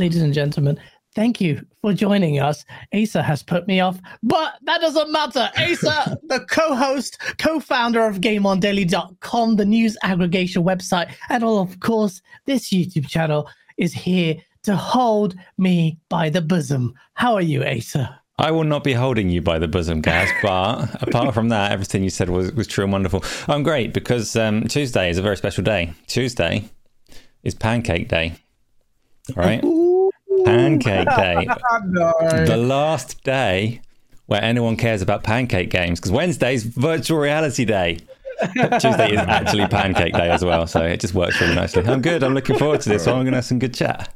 ladies and gentlemen, thank you for joining us. Asa has put me off, but that doesn't matter. Asa, the co host, co founder of GameOnDaily.com, the news aggregation website, and all, of course, this YouTube channel is here to hold me by the bosom. How are you, Asa? I will not be holding you by the bosom, Gaz. But apart from that, everything you said was, was true and wonderful. I'm great because um, Tuesday is a very special day. Tuesday is Pancake Day. All right? Ooh. Pancake Day. no. The last day where anyone cares about pancake games because Wednesday's virtual reality day. Tuesday is actually Pancake Day as well, so it just works really nicely. I'm good. I'm looking forward to this. So I'm going to have some good chat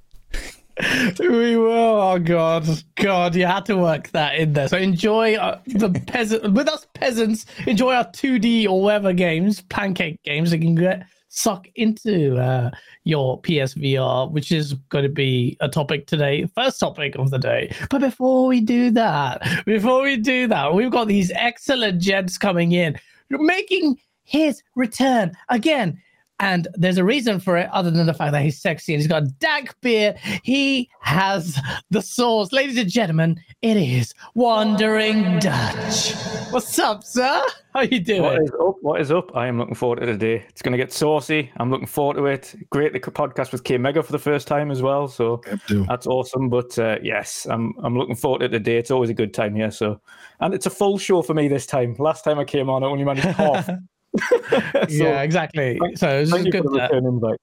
we will. Oh God, God, you had to work that in there. So enjoy uh, the peasant with us peasants. Enjoy our 2D or whatever games, pancake games. that can get suck into uh, your PSVR, which is going to be a topic today, first topic of the day. But before we do that, before we do that, we've got these excellent gents coming in, making his return again and there's a reason for it other than the fact that he's sexy and he's got a dank beard. He has the sauce. Ladies and gentlemen, it is Wandering Dutch. What's up, sir? How you doing? What is up? What is up? I am looking forward to the day. It's going to get saucy. I'm looking forward to it. Great the podcast with K Mega for the first time as well. So that's awesome. But uh, yes, I'm I'm looking forward to the day. It's always a good time here. So and it's a full show for me this time. Last time I came on, I only managed half. so, yeah, exactly. So it's good. That,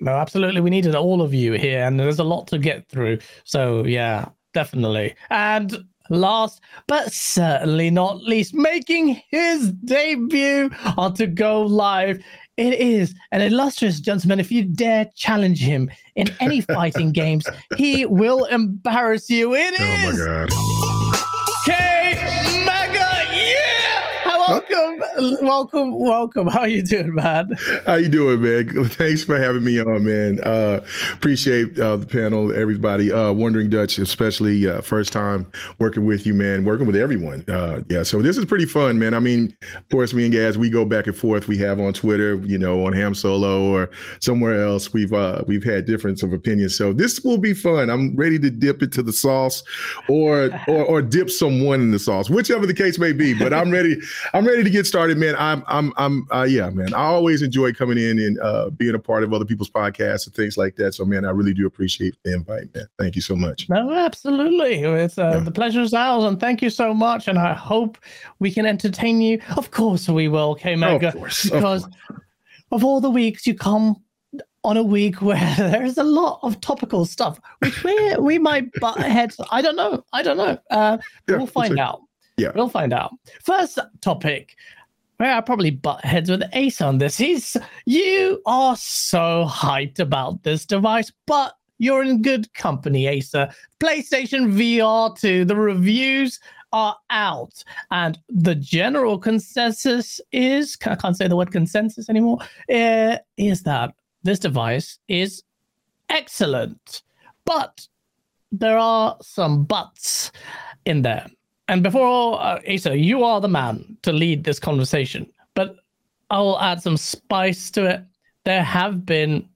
no, absolutely. We needed all of you here, and there's a lot to get through. So yeah, definitely. And last but certainly not least, making his debut on To Go Live. It is an illustrious gentleman. If you dare challenge him in any fighting games, he will embarrass you. It oh is. Oh my god. K welcome, welcome, welcome. How you doing, man? How you doing, man? Thanks for having me on, man. Uh, appreciate uh, the panel, everybody. Uh, Wandering Dutch, especially uh, first time working with you, man. Working with everyone. Uh, yeah, so this is pretty fun, man. I mean, of course, me and Gaz, we go back and forth. We have on Twitter, you know, on Ham Solo or somewhere else. We've uh, we've had difference of opinions. So this will be fun. I'm ready to dip into the sauce, or or, or dip someone in the sauce, whichever the case may be. But I'm ready. I'm ready to get started, man. I'm, I'm, I'm, uh, yeah, man. I always enjoy coming in and uh, being a part of other people's podcasts and things like that. So, man, I really do appreciate the invite, man. Thank you so much. No, absolutely. It's uh, yeah. the pleasure's ours, and thank you so much. And I hope we can entertain you. Of course, we will, K Mega, oh, because of, course. of all the weeks you come on a week where there's a lot of topical stuff, which we we might butt heads. I don't know. I don't know. Uh, yeah, we'll find out. Yeah. We'll find out. First topic, where I probably butt heads with Ace on this. He's you are so hyped about this device, but you're in good company, Asa. PlayStation VR 2, the reviews are out, and the general consensus is I can't say the word consensus anymore. Uh, is that this device is excellent, but there are some buts in there. And before uh, Asa, you are the man to lead this conversation, but I'll add some spice to it. There have been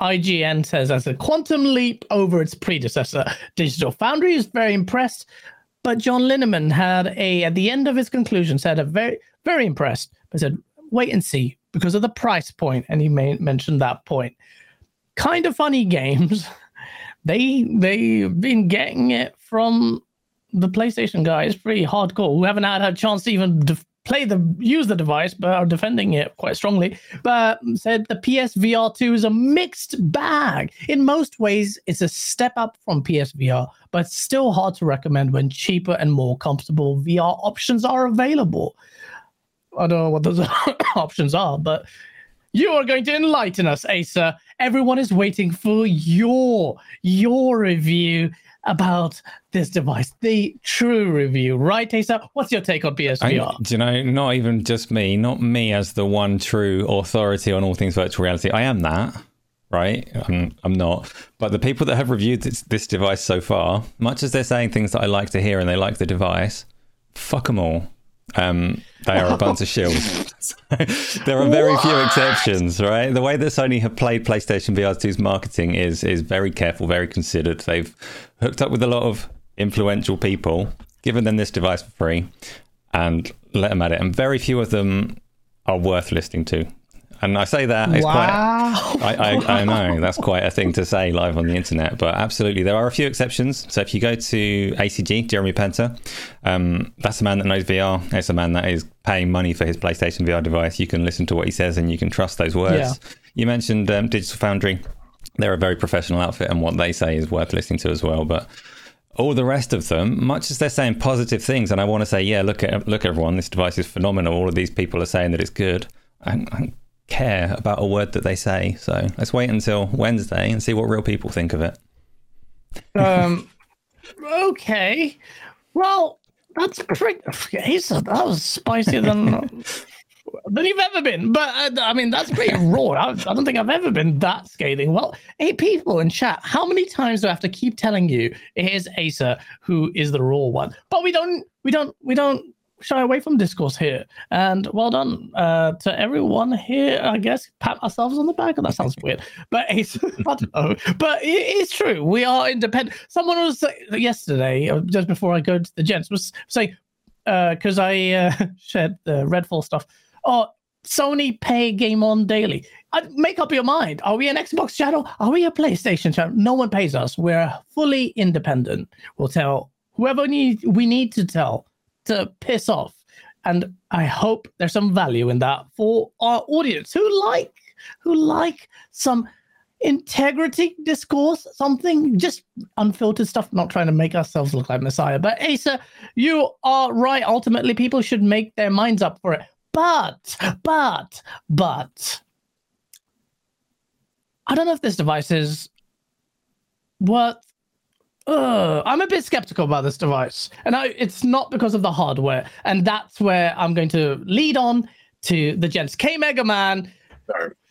IGN says as a quantum leap over its predecessor. Digital Foundry is very impressed, but John Linneman had a at the end of his conclusion said a very very impressed, but said wait and see because of the price point, and he may, mentioned that point. Kind of funny games. They they've been getting it from the PlayStation guy is pretty hardcore. We haven't had a chance to even def- play the use the device, but are defending it quite strongly. But said the PSVR 2 is a mixed bag. In most ways, it's a step up from PSVR, but still hard to recommend when cheaper and more comfortable VR options are available. I don't know what those options are, but you are going to enlighten us, Asa. Everyone is waiting for your your review about this device, the true review, right, Asa? What's your take on PSVR? I, do you know, not even just me, not me as the one true authority on all things virtual reality. I am that, right? I'm, I'm not. But the people that have reviewed this, this device so far, much as they're saying things that I like to hear and they like the device, fuck them all. Um, they are a bunch of shills. there are very what? few exceptions, right? The way that Sony have played PlayStation VR 2's marketing is is very careful, very considered. They've hooked up with a lot of influential people, given them this device for free, and let them at it. And very few of them are worth listening to. And I say that it's wow. quite. I, I, I, know that's quite a thing to say live on the internet, but absolutely there are a few exceptions. So if you go to ACG, Jeremy Penter, um, that's a man that knows VR. It's a man that is paying money for his PlayStation VR device. You can listen to what he says and you can trust those words. Yeah. You mentioned um, Digital Foundry. They're a very professional outfit, and what they say is worth listening to as well. But all the rest of them, much as they're saying positive things, and I want to say, yeah, look at look everyone, this device is phenomenal. All of these people are saying that it's good. I care about a word that they say. So let's wait until Wednesday and see what real people think of it. Um. okay. Well, that's pretty. Asa, that was spicier than than you've ever been. But uh, I mean, that's pretty raw. I, I, don't think I've ever been that scathing. Well, eight people in chat. How many times do I have to keep telling you it is Acer who is the raw one? But we don't, we don't, we don't shy away from discourse here. And well done uh, to everyone here. I guess pat ourselves on the back. That sounds weird, but it's I don't know. But it, it's true. We are independent. Someone was yesterday, uh, just before I go to the gents, was saying because uh, I uh, shared the Redfall stuff oh, Sony pay game on daily. Uh, make up your mind. Are we an Xbox channel? Are we a PlayStation channel? No one pays us. We're fully independent. We'll tell whoever need, we need to tell to piss off. And I hope there's some value in that for our audience who like who like some integrity discourse, something just unfiltered stuff, not trying to make ourselves look like Messiah. But Asa, you are right. Ultimately, people should make their minds up for it. But, but, but, I don't know if this device is worth. Uh, I'm a bit skeptical about this device, and I, it's not because of the hardware, and that's where I'm going to lead on to the gents. K Mega Man,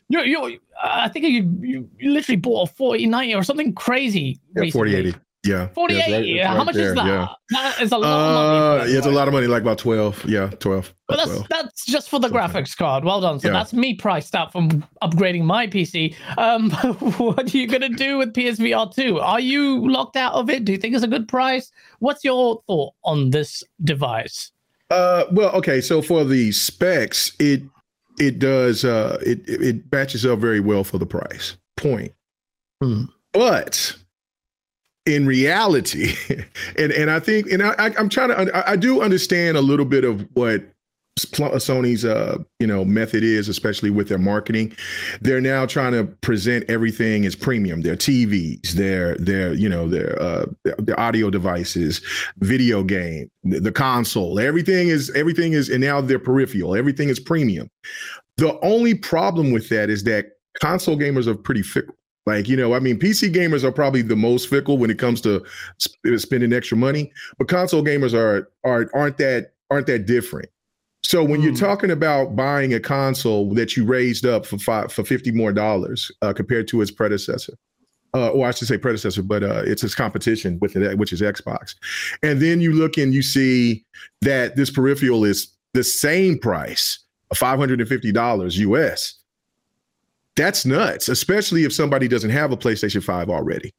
you, you, I think you, you, literally bought a 4090 or something crazy. Yeah, 4080. Yeah. 48. Yeah, right, How much there, is that? Yeah. That is a lot uh, of money. Yeah, it's a lot of money, like about 12. Yeah, 12. But that's 12. that's just for the graphics card. Well done. So yeah. that's me priced out from upgrading my PC. Um, what are you gonna do with PSVR 2? Are you locked out of it? Do you think it's a good price? What's your thought on this device? Uh well, okay, so for the specs, it it does uh it it matches up very well for the price. Point. Hmm. But in reality, and and I think, and I, am trying to, I, do understand a little bit of what Sony's, uh, you know, method is, especially with their marketing. They're now trying to present everything as premium. Their TVs, their their you know their uh, their audio devices, video game, the console. Everything is everything is, and now their peripheral. Everything is premium. The only problem with that is that console gamers are pretty fickle. Like, you know, I mean, PC gamers are probably the most fickle when it comes to sp- spending extra money, but console gamers are are aren't that aren't that different. So when mm. you're hmm. talking about buying a console that you raised up for five for fifty more dollars uh, compared to its predecessor, uh, or I should say predecessor, but uh, it's its competition with it, which is Xbox, and then you look and you see that this peripheral is the same price, five hundred and fifty dollars US that's nuts, especially if somebody doesn't have a PlayStation 5 already.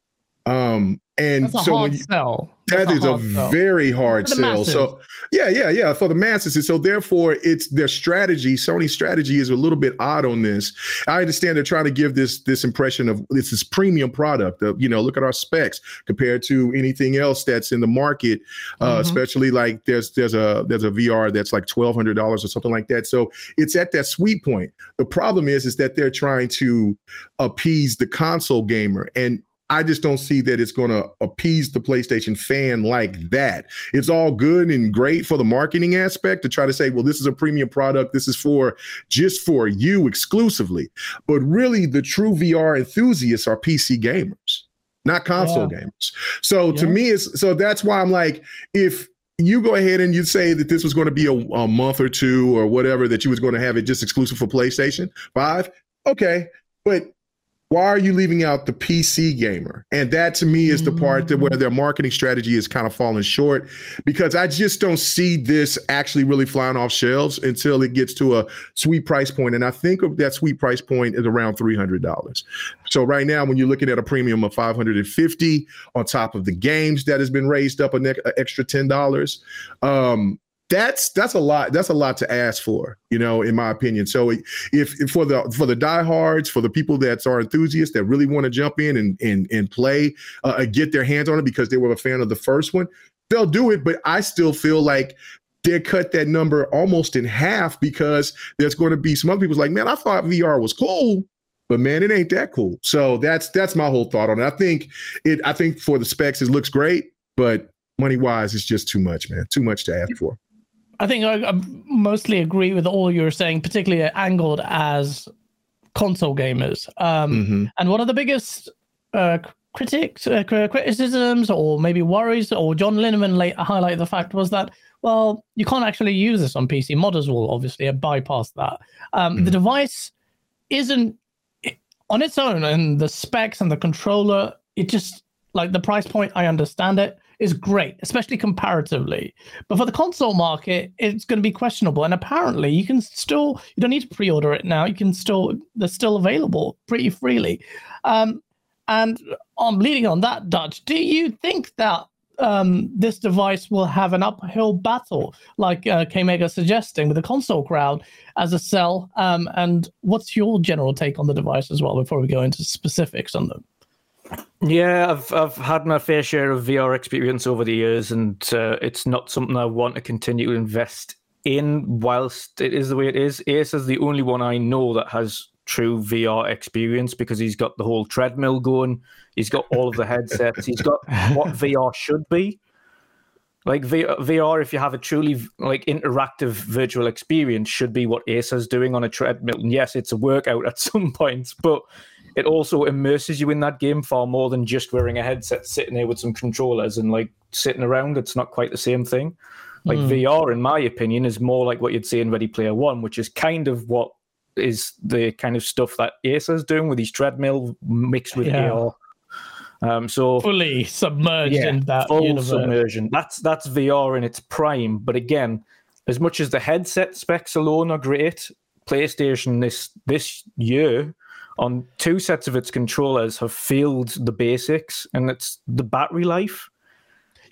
Um, and so when you, sell. That is a, very hard sell. So yeah, yeah, yeah, for the masses. And so therefore, it's their strategy. Sony's strategy is a little bit odd on this. I understand they're trying to give this this impression of this is premium product. Of, you know, look at our specs compared to anything else that's in the market. Uh, mm-hmm. Especially like there's there's a there's a VR that's like twelve hundred dollars or something like that. So it's at that sweet point. The problem is is that they're trying to appease the console gamer and I just don't see that it's going to appease the PlayStation fan like that. It's all good and great for the marketing aspect to try to say, well, this is a premium product. This is for just for you exclusively. But really, the true VR enthusiasts are PC gamers, not console yeah. gamers. So yeah. to me, it's so that's why I'm like, if you go ahead and you say that this was going to be a, a month or two or whatever, that you was going to have it just exclusive for PlayStation 5, okay. But why are you leaving out the PC gamer? And that to me is the part that where their marketing strategy is kind of falling short because I just don't see this actually really flying off shelves until it gets to a sweet price point. And I think that sweet price point is around $300. So right now, when you're looking at a premium of 550 on top of the games that has been raised up an extra $10, um, that's that's a lot that's a lot to ask for you know in my opinion so if, if for the for the diehards for the people that are enthusiasts that really want to jump in and and, and play uh, get their hands on it because they were a fan of the first one they'll do it but i still feel like they cut that number almost in half because there's going to be some other people's like man i thought vr was cool but man, it ain't that cool. So that's that's my whole thought on it. I think it. I think for the specs, it looks great, but money wise, it's just too much, man. Too much to ask for. I think I, I mostly agree with all you're saying, particularly angled as console gamers. Um, mm-hmm. And one of the biggest uh, critics, uh, criticisms, or maybe worries, or John Linneman late highlighted the fact was that well, you can't actually use this on PC. Modders will obviously bypass that. Um, mm-hmm. The device isn't on its own, and the specs and the controller. It just like the price point. I understand it is great, especially comparatively. But for the console market, it's going to be questionable. And apparently, you can still you don't need to pre-order it now. You can still they're still available pretty freely. Um, and I'm leading on that, Dutch. Do you think that um, this device will have an uphill battle, like uh, K Mega suggesting, with the console crowd as a sell? Um, and what's your general take on the device as well before we go into specifics on them? Yeah, I've I've had my fair share of VR experience over the years, and uh, it's not something I want to continue to invest in. Whilst it is the way it is, Ace is the only one I know that has true VR experience because he's got the whole treadmill going. He's got all of the headsets. he's got what VR should be. Like VR, if you have a truly like interactive virtual experience, should be what Acer's doing on a treadmill. And yes, it's a workout at some points, but it also immerses you in that game far more than just wearing a headset, sitting there with some controllers and like sitting around. It's not quite the same thing. Like mm. VR, in my opinion, is more like what you'd see in Ready Player One, which is kind of what is the kind of stuff that Acer's doing with these treadmill mixed with yeah. AR. Um, so fully submerged yeah, in that full universe. submersion. That's that's VR in its prime. But again, as much as the headset specs alone are great, PlayStation this this year on two sets of its controllers have failed the basics, and it's the battery life.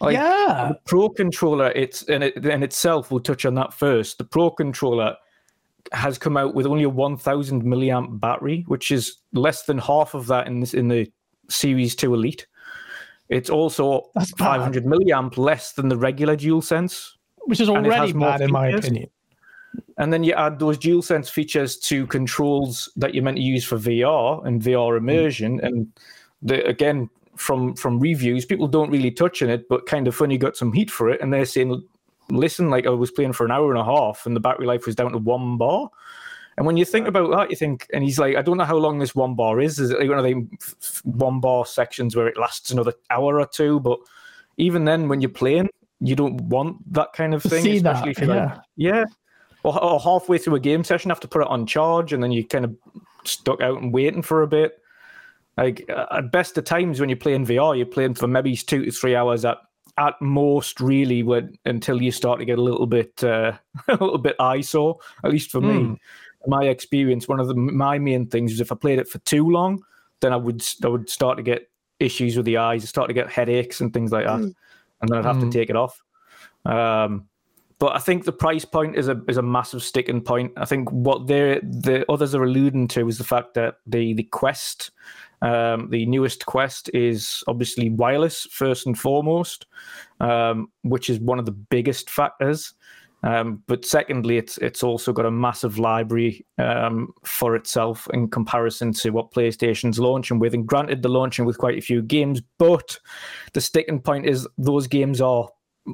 Like, yeah, the Pro controller, it's and it in itself. We'll touch on that first. The Pro controller has come out with only a 1000 milliamp battery, which is less than half of that in this in the Series Two Elite. It's also That's 500 bad. milliamp less than the regular DualSense, which is already bad in my opinion. And then you add those dual sense features to controls that you're meant to use for VR and VR immersion. Mm. And the, again, from from reviews, people don't really touch on it, but kind of funny got some heat for it. And they're saying, listen, like I was playing for an hour and a half and the battery life was down to one bar. And when you think about that, you think, and he's like, I don't know how long this one bar is. Is it like one of the one bar sections where it lasts another hour or two? But even then, when you're playing, you don't want that kind of thing. See especially that, if you're yeah. like, yeah or, or halfway through a game session, have to put it on charge, and then you kind of stuck out and waiting for a bit. Like at best of times when you're playing VR, you're playing for maybe two to three hours at at most, really, when until you start to get a little bit uh, a little bit eyesore. At least for mm. me, hmm. my experience, one of the my main things is if I played it for too long, then I would I would start to get issues with the eyes, I start to get headaches and things like that, mm. and then I'd have mm. to hmm. take it off. Um, but I think the price point is a is a massive sticking point. I think what they the others are alluding to is the fact that the the Quest, um, the newest Quest, is obviously wireless first and foremost, um, which is one of the biggest factors. Um, but secondly, it's it's also got a massive library um, for itself in comparison to what PlayStation's launching with. And granted, they're launching with quite a few games, but the sticking point is those games are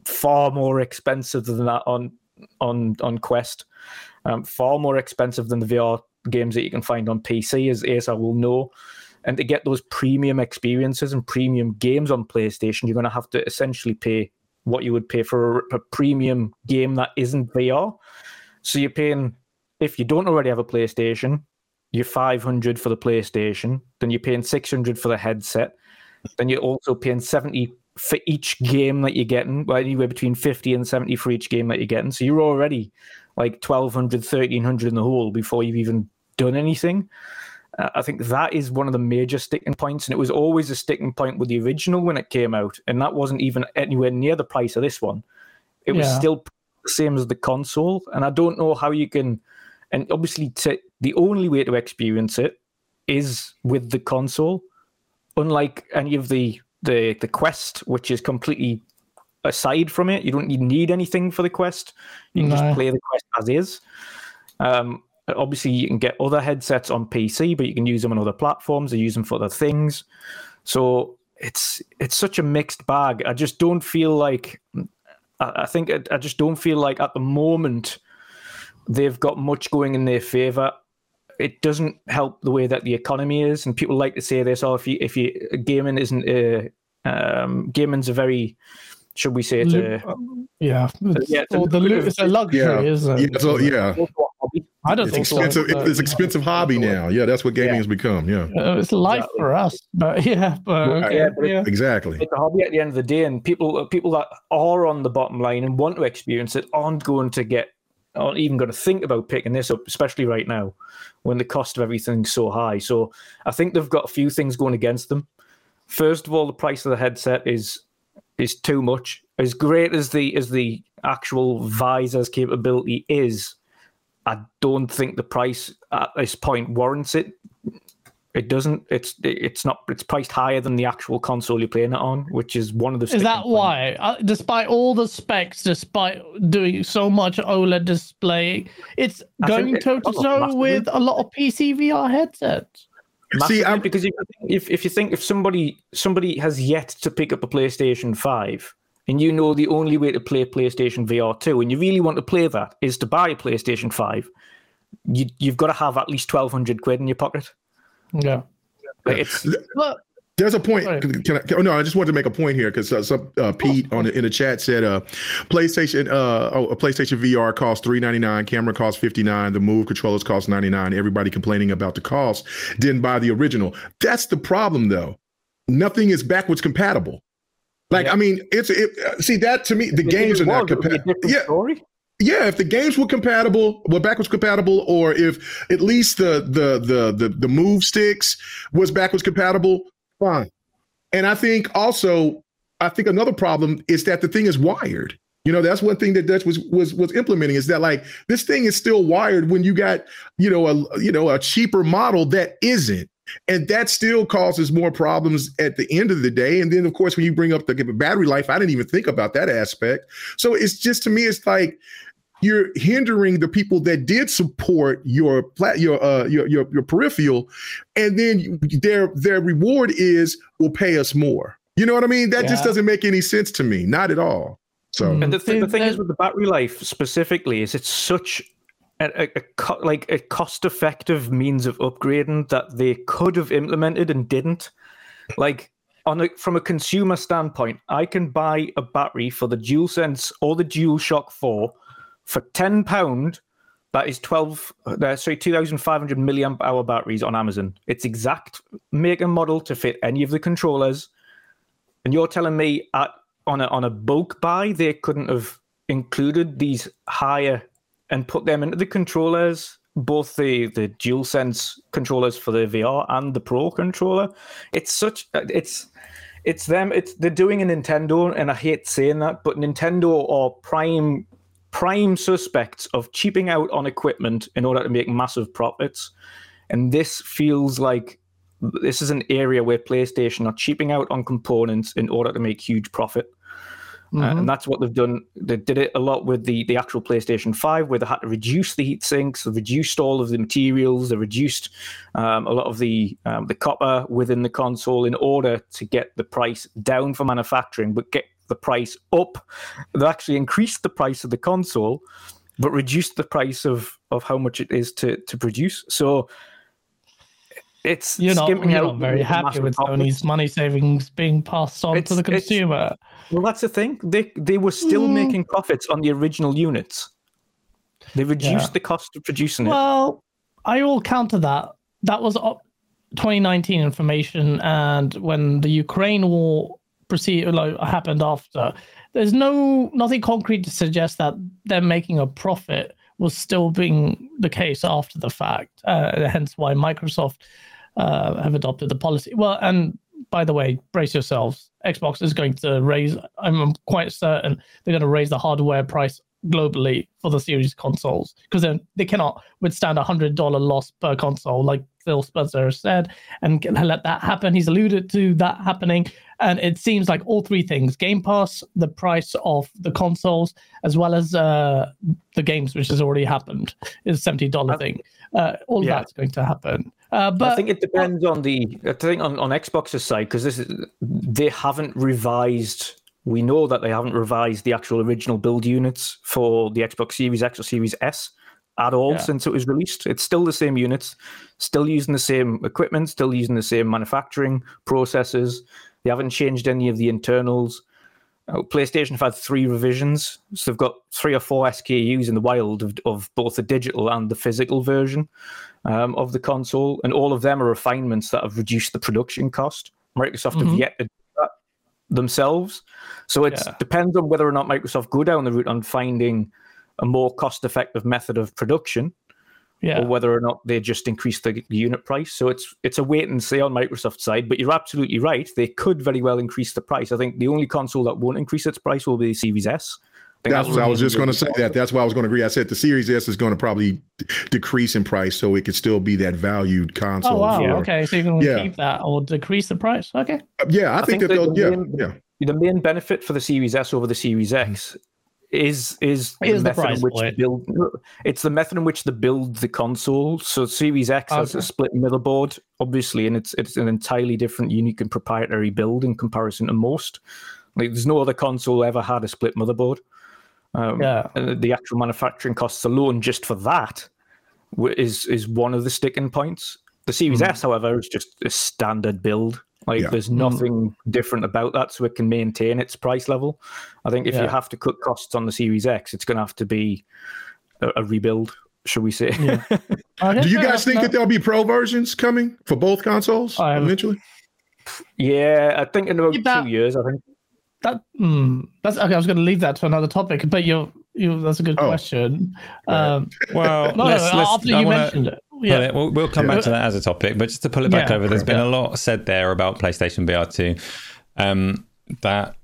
far more expensive than that on on on Quest. Um, far more expensive than the VR games that you can find on PC, as Acer will know. And to get those premium experiences and premium games on PlayStation, you're going to have to essentially pay what you would pay for a, a premium game that isn't VR. So you're paying, if you don't already have a PlayStation, you're 500 for the PlayStation, then you're paying 600 for the headset, then you're also paying 70 for each game that you're getting, well, anywhere between 50 and 70 for each game that you're getting. So you're already like 1200, 1300 in the hole before you've even done anything. Uh, I think that is one of the major sticking points, and it was always a sticking point with the original when it came out, and that wasn't even anywhere near the price of this one. It was yeah. still the same as the console, and I don't know how you can. And obviously, to, the only way to experience it is with the console. Unlike any of the the the quest, which is completely aside from it, you don't need anything for the quest. You can no. just play the quest as is. Um, obviously, you can get other headsets on PC, but you can use them on other platforms. Or use them for other things. So it's it's such a mixed bag. I just don't feel like I, think I, I just don't feel like at the moment they've got much going in their favor. It doesn't help the way that the economy is, and people like to say this. Oh, if you if you gaming isn't a um, gaming's a very should we say it's a yeah, it's, yeah, it's, a, the, it's a luxury, yeah. isn't it? Yeah, so, yeah. I don't it's think expensive. so. It's expensive hobby now. Yeah, that's what gaming yeah. has become. Yeah, uh, it's life exactly. for us. But yeah, but, okay, yeah, but yeah. exactly. It's a hobby at the end of the day, and people people that are on the bottom line and want to experience it aren't going to get, aren't even going to think about picking this up, especially right now when the cost of everything's so high. So I think they've got a few things going against them. First of all, the price of the headset is is too much. As great as the as the actual visor's capability is I don't think the price at this point warrants it. It doesn't. It's it's not. It's priced higher than the actual console you're playing it on, which is one of the. Is that why? Uh, despite all the specs, despite doing so much OLED display, it's I going toe to toe with a lot of PC VR headsets. See, I'm... because if, if if you think if somebody somebody has yet to pick up a PlayStation Five, and you know the only way to play PlayStation VR 2 and you really want to play that is to buy a PlayStation 5, you, you've got to have at least 1200 quid in your pocket. Yeah. Like it's. There's a point. Can I, can, oh no, I just wanted to make a point here because uh, some uh, Pete on the, in the chat said, uh, PlayStation, uh, oh, a PlayStation VR costs three ninety nine, camera costs fifty nine, the Move controllers cost ninety nine. Everybody complaining about the cost didn't buy the original. That's the problem, though. Nothing is backwards compatible. Like, yeah. I mean, it's it, see that to me, the games are not compatible. Yeah. Story? Yeah, if the games were compatible, were backwards compatible, or if at least the the the the, the move sticks was backwards compatible, fine. And I think also, I think another problem is that the thing is wired. You know, that's one thing that Dutch was was was implementing is that like this thing is still wired when you got you know a you know a cheaper model that isn't. And that still causes more problems at the end of the day. And then, of course, when you bring up the battery life, I didn't even think about that aspect. So it's just to me, it's like you're hindering the people that did support your your uh, your, your, your peripheral, and then their their reward is will pay us more. You know what I mean? That yeah. just doesn't make any sense to me, not at all. So, and the, th- the thing is with the battery life specifically is it's such a, a, a, like a cost effective means of upgrading that they could have implemented and didn't. Like on a, from a consumer standpoint, I can buy a battery for the DualSense or the DualShock 4 for ten pound. That is twelve, uh, sorry, two thousand five hundred milliamp hour batteries on Amazon. It's exact make and model to fit any of the controllers. And you're telling me at on a on a bulk buy they couldn't have included these higher and put them into the controllers, both the the DualSense controllers for the VR and the Pro controller. It's such it's it's them. It's they're doing a Nintendo, and I hate saying that, but Nintendo or prime prime suspects of cheaping out on equipment in order to make massive profits. And this feels like this is an area where PlayStation are cheaping out on components in order to make huge profit. Mm-hmm. Uh, and that's what they've done. They did it a lot with the, the actual PlayStation 5, where they had to reduce the heat sinks, they reduced all of the materials, they reduced um, a lot of the um, the copper within the console in order to get the price down for manufacturing, but get the price up. They actually increased the price of the console, but reduced the price of, of how much it is to, to produce. So it's you're not, you're not very happy with Sony's money savings being passed on it's, to the consumer. Well, that's the thing. They they were still mm. making profits on the original units. They reduced yeah. the cost of producing it. Well, I will counter that that was 2019 information, and when the Ukraine war proceed like, happened after, there's no nothing concrete to suggest that them making a profit was still being the case after the fact. Uh, hence why Microsoft uh, have adopted the policy. Well, and by the way, brace yourselves. Xbox is going to raise. I'm quite certain they're going to raise the hardware price globally for the series consoles because they cannot withstand a hundred dollar loss per console, like Phil Spencer said, and let that happen. He's alluded to that happening, and it seems like all three things: Game Pass, the price of the consoles, as well as uh, the games, which has already happened, is seventy dollar thing. Uh, all yeah. that's going to happen. Uh, but I think it depends on the. I think on, on Xbox's side because this is they haven't revised we know that they haven't revised the actual original build units for the Xbox Series X or Series S at all yeah. since it was released. It's still the same units, still using the same equipment, still using the same manufacturing processes. They haven't changed any of the internals. Uh, PlayStation have had three revisions, so they've got three or four SKUs in the wild of, of both the digital and the physical version um, of the console, and all of them are refinements that have reduced the production cost. Microsoft mm-hmm. have yet to do that themselves. So it yeah. depends on whether or not Microsoft go down the route on finding a more cost-effective method of production, yeah. or whether or not they just increase the unit price. So it's it's a wait and see on Microsoft's side. But you're absolutely right; they could very well increase the price. I think the only console that won't increase its price will be the Series S. That's what I was just going to say. That that's why I was going to agree. I said the Series S is going to probably d- decrease in price, so it could still be that valued console. Oh wow! For, okay, so you can yeah. keep that or decrease the price. Okay. Uh, yeah, I, I think, think, that the, yeah, main, yeah. The main benefit for the Series S over the Series X is is the method in which point. build. It's the method in which they build the console. So Series X okay. has a split motherboard, obviously, and it's it's an entirely different, unique, and proprietary build in comparison to most. Like, there's no other console ever had a split motherboard. Um, yeah. The actual manufacturing costs alone, just for that, is is one of the sticking points. The Series mm. S, however, is just a standard build. Like yeah. there's nothing mm. different about that, so it can maintain its price level. I think if yeah. you have to cut costs on the Series X, it's going to have to be a, a rebuild, shall we say? Yeah. Do you guys think that there'll be pro versions coming for both consoles um, eventually? Yeah, I think in about two years. I think that mm, that's okay. I was going to leave that to another topic, but you're you. That's a good oh. question. Um, well, no, let's, let's, after you mentioned it, yeah, it, we'll, we'll, come yeah. back to that as a topic. But just to pull it back yeah, over, there's been a lot said there about PlayStation VR two. Um, that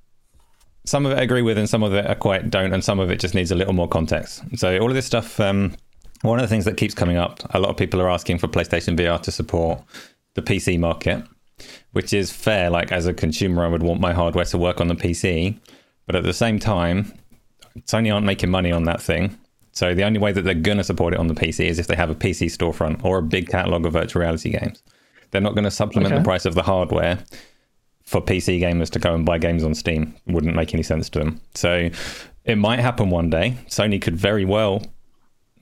some of it I agree with, and some of it I quite don't, and some of it just needs a little more context. So all of this stuff. Um, one of the things that keeps coming up, a lot of people are asking for PlayStation VR to support the PC market which is fair. Like as a consumer, I would want my hardware to work on the PC, but at the same time, Sony aren't making money on that thing. So the only way that they're going to support it on the PC is if they have a PC storefront or a big catalog of virtual reality games. They're not going to supplement okay. the price of the hardware for PC gamers to go and buy games on Steam. Wouldn't make any sense to them. So it might happen one day. Sony could very well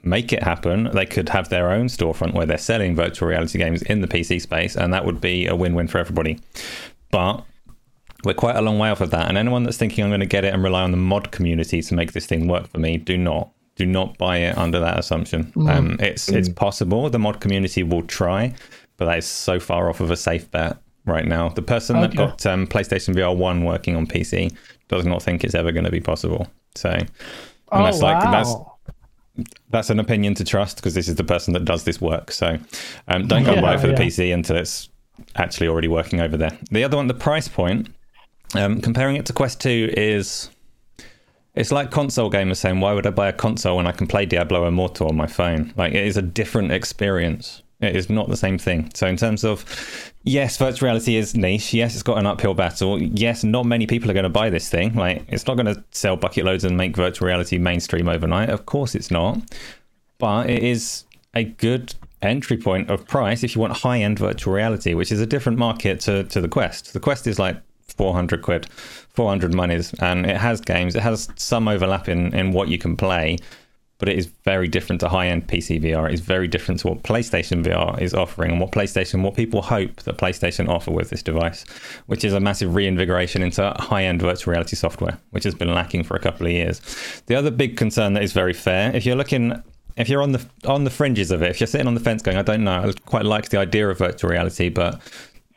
make it happen, they could have their own storefront where they're selling virtual reality games in the PC space, and that would be a win win for everybody. But we're quite a long way off of that. And anyone that's thinking I'm going to get it and rely on the mod community to make this thing work for me, do not. Do not buy it under that assumption. Mm. Um, it's mm. it's possible the mod community will try, but that is so far off of a safe bet right now. The person okay. that got um, PlayStation VR One working on PC does not think it's ever going to be possible. So, oh, that's wow. like that's that's an opinion to trust because this is the person that does this work. So um, don't go yeah, buy it for yeah. the PC until it's actually already working over there. The other one, the price point, um, comparing it to Quest 2 is it's like console gamers saying, why would I buy a console when I can play Diablo Immortal on my phone? Like it is a different experience. It is not the same thing. So, in terms of, yes, virtual reality is niche. Yes, it's got an uphill battle. Yes, not many people are going to buy this thing. Like, it's not going to sell bucket loads and make virtual reality mainstream overnight. Of course, it's not. But it is a good entry point of price if you want high end virtual reality, which is a different market to, to the Quest. The Quest is like 400 quid, 400 monies, and it has games. It has some overlap in, in what you can play but it is very different to high-end PC VR. It is very different to what PlayStation VR is offering and what PlayStation, what people hope that PlayStation offer with this device, which is a massive reinvigoration into high-end virtual reality software, which has been lacking for a couple of years. The other big concern that is very fair, if you're looking if you're on the on the fringes of it, if you're sitting on the fence going, I don't know, I quite like the idea of virtual reality, but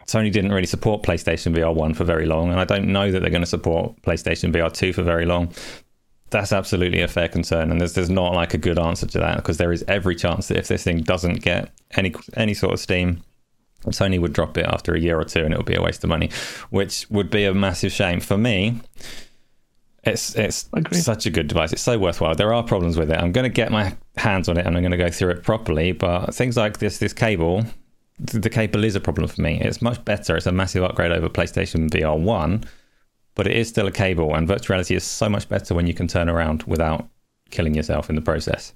Sony didn't really support PlayStation VR 1 for very long, and I don't know that they're going to support PlayStation VR 2 for very long. That's absolutely a fair concern, and there's there's not like a good answer to that because there is every chance that if this thing doesn't get any any sort of steam, Sony would drop it after a year or two, and it would be a waste of money, which would be a massive shame for me. It's it's such a good device. It's so worthwhile. There are problems with it. I'm going to get my hands on it and I'm going to go through it properly. But things like this this cable, the cable is a problem for me. It's much better. It's a massive upgrade over PlayStation VR One, but it is still a cable. And virtual reality is so much better when you can turn around without killing yourself in the process.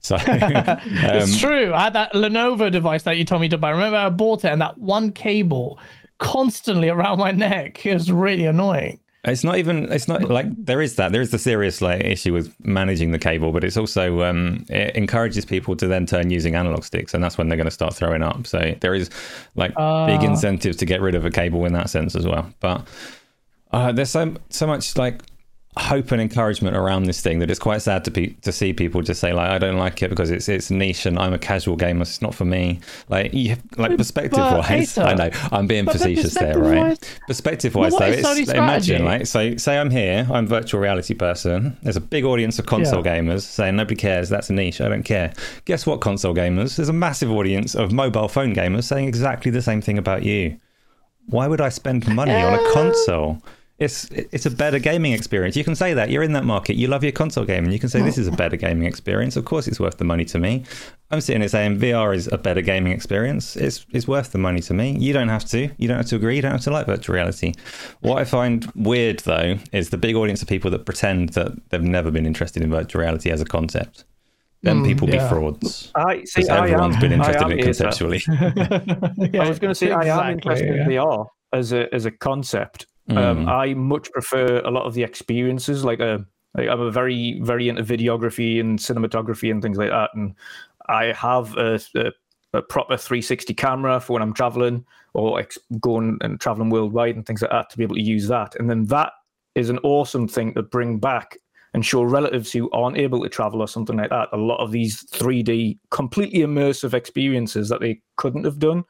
So um, it's true. I had that Lenovo device that you told me to buy. Remember, I bought it and that one cable constantly around my neck. is really annoying. It's not even. It's not like there is that. There is the serious like issue with managing the cable, but it's also um, it encourages people to then turn using analog sticks, and that's when they're going to start throwing up. So there is like uh, big incentive to get rid of a cable in that sense as well. But uh, there's so so much like hope and encouragement around this thing that it's quite sad to pe- to see people just say like I don't like it because it's it's niche and I'm a casual gamer. It's not for me. Like you have, like perspective wise, I know I'm being but facetious there, right? Perspective wise, though, it's, imagine like so say I'm here, I'm a virtual reality person. There's a big audience of console yeah. gamers saying nobody cares. That's a niche. I don't care. Guess what, console gamers? There's a massive audience of mobile phone gamers saying exactly the same thing about you. Why would I spend money on a console? It's it's a better gaming experience. You can say that you're in that market. You love your console game, and you can say this is a better gaming experience. Of course, it's worth the money to me. I'm sitting here saying VR is a better gaming experience. It's it's worth the money to me. You don't have to. You don't have to agree. You don't have to like virtual reality. What I find weird though is the big audience of people that pretend that they've never been interested in virtual reality as a concept. Then mm, people yeah. be frauds. I see. Everyone's am, been interested in it conceptually. yeah, I was going to say exactly, I am interested yeah. in VR as a as a concept mm. Um, I much prefer a lot of the experiences. Like a, uh, like I'm a very very into videography and cinematography and things like that, and I have a, a, a proper 360 camera for when I'm traveling or ex- going and traveling worldwide and things like that to be able to use that. And then that is an awesome thing to bring back and show relatives who aren't able to travel or something like that a lot of these 3D completely immersive experiences that they couldn't have done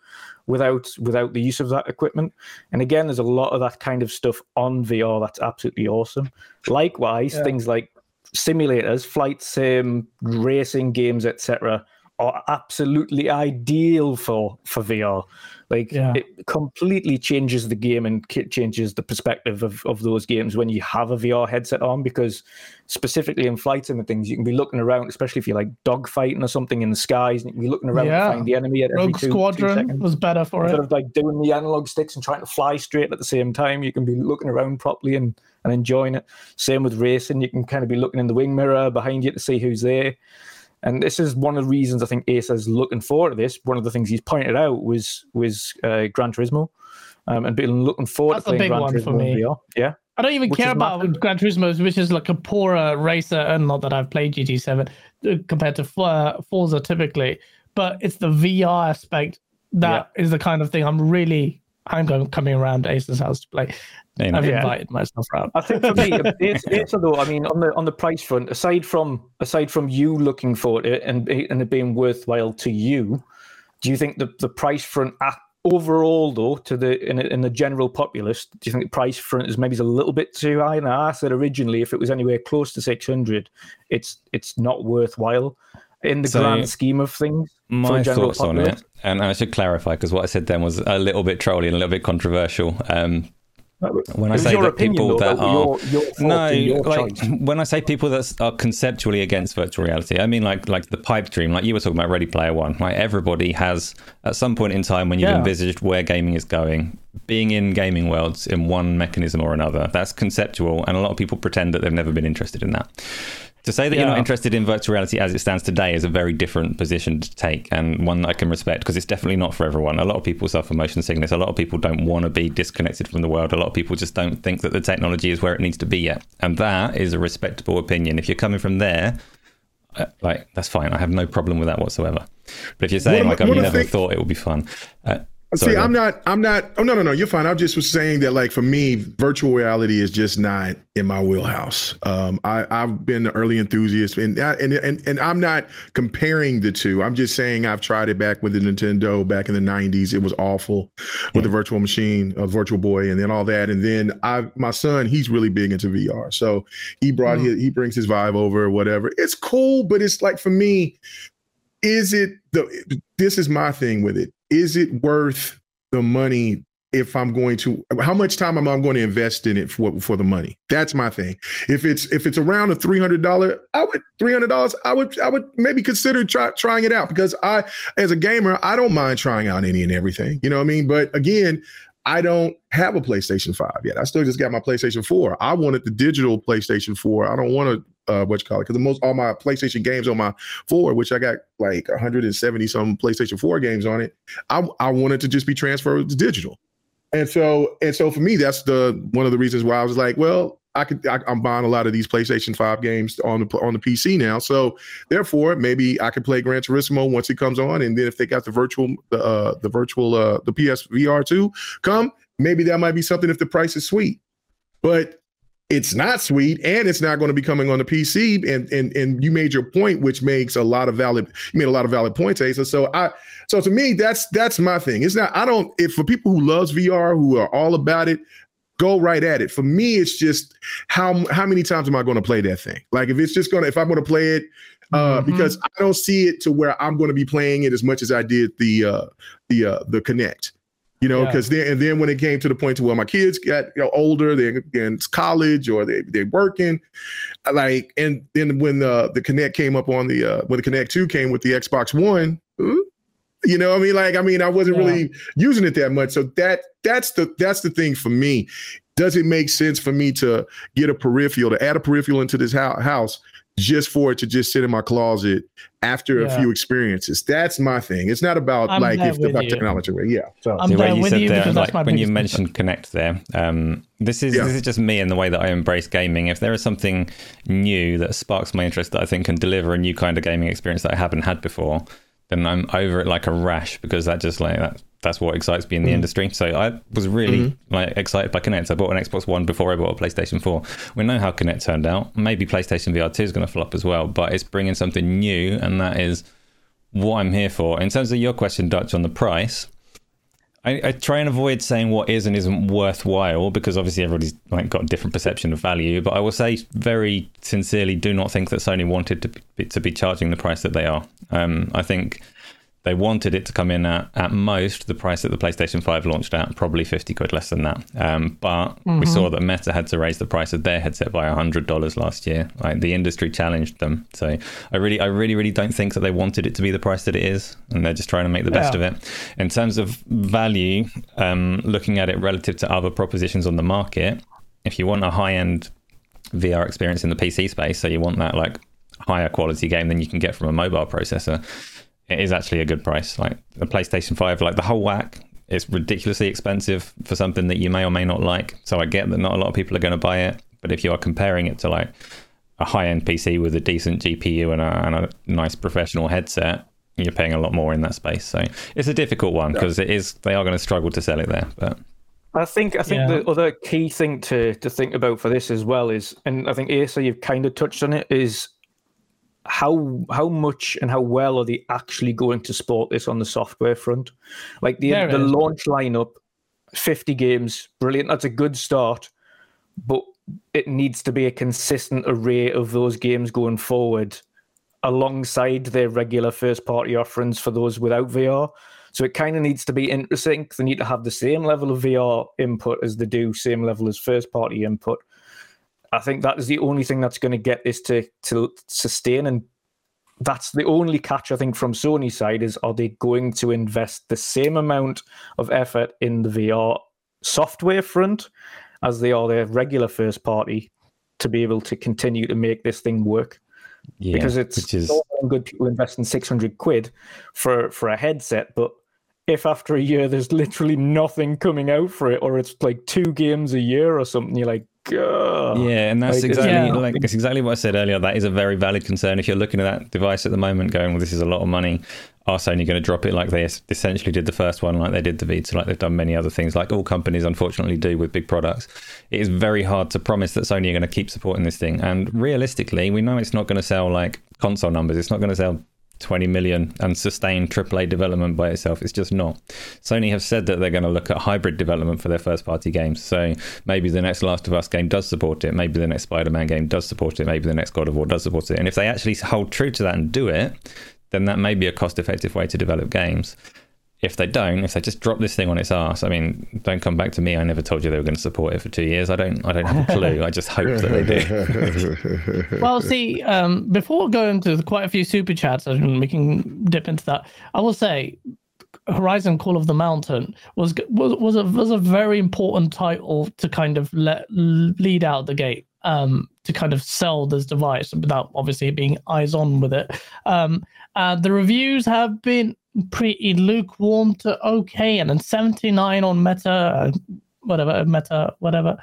without without the use of that equipment. And again, there's a lot of that kind of stuff on VR that's absolutely awesome. Likewise, yeah. things like simulators, flight sim, racing games, etc., are absolutely ideal for for VR. Like yeah. it completely changes the game and changes the perspective of, of those games when you have a VR headset on because specifically in flight sim and things, you can be looking around, especially if you're like dogfighting or something in the skies, and you can be looking around yeah. to find the enemy at Rogue every two, Squadron two was better for Instead it. of like doing the analog sticks and trying to fly straight at the same time, you can be looking around properly and, and enjoying it. Same with racing, you can kind of be looking in the wing mirror behind you to see who's there. And this is one of the reasons I think Ace is looking forward to this. One of the things he's pointed out was was uh, Gran Turismo, um, and been looking forward That's to playing Gran Turismo for me. VR. Yeah, I don't even which care about massive. Gran Turismo, which is like a poorer racer, and not that I've played GT7 uh, compared to uh, Forza typically, but it's the VR aspect that yeah. is the kind of thing I'm really I'm going coming around Ace's house to play. I've yeah. invited myself around. I think for me, it's, it's though. I mean, on the on the price front, aside from aside from you looking for it and and it being worthwhile to you, do you think the the price front overall though to the in, in the general populace, do you think the price front is maybe a little bit too high? And I said originally, if it was anywhere close to six hundred, it's it's not worthwhile in the so, grand scheme of things. My thoughts populace. on it, and I should clarify because what I said then was a little bit trolly and a little bit controversial. Um, when I say that opinion, people though, that are your, your no, like choice. when I say people that are conceptually against virtual reality, I mean like like the pipe dream, like you were talking about Ready Player One. Like everybody has at some point in time when you've yeah. envisaged where gaming is going, being in gaming worlds in one mechanism or another. That's conceptual, and a lot of people pretend that they've never been interested in that. To say that yeah. you're not interested in virtual reality as it stands today is a very different position to take and one that I can respect because it's definitely not for everyone. A lot of people suffer motion sickness. A lot of people don't want to be disconnected from the world. A lot of people just don't think that the technology is where it needs to be yet. And that is a respectable opinion. If you're coming from there, uh, like that's fine. I have no problem with that whatsoever. But if you're saying like, oh, you never think... thought it would be fun, uh, See, I'm not. I'm not. Oh no, no, no. You're fine. I just was saying that, like, for me, virtual reality is just not in my wheelhouse. Um, I, I've been an early enthusiast, and and and and I'm not comparing the two. I'm just saying I've tried it back with the Nintendo back in the '90s. It was awful with the Virtual Machine, uh, Virtual Boy, and then all that. And then I, my son, he's really big into VR, so he brought mm. his, he brings his Vive over whatever. It's cool, but it's like for me, is it the? This is my thing with it is it worth the money if I'm going to how much time am I going to invest in it for for the money? That's my thing. If it's if it's around a three hundred dollar, I would three hundred dollars. I would I would maybe consider try, trying it out because I as a gamer I don't mind trying out any and everything. You know what I mean? But again, I don't have a PlayStation 5 yet. I still just got my PlayStation 4. I wanted the digital PlayStation 4. I don't want to uh what you call it because the most all my PlayStation games on my 4, which I got like 170 some PlayStation 4 games on it. I I wanted to just be transferred to digital. And so and so for me, that's the one of the reasons why I was like, well, I could I, am buying a lot of these PlayStation 5 games on the on the PC now. So therefore, maybe I could play Gran Turismo once it comes on, and then if they got the virtual the uh, the virtual uh, the PS VR two come, maybe that might be something if the price is sweet. But it's not sweet and it's not going to be coming on the PC. And and and you made your point, which makes a lot of valid you made a lot of valid points, Asa. So I so to me, that's that's my thing. It's not I don't if for people who loves VR, who are all about it, go right at it. For me, it's just how how many times am I going to play that thing? Like if it's just gonna if I'm going to play it, uh, mm-hmm. because I don't see it to where I'm going to be playing it as much as I did the uh, the uh, the Kinect. You know, because yeah. then and then when it came to the point to where my kids got you know, older, they're in college or they they're working, like, and then when the the Kinect came up on the uh, when the Kinect Two came with the Xbox One, you know, I mean, like, I mean, I wasn't yeah. really using it that much. So that that's the that's the thing for me. Does it make sense for me to get a peripheral to add a peripheral into this house just for it to just sit in my closet after yeah. a few experiences. That's my thing. It's not about I'm like if about you. technology. Yeah. So I'm there with you there, like, when you mentioned Kinect there, um, this is yeah. this is just me and the way that I embrace gaming. If there is something new that sparks my interest that I think can deliver a new kind of gaming experience that I haven't had before, then I'm over it like a rash because that just like that that's what excites me in the mm. industry. So I was really mm-hmm. like excited by Kinect. I bought an Xbox One before I bought a PlayStation 4. We know how Kinect turned out. Maybe PlayStation VR 2 is going to flop as well, but it's bringing something new, and that is what I'm here for. In terms of your question, Dutch, on the price, I, I, try and avoid saying what is and isn't worthwhile because obviously everybody's like got a different perception of value. But I will say very sincerely, do not think that Sony wanted to be, to be charging the price that they are. Um, I think they wanted it to come in at, at most the price that the PlayStation 5 launched at, probably 50 quid less than that. Um, but mm-hmm. we saw that Meta had to raise the price of their headset by $100 last year. Like the industry challenged them. So I really, I really, really don't think that they wanted it to be the price that it is. And they're just trying to make the best of it. In terms of value, um, looking at it relative to other propositions on the market, if you want a high end VR experience in the PC space, so you want that like higher quality game than you can get from a mobile processor it is actually a good price. Like a PlayStation 5, like the whole whack it's ridiculously expensive for something that you may or may not like. So I get that not a lot of people are going to buy it. But if you are comparing it to like a high end PC with a decent GPU and a, and a, nice professional headset, you're paying a lot more in that space. So it's a difficult one because it is they are going to struggle to sell it there. But I think I think yeah. the other key thing to to think about for this as well is, and I think Asa, you've kind of touched on it, is how how much and how well are they actually going to support this on the software front? Like the the launch lineup, fifty games, brilliant. That's a good start, but it needs to be a consistent array of those games going forward, alongside their regular first party offerings for those without VR. So it kind of needs to be interesting. They need to have the same level of VR input as they do, same level as first party input. I think that is the only thing that's going to get this to to sustain, and that's the only catch I think from Sony's side is are they going to invest the same amount of effort in the VR software front as they are their regular first party to be able to continue to make this thing work? Yeah, because it's is... good people investing 600 quid for for a headset, but if after a year there's literally nothing coming out for it, or it's like two games a year or something, you're like, God. Yeah, and that's like, exactly yeah. like it's exactly what I said earlier. That is a very valid concern. If you're looking at that device at the moment, going, "Well, this is a lot of money," are Sony going to drop it like they essentially did the first one, like they did the Vita, like they've done many other things, like all companies unfortunately do with big products? It is very hard to promise that Sony are going to keep supporting this thing. And realistically, we know it's not going to sell like console numbers. It's not going to sell 20 million and sustain AAA development by itself. It's just not. Sony have said that they're going to look at hybrid development for their first party games. So maybe the next Last of Us game does support it. Maybe the next Spider Man game does support it. Maybe the next God of War does support it. And if they actually hold true to that and do it, then that may be a cost effective way to develop games if they don't, if they just drop this thing on its ass, I mean, don't come back to me. I never told you they were going to support it for two years. I don't. I don't have a clue. I just hope that they do. well, see, um, before going to quite a few super chats, and we can dip into that. I will say, Horizon Call of the Mountain was was was a was a very important title to kind of let lead out the gate. Um, to kind of sell this device without obviously being eyes on with it. Um, uh, the reviews have been pretty lukewarm to okay, and then 79 on Meta, whatever, Meta, whatever,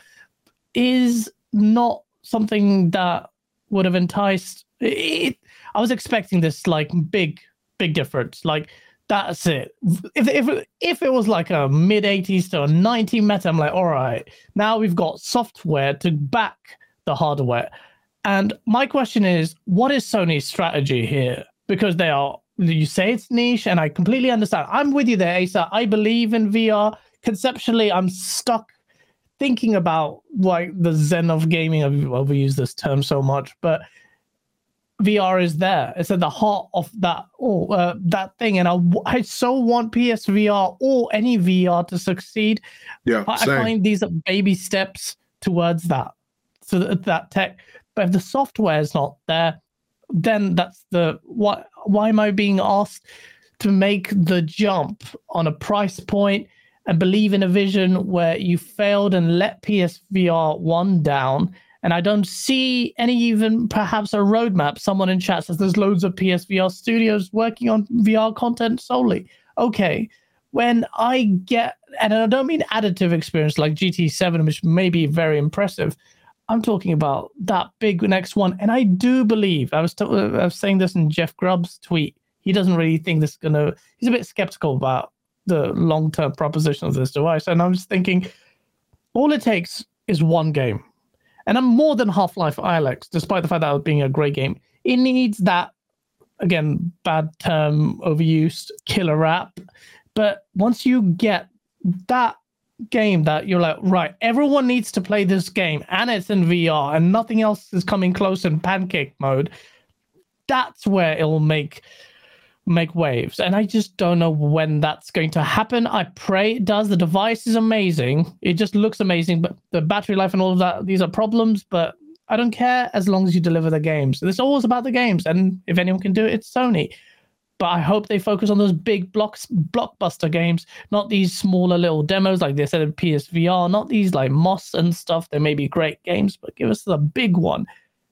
is not something that would have enticed. It, I was expecting this like big, big difference. Like that's it. If if if it was like a mid 80s to a 90 meta, I'm like, all right, now we've got software to back the hardware. And my question is, what is Sony's strategy here? Because they are you say it's niche, and I completely understand. I'm with you there, Asa. I believe in VR. Conceptually, I'm stuck thinking about like the zen of gaming. I've overused this term so much, but VR is there. It's at the heart of that oh uh, that thing, and I, I so want PSVR or any VR to succeed. Yeah, I, I find these are baby steps towards that, so that, that tech. But if the software is not there, then that's the what why am I being asked to make the jump on a price point and believe in a vision where you failed and let PSVR 1 down? And I don't see any even perhaps a roadmap. Someone in chat says there's loads of PSVR studios working on VR content solely. Okay. When I get, and I don't mean additive experience like GT7, which may be very impressive, I'm talking about that big next one. And I do believe, I was, t- I was saying this in Jeff Grubb's tweet, he doesn't really think this is to, he's a bit skeptical about the long term proposition of this device. And I'm just thinking, all it takes is one game. And I'm more than Half Life Alyx, despite the fact that it being a great game. It needs that, again, bad term, overused killer app. But once you get that game that you're like, right, everyone needs to play this game and it's in VR and nothing else is coming close in pancake mode, that's where it'll make make waves. And I just don't know when that's going to happen. I pray it does. The device is amazing. It just looks amazing, but the battery life and all of that, these are problems, but I don't care as long as you deliver the games. It's always about the games. And if anyone can do it, it's Sony but I hope they focus on those big blocks, blockbuster games, not these smaller little demos like they said in PSVR, not these like Moss and stuff. They may be great games, but give us the big one.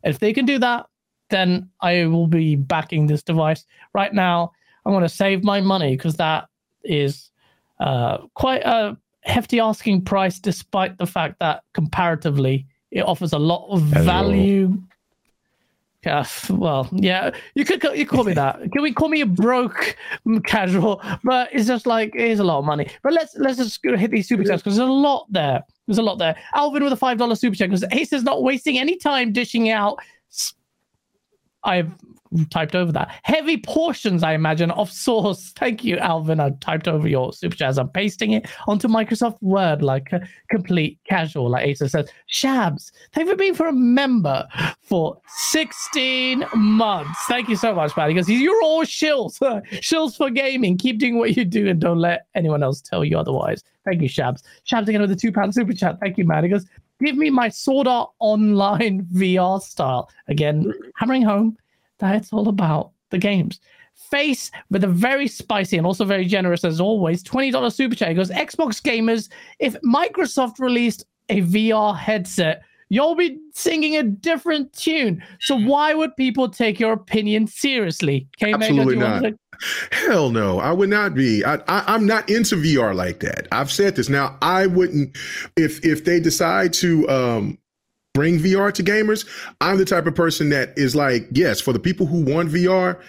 If they can do that, then I will be backing this device. Right now, I want to save my money because that is uh, quite a hefty asking price, despite the fact that comparatively it offers a lot of value yeah, well, yeah, you could you call me that. Can we call me a broke casual? But it's just like it is a lot of money. But let's let's just hit these super chats because there's a lot there. There's a lot there. Alvin with a five dollar super chat because Ace is not wasting any time dishing out. I've typed over that. Heavy portions, I imagine, of source. Thank you, Alvin. I typed over your super chat. I'm pasting it onto Microsoft Word like a complete casual, like Asa says. Shabs, thank you for being for a member for 16 months. Thank you so much, man. Because you're all shills. shills for gaming. Keep doing what you do and don't let anyone else tell you otherwise. Thank you, Shabs. Shabs again with the two pound super chat. Thank you, man. He goes, give me my Sword Art Online VR style. Again, hammering home that it's all about the games. Face with a very spicy and also very generous, as always, $20 super chat. He goes, Xbox gamers, if Microsoft released a VR headset, you'll be singing a different tune. So why would people take your opinion seriously? Absolutely not. To- Hell no, I would not be. I, I, am not into VR like that. I've said this. Now, I wouldn't if if they decide to um bring VR to gamers. I'm the type of person that is like, yes, for the people who want VR,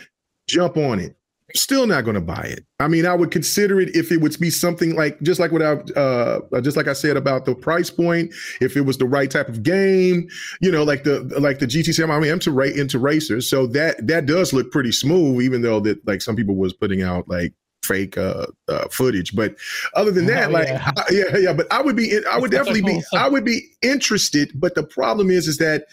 jump on it. Still not going to buy it. I mean, I would consider it if it would be something like just like what I uh, just like I said about the price point. If it was the right type of game, you know, like the like the GT7. I mean, I'm to rate into racers, so that that does look pretty smooth. Even though that like some people was putting out like fake uh, uh, footage. But other than that, oh, like yeah. I, yeah, yeah. But I would be, I would definitely be, I would be interested. But the problem is, is that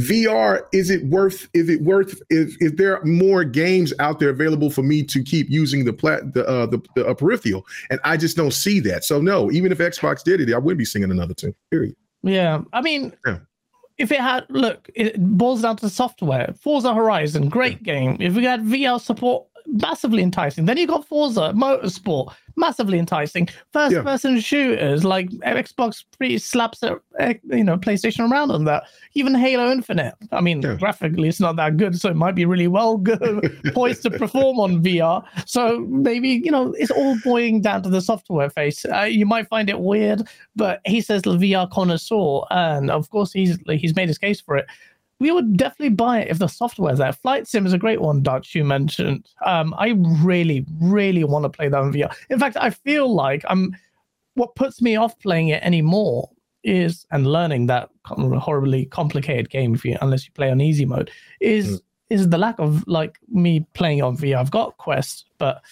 VR is it worth? Is it worth? Is, is there more games out there available for me to keep using the plat the uh, the, the uh, peripheral? And I just don't see that. So no, even if Xbox did it, I wouldn't be singing another tune. Period. Yeah, I mean. Yeah if it had look, it boils down to software. Forza Horizon, great game. If we had VR support massively enticing. Then you got Forza Motorsport, massively enticing. First yeah. person shooters like Xbox pretty slaps eh, you know, PlayStation around on that. Even Halo Infinite. I mean, yeah. graphically it's not that good, so it might be really well good, poised to perform on VR. So maybe you know it's all boiling down to the software face. Uh, you might find it weird, but he says the VR connoisseur, and of course he's he's made his case for it we would definitely buy it if the software's there. Flight Sim is a great one, Dutch, you mentioned. Um, I really, really want to play that in VR. In fact, I feel like I'm what puts me off playing it anymore is and learning that horribly complicated game if you unless you play on easy mode is mm. is the lack of like me playing on VR. I've got Quest, but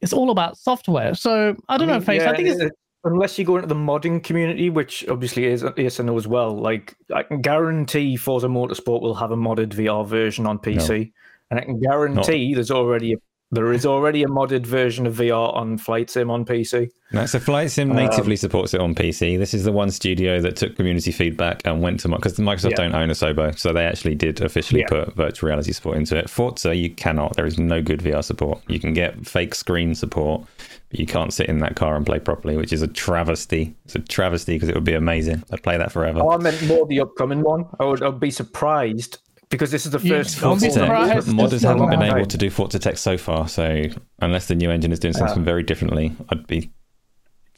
it's all about software. So I don't I mean, know, Face. Yeah, I think it's unless you go into the modding community, which obviously is ESNO as well, like I can guarantee Forza Motorsport will have a modded VR version on PC, no. and I can guarantee there's already a, there is already a modded version of VR on Flight Sim on PC. No, so Flight Sim natively um, supports it on PC. This is the one studio that took community feedback and went to because Microsoft yeah. don't own Asobo, so they actually did officially yeah. put virtual reality support into it. Forza, you cannot. There is no good VR support. You can get fake screen support but you can't sit in that car and play properly, which is a travesty. It's a travesty because it would be amazing. I'd play that forever. Oh, I meant more the upcoming one. I would, I'd be surprised because this is the first. Forza Tech, modders haven't been able to do Forza Tech so far. So unless the new engine is doing something very differently, I'd be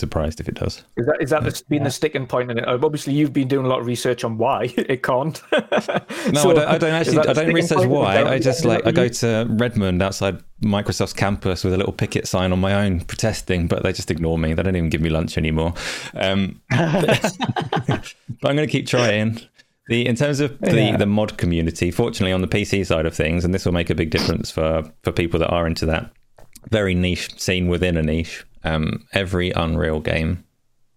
surprised if it does. Is that is that yeah. been the sticking point in it? Obviously, you've been doing a lot of research on why it can't. no, so, I, don't, I, don't, actually. I don't research why. I just like I go to Redmond outside Microsoft's campus with a little picket sign on my own protesting, but they just ignore me. They don't even give me lunch anymore. Um, but, I'm going to keep trying. The, in terms of the, yeah. the mod community, fortunately on the PC side of things, and this will make a big difference for, for people that are into that very niche scene within a niche um, every Unreal game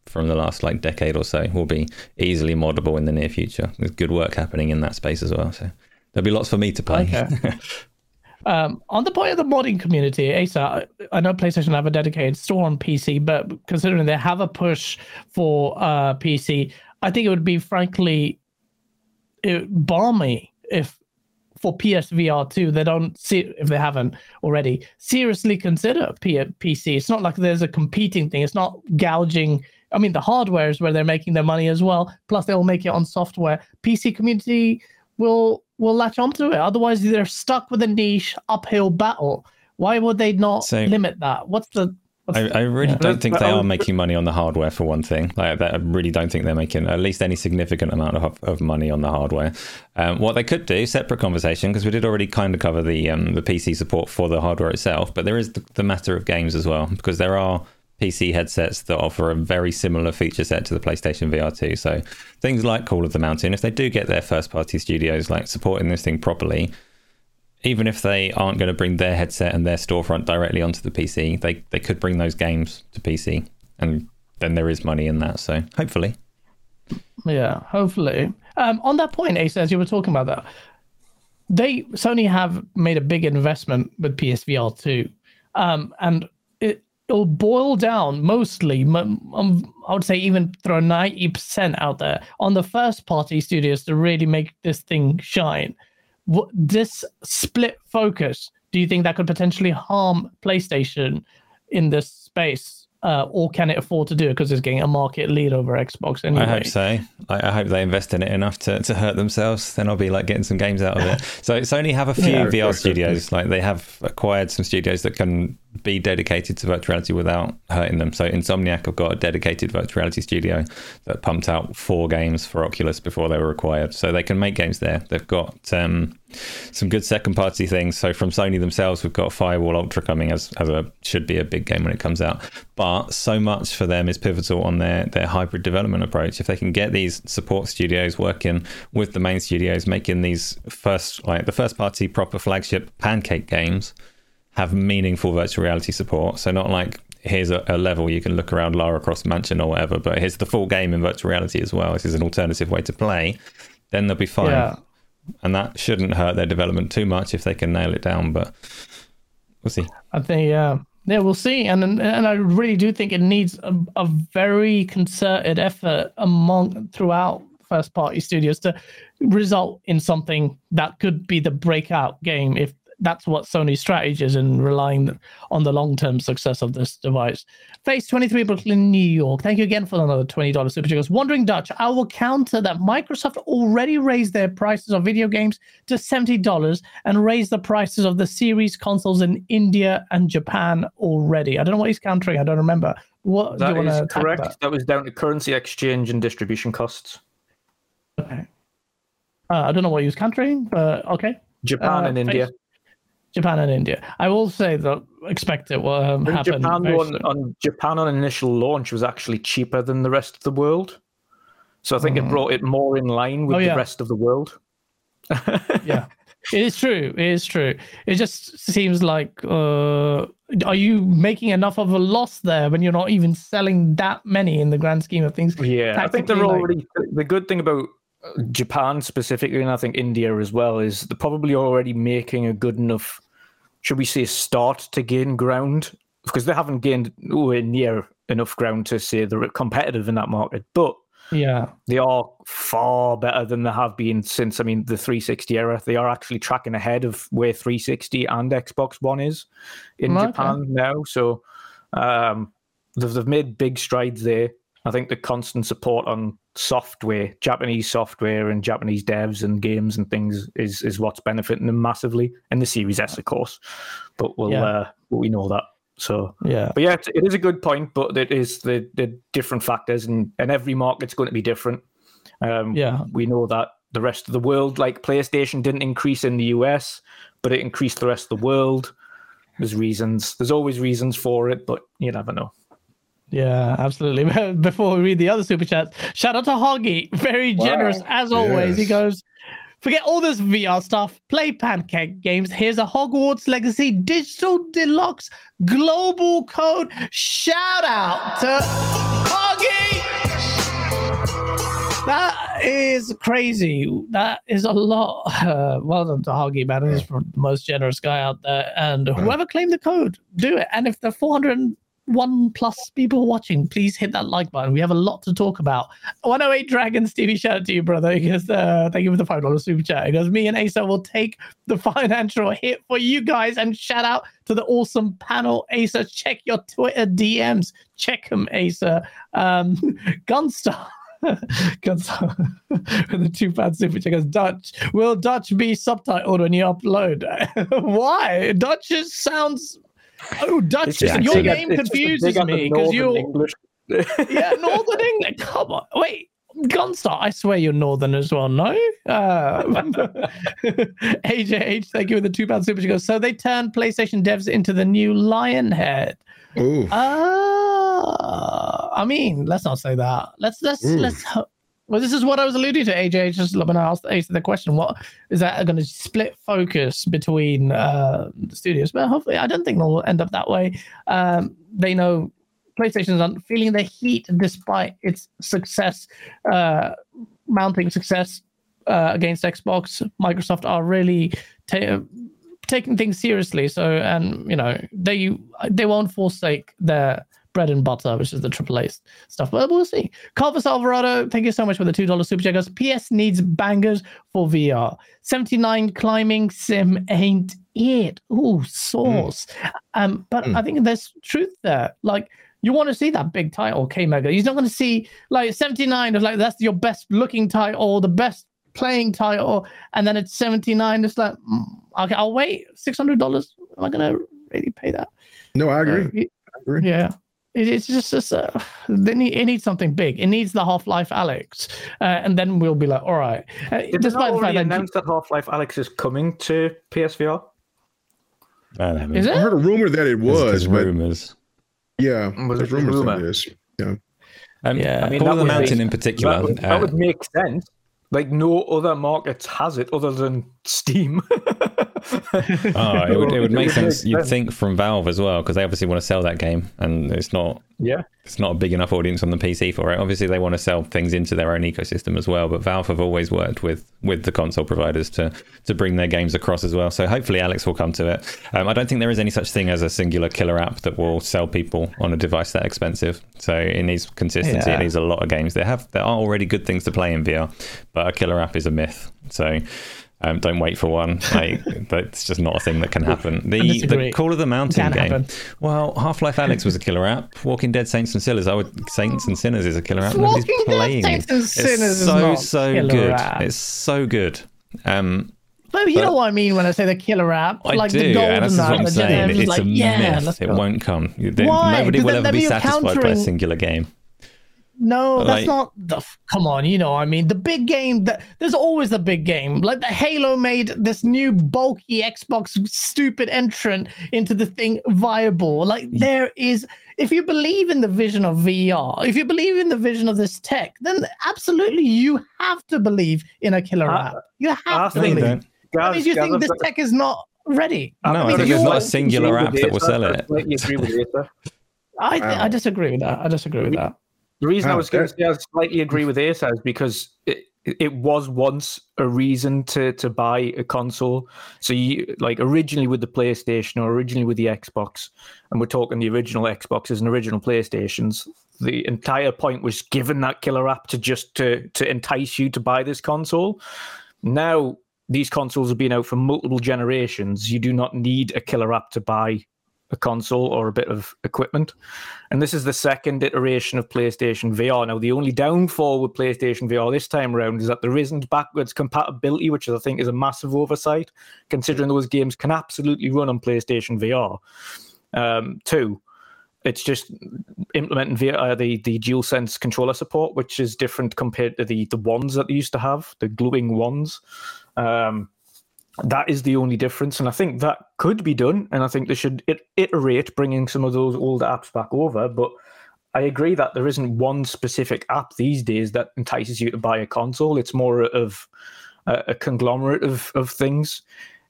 from the last like decade or so will be easily moddable in the near future. There's good work happening in that space as well. So there'll be lots for me to play. Okay. um, on the point of the modding community, Asa, I know PlayStation have a dedicated store on PC, but considering they have a push for uh, PC, I think it would be frankly it, balmy if for PSVR 2, they don't see if they haven't already seriously consider P- PC. It's not like there's a competing thing. It's not gouging. I mean, the hardware is where they're making their money as well. Plus, they'll make it on software. PC community will will latch onto it. Otherwise, they're stuck with a niche uphill battle. Why would they not so, limit that? What's the I, I, really yeah. don't think they are making money on the hardware for one thing. Like, I really don't think they're making at least any significant amount of, of money on the hardware. Um, what they could do, separate conversation, because we did already kind of cover the um, the PC support for the hardware itself, but there is the, the matter of games as well, because there are PC headsets that offer a very similar feature set to the PlayStation VR 2. So things like Call of the Mountain, if they do get their first party studios like supporting this thing properly, even if they aren't going to bring their headset and their storefront directly onto the PC, they they could bring those games to PC, and then there is money in that. So hopefully, yeah, hopefully. Um, on that point, Ace, as you were talking about that, they Sony have made a big investment with PSVR two, um, and it will boil down mostly. Um, I would say even throw ninety percent out there on the first party studios to really make this thing shine what, this split focus, do you think that could potentially harm PlayStation in this space? Uh, or can it afford to do it because it's getting a market lead over Xbox anyway? I hope so. I, I, hope they invest in it enough to, to hurt themselves. Then I'll be like getting some games out of it. so Sony have a few yeah, VR studios. Like they have acquired some studios that can be dedicated to virtual reality without hurting them. So Insomniac have got a dedicated virtual reality studio that pumped out four games for Oculus before they were acquired. So they can make games there. They've got um, some good second party things. So from Sony themselves, we've got Firewall Ultra coming as, as a should be a big game when it comes out. But so much for them is pivotal on their their hybrid development approach. If they can get these support studios working with the main studios, making these first like the first party proper flagship pancake games have meaningful virtual reality support. So not like here's a, a, level you can look around Lara Croft Mansion or whatever, but here's the full game in virtual reality as well. This is an alternative way to play. Then they'll be fine, yeah. and that shouldn't hurt their development too much if they can nail it down. But we'll see. I think yeah. Yeah, we'll see, and and I really do think it needs a, a very concerted effort among throughout first party studios to result in something that could be the breakout game if that's what Sony's strategy is in relying on the long term success of this device. Phase 23 Brooklyn, New York. Thank you again for another $20 super chat. Wandering Dutch, I will counter that Microsoft already raised their prices of video games to $70 and raised the prices of the series consoles in India and Japan already. I don't know what he's countering. I don't remember. What that is correct. That? that? was down to currency exchange and distribution costs. Okay. Uh, I don't know what he was countering, but okay. Japan uh, and India. Japan and India. I will say that expect it will um, happen. Japan on, on, Japan on initial launch was actually cheaper than the rest of the world, so I think mm. it hmm. brought it more in line with oh, yeah. the rest of the world. yeah, it is true. It is true. It just seems like uh, are you making enough of a loss there when you're not even selling that many in the grand scheme of things? Yeah, I think they're already the good thing about Japan specifically, and I think India as well, is they're probably already making a good enough, should we say, start to gain ground because they haven't gained nowhere near enough ground to say they're competitive in that market. But yeah, they are far better than they have been since. I mean, the 360 era. They are actually tracking ahead of where 360 and Xbox One is in okay. Japan now. So um, they've, they've made big strides there. I think the constant support on software, Japanese software and Japanese devs and games and things is is what's benefiting them massively. And the Series S, of course, but we'll yeah. uh, we know that. So yeah, but yeah, it is a good point, but it is the the different factors, and and every market's going to be different. Um, yeah, we know that the rest of the world, like PlayStation, didn't increase in the US, but it increased the rest of the world. There's reasons. There's always reasons for it, but you never know. Yeah, absolutely. Before we read the other super chats, shout out to Hoggy, very generous wow. as always. Yes. He goes, Forget all this VR stuff. Play pancake games. Here's a Hogwarts Legacy Digital Deluxe global code. Shout out to Hoggy. That is crazy. That is a lot. Uh, well done to Hoggy, man. He's the most generous guy out there. And whoever claimed the code, do it. And if the 400 one plus people watching, please hit that like button. We have a lot to talk about. 108 Dragons, Stevie, shout out to you, brother. Because uh, thank you for the five dollar super chat. Because me and Asa will take the financial hit for you guys. And shout out to the awesome panel, Asa. Check your Twitter DMs. Check them, Asa. Um, Gunstar. Gunstar the two bad super checkers. Dutch. Will Dutch be subtitled when you upload? Why? Dutch sounds Oh, Dutch. Yeah, your name confuses me because you're English. yeah, Northern England. Come on, wait. Gunstar, I swear you're Northern as well. No, uh, AJH, thank you for the two pound super. She goes. So they turned PlayStation devs into the new Lionhead. Ooh. Uh, I mean, let's not say that. Let's let's Ooh. let's well, this is what I was alluding to, AJ. Just when I asked Ace the question, what is that going to split focus between uh, the studios? But hopefully, I don't think they'll end up that way. Um, they know PlayStation's on feeling the heat despite its success, uh, mounting success uh, against Xbox. Microsoft are really ta- taking things seriously. So, and you know, they they won't forsake their bread and butter, which is the AAA stuff. But we'll see. Carlos Alvarado, thank you so much for the $2 super check. PS needs bangers for VR. 79 climbing sim ain't it. Ooh, sauce. Mm. Um, but mm. I think there's truth there. Like, you want to see that big title, K Mega. He's not going to see like 79 of like that's your best looking title, the best playing title, and then it's 79. It's like, mm, okay, I'll wait. $600. Am I going to really pay that. No, I agree. Uh, I agree. Yeah. It, it's just, just uh, they need, it needs something big. It needs the Half Life Alyx, uh, and then we'll be like, all right. Uh, Did despite the fact that announced that Half Life Alyx is coming to PSVR. is it? I heard a rumor that it was, but rumors. Yeah, was there's rumors rumor? that it is. Yeah. Um, yeah, I mean, Call the Mountain in particular. That would, that would, make sense like no other market has it other than Steam. oh, it would, it would make sense. You'd think from Valve as well, because they obviously want to sell that game, and it's not. Yeah, it's not a big enough audience on the PC for it. Obviously, they want to sell things into their own ecosystem as well. But Valve have always worked with with the console providers to to bring their games across as well. So hopefully, Alyx will come to it. Um, I don't think there is any such thing as a singular killer app that will sell people on a device that expensive. So it needs consistency. Yeah. It needs a lot of games. There have there are already good things to play in VR, but a killer app is a myth. So um, don't wait for one. Like, that's just not a thing that can happen. The the Call of the Mountain game. Happen. Well, Half Life Alyx was a killer app. Walking Dead Saints and Sinners. I would Saints and Sinners is a killer app. Nobody's Walking playing Dead, Saints and Sinners it's so so good. App. It's so good. Um, but you but, know what I mean when I say the killer app, I like do, the golden and that's what I'm saying. It's like, a yeah, myth. It won't come. Why? Nobody will ever be satisfied by a singular game. No, that's like, not the. Come on, you know, I mean, the big game. That there's always the big game. Like the Halo made this new bulky Xbox stupid entrant into the thing viable. Like there is, if you believe in the vision of VR, if you believe in the vision of this tech, then absolutely you have to believe in a killer uh, app. You have I to believe. That, that means you think this tech is not ready. No, I, think there's not a singular app that will sell it. I, I disagree with that. I disagree with that. The reason oh, I was going to say I slightly agree with Asa is because it, it was once a reason to to buy a console. So you like originally with the PlayStation or originally with the Xbox, and we're talking the original Xboxes and original PlayStations. The entire point was given that killer app to just to to entice you to buy this console. Now these consoles have been out for multiple generations. You do not need a killer app to buy a console or a bit of equipment. And this is the second iteration of PlayStation VR. Now, the only downfall with PlayStation VR this time around is that there isn't backwards compatibility, which I think is a massive oversight, considering those games can absolutely run on PlayStation VR. Um, two, it's just implementing via uh, the the DualSense controller support, which is different compared to the the ones that they used to have, the gluing ones. Um, that is the only difference, and I think that could be done. And I think they should iterate bringing some of those old apps back over. But I agree that there isn't one specific app these days that entices you to buy a console. It's more of a, a conglomerate of of things.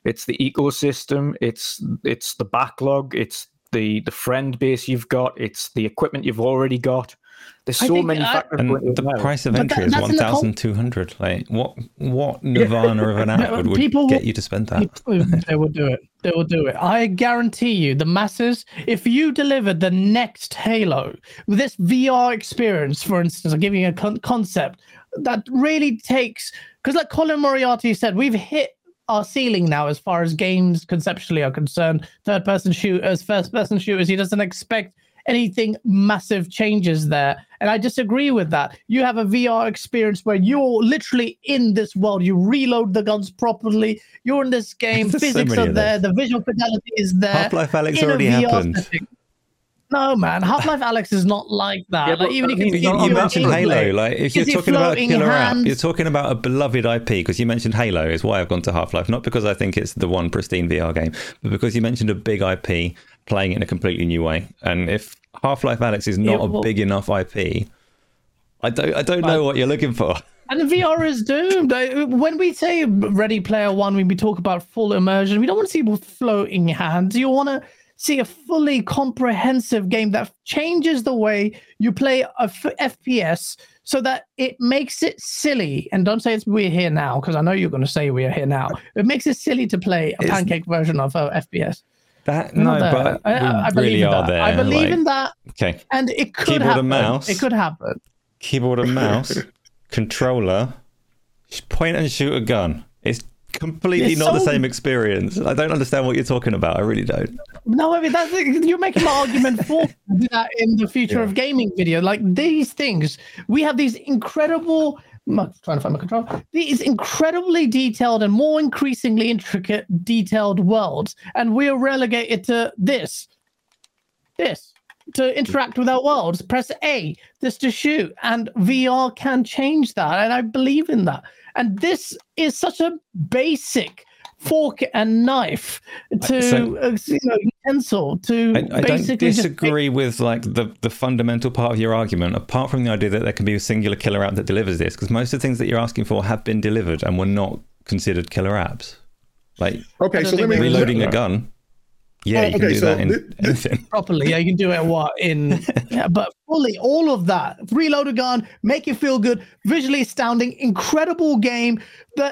It's the ecosystem. It's it's the backlog. It's the the friend base you've got. It's the equipment you've already got. There's so many factors. And the price of entry that, is one thousand two hundred. Like what? What nirvana of an app would, would people, get you to spend that? People, they will do it. They will do it. I guarantee you, the masses. If you delivered the next Halo with this VR experience, for instance, I'm giving you a con- concept that really takes because, like Colin Moriarty said, we've hit our ceiling now as far as games conceptually are concerned. Third person shooters, first person shooters. He doesn't expect anything massive changes there. And I disagree with that. You have a VR experience where you're literally in this world. You reload the guns properly. You're in this game. Physics so are there. The visual fidelity is there. Half Life Alyx already happened. Setting. No, man. Half Life Alyx is not like that. Yeah, like, even if you, you, you mentioned Halo, like if you're talking about a killer app, you're talking about a beloved IP because you mentioned Halo is why I've gone to Half Life, not because I think it's the one pristine VR game, but because you mentioned a big IP playing it in a completely new way. And if Half Life Alyx is not a big enough IP, I don't I don't know what you're looking for. And VR is doomed. When we say Ready Player One, when we talk about full immersion, we don't want to see people floating hands. You want to see a fully comprehensive game that changes the way you play a f- FPS so that it makes it silly. And don't say it's we're here now, because I know you're going to say we're here now. It makes it silly to play a pancake version of uh, FPS. That no, but I, I, I really are that. there. I believe like, in that. Okay. And it could Keyboard happen. and mouse. It could happen. Keyboard and mouse, controller, point and shoot a gun. It's completely it's not so... the same experience. I don't understand what you're talking about. I really don't. No, I mean that's you're making an argument for that in the future yeah. of gaming video. Like these things, we have these incredible I'm trying to find my control. These incredibly detailed and more increasingly intricate, detailed worlds, and we're relegated to this, this to interact with our worlds. Press A, this to shoot, and VR can change that, and I believe in that. And this is such a basic fork and knife to so, uh, you know utensil to I, I don't disagree with like the the fundamental part of your argument apart from the idea that there can be a singular killer app that delivers this because most of the things that you're asking for have been delivered and were not considered killer apps. Like okay so let me reloading a gun yeah, you okay, can do so that in anything. Properly, yeah, you can do it what in yeah, but fully all of that. Reload a gun, make you feel good, visually astounding, incredible game. The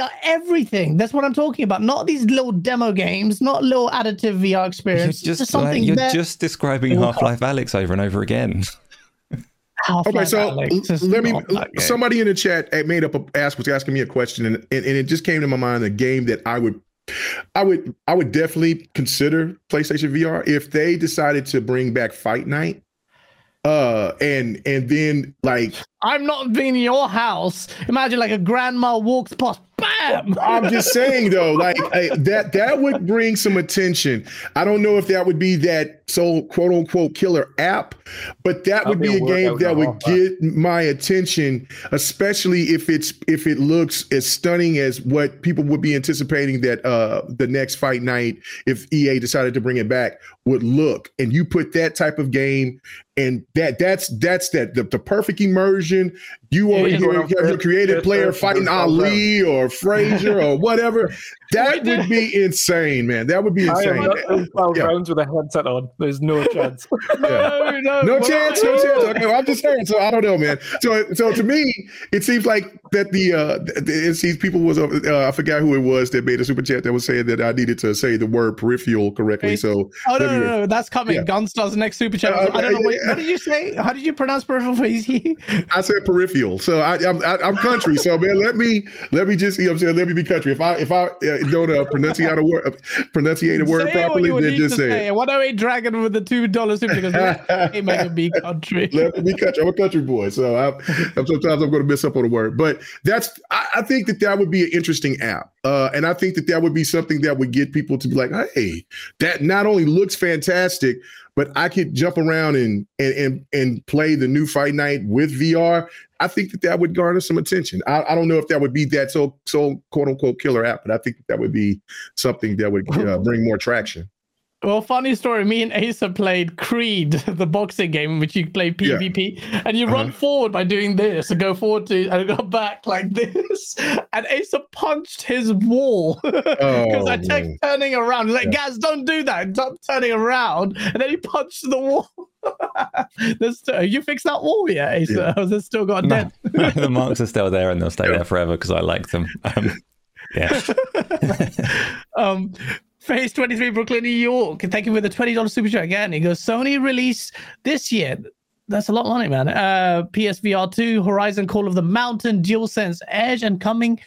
uh, everything. That's what I'm talking about. Not these little demo games, not little additive VR experience. You're just, something like, you're just describing Half Life Alyx over and over again. Half-Life okay, so let me. Somebody in the chat made up a ask was asking me a question, and, and, and it just came to my mind a game that I would I would I would definitely consider PlayStation VR if they decided to bring back Fight Night. Uh and and then like I'm not being in your house. Imagine like a grandma walks past bam. I'm just saying though, like that that would bring some attention. I don't know if that would be that so quote unquote killer app, but that That'll would be, be a game that would get my attention, especially if it's if it looks as stunning as what people would be anticipating that uh the next fight night, if EA decided to bring it back, would look. And you put that type of game and that that's that's that the, the perfect immersion you over here, you have your creative player fighting Ali or Frazier or whatever. That would be insane, man. That would be insane. I am yeah. rounds with a headset on. There's no chance. no, yeah. no, no chance, no chance. Okay, well, I'm just saying. So I don't know, man. So, so to me, it seems like that the uh, it seems people was uh, I forgot who it was that made a super chat that was saying that I needed to say the word peripheral correctly. So oh no, no, no, no, that's coming. Yeah. Gunstar's next super chat. Uh, I don't know. What, what did you say? How did you pronounce peripheral? I said peripheral. So I, I'm I, am i am country. So man, let me let me just you know I'm saying let me be country. If I if I uh, don't uh, pronunciate a word uh, pronunciate a word properly, then just say, say it. What are we dragging with the two dollars because it might be country. let me be country. I'm a country boy, so I, I'm, sometimes I'm going to mess up on a word. But that's I, I think that that would be an interesting app, uh, and I think that that would be something that would get people to be like, hey, that not only looks fantastic, but I could jump around and and and, and play the new Fight Night with VR. I think that that would garner some attention. I, I don't know if that would be that so so quote unquote killer app, but I think that would be something that would uh, bring more traction. Well, funny story. Me and Asa played Creed, the boxing game in which you play PvP, yeah. and you uh-huh. run forward by doing this and go forward to and go back like this. And Asa punched his wall because oh, I kept turning around. He's like, yeah. guys, don't do that. Stop turning around. And then he punched the wall. There's, you fixed that wall yet, Asa? Yeah. Has it still got no, dead? the marks are still there and they'll stay there forever because I like them. Um, yeah. um, Phase 23, Brooklyn, New York. Thank you for the $20 super chat again. He goes, Sony release this year. That's a lot of money, man. Uh, PSVR 2, Horizon Call of the Mountain, DualSense Edge, and coming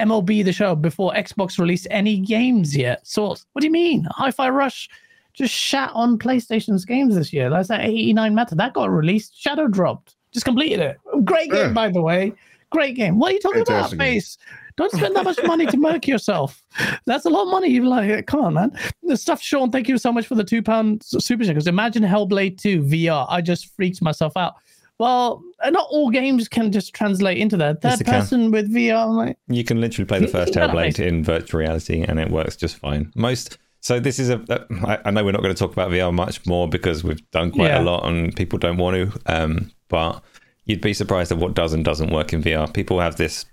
MLB The Show before Xbox released any games yet. Source, what do you mean? Hi Fi Rush just shat on PlayStation's games this year. That's that 89 matter. That got released. Shadow dropped. Just completed it. Great game, yeah. by the way. Great game. What are you talking Fantastic. about, Face? Don't spend that much money to murk yourself. That's a lot of money. You're like, come on, man. The stuff, Sean. Thank you so much for the two pound super. Because imagine Hellblade 2 VR. I just freaked myself out. Well, not all games can just translate into that. Third yes, person with VR, like, you can literally play the first Hellblade in virtual reality, and it works just fine. Most. So this is a. I know we're not going to talk about VR much more because we've done quite yeah. a lot, and people don't want to. Um, but you'd be surprised at what does and doesn't work in VR. People have this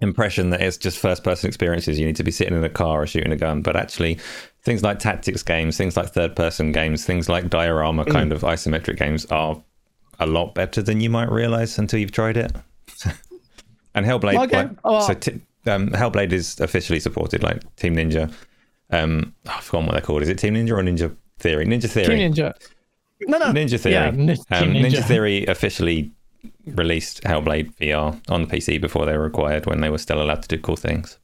impression that it's just first person experiences. You need to be sitting in a car or shooting a gun, but actually, things like tactics games, things like third person games, things like diorama mm. kind of isometric games are a lot better than you might realize until you've tried it. and Hellblade, okay. like, oh. so t- um, Hellblade is officially supported, like Team Ninja. Um, oh, I've forgotten what they're called. Is it Team Ninja or Ninja Theory? Ninja Theory. Team Ninja. No, no. Ninja Theory. Yeah, um, Ninja. Ninja Theory officially released Hellblade VR on the PC before they were required when they were still allowed to do cool things.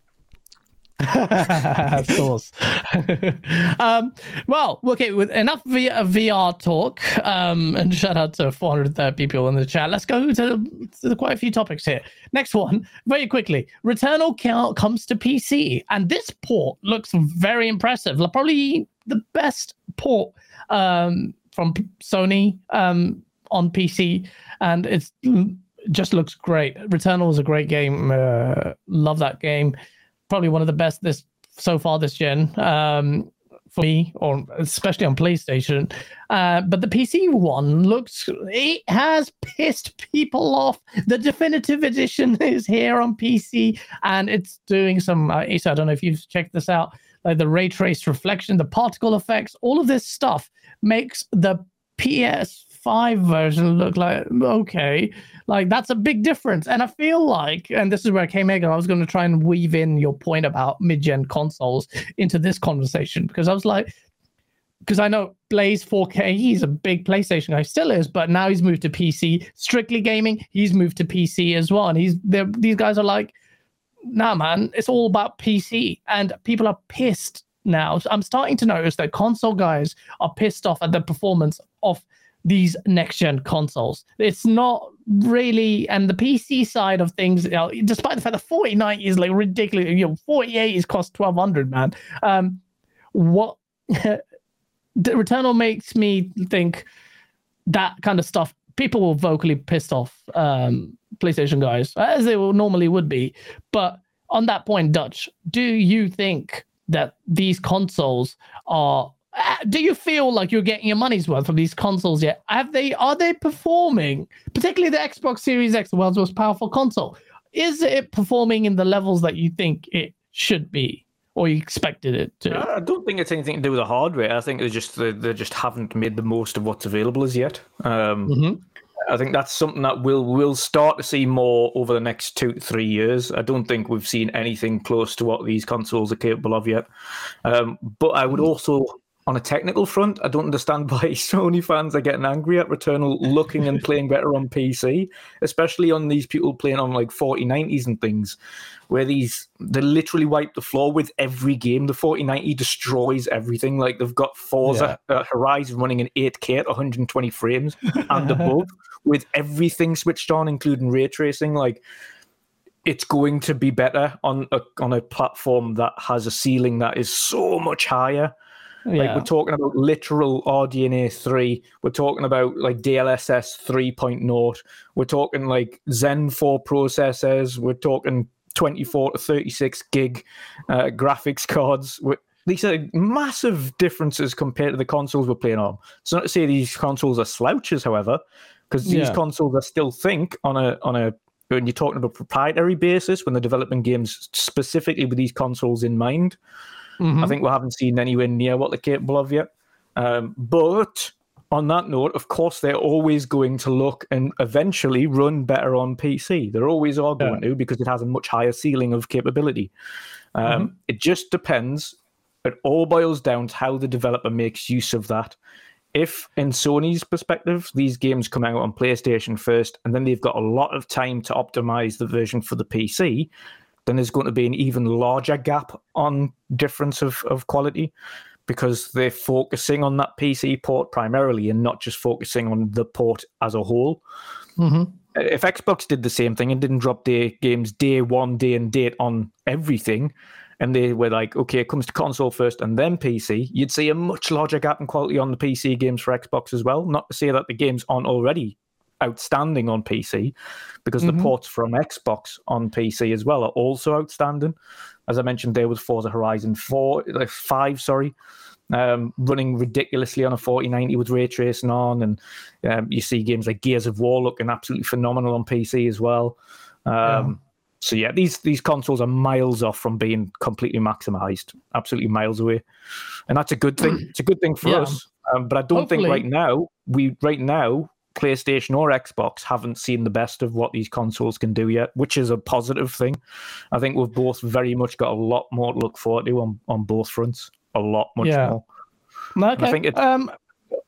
of course. um, well, okay, with enough v- VR talk, um, and shout out to 430 people in the chat. Let's go to, to quite a few topics here. Next one, very quickly. Returnal comes to PC, and this port looks very impressive. Probably the best port um, from Sony um, on PC, and it's just looks great. Returnal was a great game. Uh, love that game. Probably one of the best this so far this gen um, for me, or especially on PlayStation. Uh, but the PC one looks it has pissed people off. The definitive edition is here on PC, and it's doing some. Uh, I don't know if you've checked this out. Like the ray trace reflection, the particle effects, all of this stuff makes the PS5 version look like okay. Like that's a big difference. And I feel like, and this is where I came in, I was going to try and weave in your point about mid-gen consoles into this conversation because I was like, because I know Blaze 4K, he's a big PlayStation guy, still is, but now he's moved to PC. Strictly gaming, he's moved to PC as well. And he's there, these guys are like, nah, man, it's all about PC. And people are pissed now. I'm starting to notice that console guys are pissed off at the performance of these next gen consoles. It's not really, and the PC side of things, you know, despite the fact that 4090 is like ridiculous, you know, forty eight is cost 1200, man. Um, what the Returnal makes me think that kind of stuff. People were vocally pissed off um, PlayStation guys, as they will normally would be. But on that point, Dutch, do you think that these consoles are do you feel like you're getting your money's worth from these consoles yet? Have they are they performing, particularly the Xbox Series X, the world's most powerful console? Is it performing in the levels that you think it should be, or you expected it to? I don't think it's anything to do with the hardware. I think they just they, they just haven't made the most of what's available as yet. Um, mm-hmm. I think that's something that we'll we'll start to see more over the next two to three years. I don't think we've seen anything close to what these consoles are capable of yet. Um, but I would also, on a technical front, I don't understand why Sony fans are getting angry at Returnal looking and playing better on PC, especially on these people playing on like 4090s and things, where these they literally wipe the floor with every game. The 4090 destroys everything. Like they've got Forza yeah. uh, Horizon running in 8K at 120 frames and above with everything switched on, including ray tracing, like it's going to be better on a on a platform that has a ceiling that is so much higher. Yeah. Like we're talking about literal RDNA three. We're talking about like DLSS 3.0. We're talking like Zen 4 processors. We're talking 24 to 36 gig uh, graphics cards. We're, these are massive differences compared to the consoles we're playing on. It's not to say these consoles are slouches, however, because these yeah. consoles, I still think on a on a when you're talking about proprietary basis, when they're developing games specifically with these consoles in mind, mm-hmm. I think we haven't seen anywhere near what they're capable of yet. Um, but on that note, of course, they're always going to look and eventually run better on PC. They're always are going yeah. to because it has a much higher ceiling of capability. Um, mm-hmm. It just depends. It all boils down to how the developer makes use of that if in Sony's perspective, these games come out on PlayStation first, and then they've got a lot of time to optimize the version for the PC, then there's going to be an even larger gap on difference of, of quality because they're focusing on that PC port primarily and not just focusing on the port as a whole. Mm-hmm. If Xbox did the same thing and didn't drop their games day one, day and date on everything, and they were like, okay, it comes to console first and then PC, you'd see a much larger gap in quality on the PC games for Xbox as well. Not to say that the games aren't already outstanding on PC, because mm-hmm. the ports from Xbox on PC as well are also outstanding. As I mentioned, there was Forza Horizon 4, like 5, sorry. Um, running ridiculously on a 4090 with ray tracing on, and um, you see games like Gears of War looking absolutely phenomenal on PC as well. Um, yeah so yeah, these these consoles are miles off from being completely maximized, absolutely miles away, and that's a good thing. It's a good thing for yeah. us. Um, but I don't Hopefully. think right now we right now PlayStation or Xbox haven't seen the best of what these consoles can do yet, which is a positive thing. I think we've both very much got a lot more to look forward to on, on both fronts. A lot much yeah. more. Okay. I think it, um,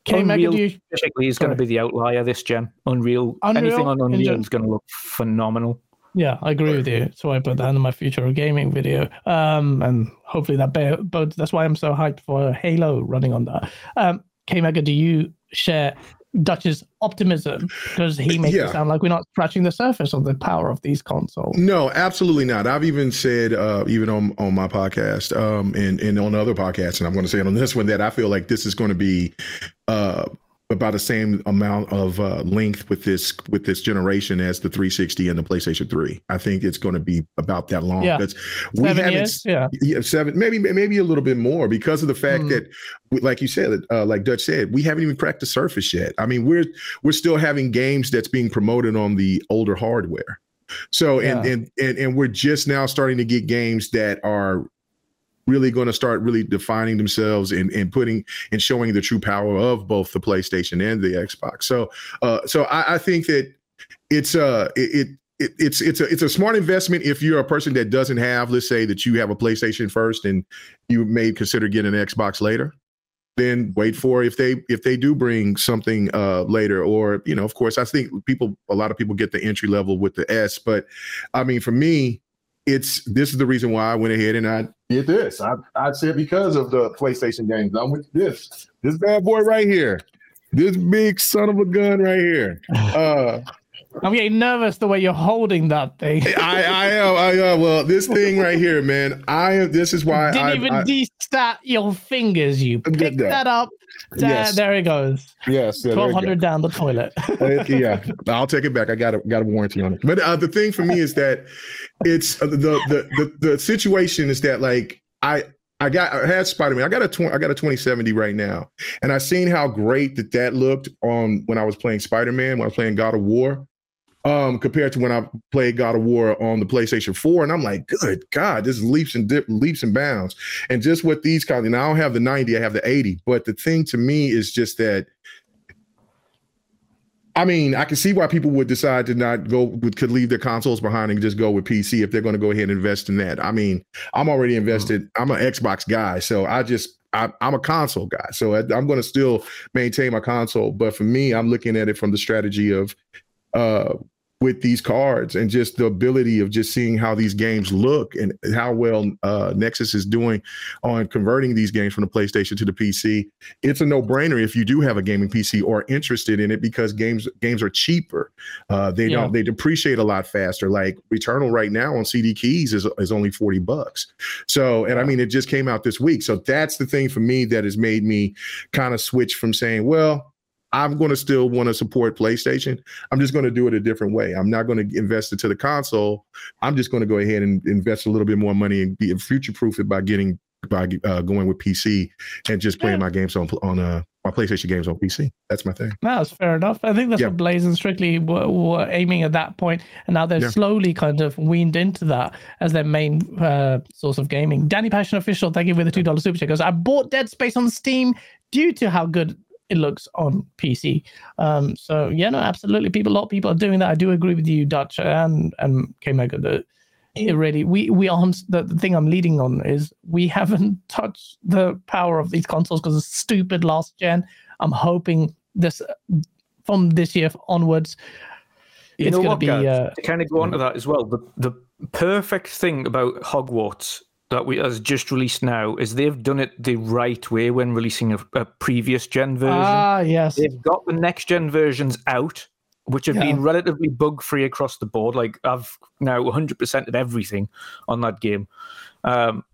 Unreal you... is going to be the outlier this gen. Unreal, Unreal anything on Unreal is going to look phenomenal. Yeah, I agree with you. So I put that in my future of gaming video. Um, and hopefully that bodes. That's why I'm so hyped for Halo running on that. Um, K Mega, do you share Dutch's optimism because he makes yeah. it sound like we're not scratching the surface of the power of these consoles. No, absolutely not. I've even said, uh, even on on my podcast, um, and and on other podcasts, and I'm going to say it on this one that I feel like this is going to be uh, about the same amount of uh, length with this with this generation as the 360 and the PlayStation 3. I think it's going to be about that long. Yeah. We seven years? Yeah. yeah. Seven, maybe maybe a little bit more because of the fact mm. that, like you said, uh, like Dutch said, we haven't even cracked the surface yet. I mean, we're we're still having games that's being promoted on the older hardware. So and, yeah. and and and we're just now starting to get games that are really going to start really defining themselves and, and putting and showing the true power of both the PlayStation and the Xbox. So, uh, so I, I think that it's uh it, it it's it's a it's a smart investment if you're a person that doesn't have, let's say that you have a PlayStation first and you may consider getting an Xbox later. Then wait for if they if they do bring something uh later, or you know, of course, I think people a lot of people get the entry level with the S, but I mean, for me, it's this is the reason why I went ahead and I did this. I I said because of the PlayStation games. I'm with this this bad boy right here, this big son of a gun right here. Uh, I'm getting nervous the way you're holding that thing. I, I am. I am. Well, this thing right here, man. I am. This is why I didn't even I, destat your fingers. You picked that. that up. Yes. There it goes. Yes. Yeah, Twelve hundred down the toilet. uh, yeah, I'll take it back. I got a got a warranty on it. But uh, the thing for me is that it's uh, the, the the the situation is that like I I got I had Spider Man. I got a 20, I got a 2070 right now, and I seen how great that that looked on when I was playing Spider Man when I was playing God of War um, compared to when I played God of War on the PlayStation 4. And I'm like, good God, this leaps and dip, leaps and bounds. And just with these kind of, now, I don't have the 90, I have the 80. But the thing to me is just that I mean, I can see why people would decide to not go with could leave their consoles behind and just go with PC if they're going to go ahead and invest in that. I mean, I'm already invested. I'm an Xbox guy, so I just I, am a console guy, so I, I'm going to still maintain my console. But for me, I'm looking at it from the strategy of uh, with these cards and just the ability of just seeing how these games look and how well uh, Nixxes is doing on converting these games from the PlayStation to the PC. It's a no-brainer if you do have a gaming PC or interested in it because games games are cheaper. Uh, they yeah. don't they depreciate a lot faster. Like Returnal right now on CD keys is is only 40 bucks. So and I mean it just came out this week. So that's the thing for me that has made me kind of switch from saying, well, I'm going to still want to support PlayStation. I'm just going to do it a different way. I'm not going to invest into the console. I'm just going to go ahead and invest a little bit more money and be future proof it by getting by uh, going with PC and just playing yeah. my games on on uh, my PlayStation games on PC. That's my thing. That's fair enough. I think that's yeah. what Blaze and Strictly were, were, aiming at that point, and now they're yeah. slowly kind of weaned into that as their main uh, source of gaming. Danny Passion official, thank you for the two dollar super chat. Goes, I bought Dead Space on Steam due to how good it looks on PC. Um, so yeah, no, absolutely. People, a lot of people are doing that. I do agree with you, Dutch and and K Mega. That it really we we aren't the, the thing I'm leading on is we haven't touched the power of these consoles because it's stupid last gen. I'm hoping this from this year onwards. You it's know what, be, uh, to kind of go on to that as well. The the perfect thing about Hogwarts that we has just released now is they've done it the right way when releasing a, a previous gen version. Ah, yes. They've got the next gen versions out, which have yeah. been relatively bug free across the board. Like I've now 100% of everything on that game. Um,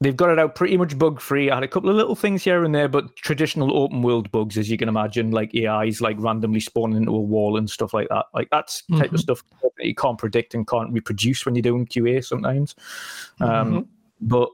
they've got it out pretty much bug free. I had a couple of little things here and there, but traditional open world bugs, as you can imagine, like AIs like randomly spawning into a wall and stuff like that. Like that's mm-hmm. type of stuff that you can't predict and can't reproduce when you're doing QA sometimes. Um, mm-hmm. But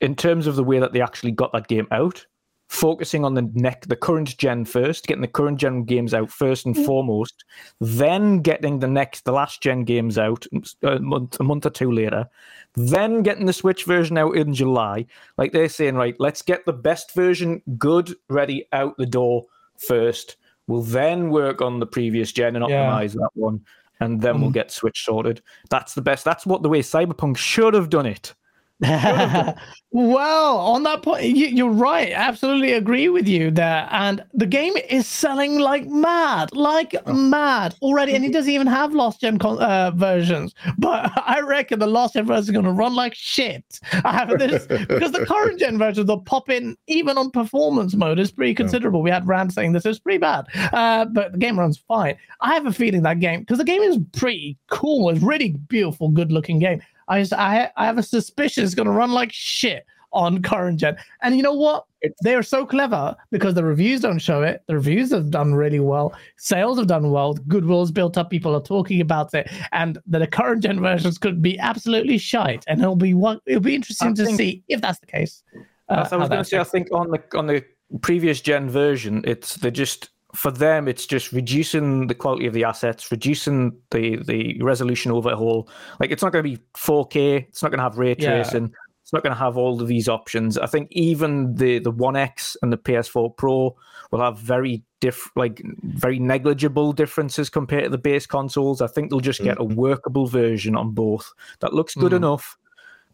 in terms of the way that they actually got that game out, focusing on the neck the current gen first, getting the current gen games out first and mm. foremost, then getting the next the last gen games out a month a month or two later, then getting the Switch version out in July. Like they're saying, right, let's get the best version good ready out the door first. We'll then work on the previous gen and optimize yeah. that one, and then mm. we'll get Switch sorted. That's the best. That's what the way Cyberpunk should have done it well, on that point, you, are right. Absolutely agree with you there. And the game is selling like mad, like oh. mad already. And it doesn't even have last gen con- uh, versions. But I reckon the last gen version is going to run like shit. I have this because the current gen versions the pop in even on performance mode is pretty considerable. We had Rand saying this is pretty bad, uh, but the game runs fine. I have a feeling that game because the game is pretty cool. It's really beautiful, good looking game. I just, I, I have a suspicion it's going to run like shit on current gen. And you know what? They are so clever because the reviews don't show it. The reviews have done really well. Sales have done well. Goodwill's built up. People are talking about it, and the current gen versions could be absolutely shite. And it'll be what it'll be interesting I to think, see if that's the case. Uh, I was going to say, I think on the on the previous gen version, it's they just for them, it's just reducing the quality of the assets, reducing the the resolution overhaul. Like it's not going to be 4K. It's not going to have ray tracing. Yeah. It's not going to have all of these options. I think even the the One X and the PS4 Pro will have very diff like very negligible differences compared to the base consoles. I think they'll just get mm-hmm. a workable version on both that looks good mm. enough,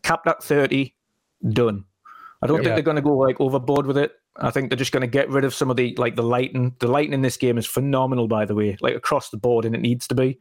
capped at 30, done. I don't yeah. think they're going to go like overboard with it. I think they're just going to get rid of some of the like the lighting. The lighting in this game is phenomenal, by the way, like across the board, and it needs to be.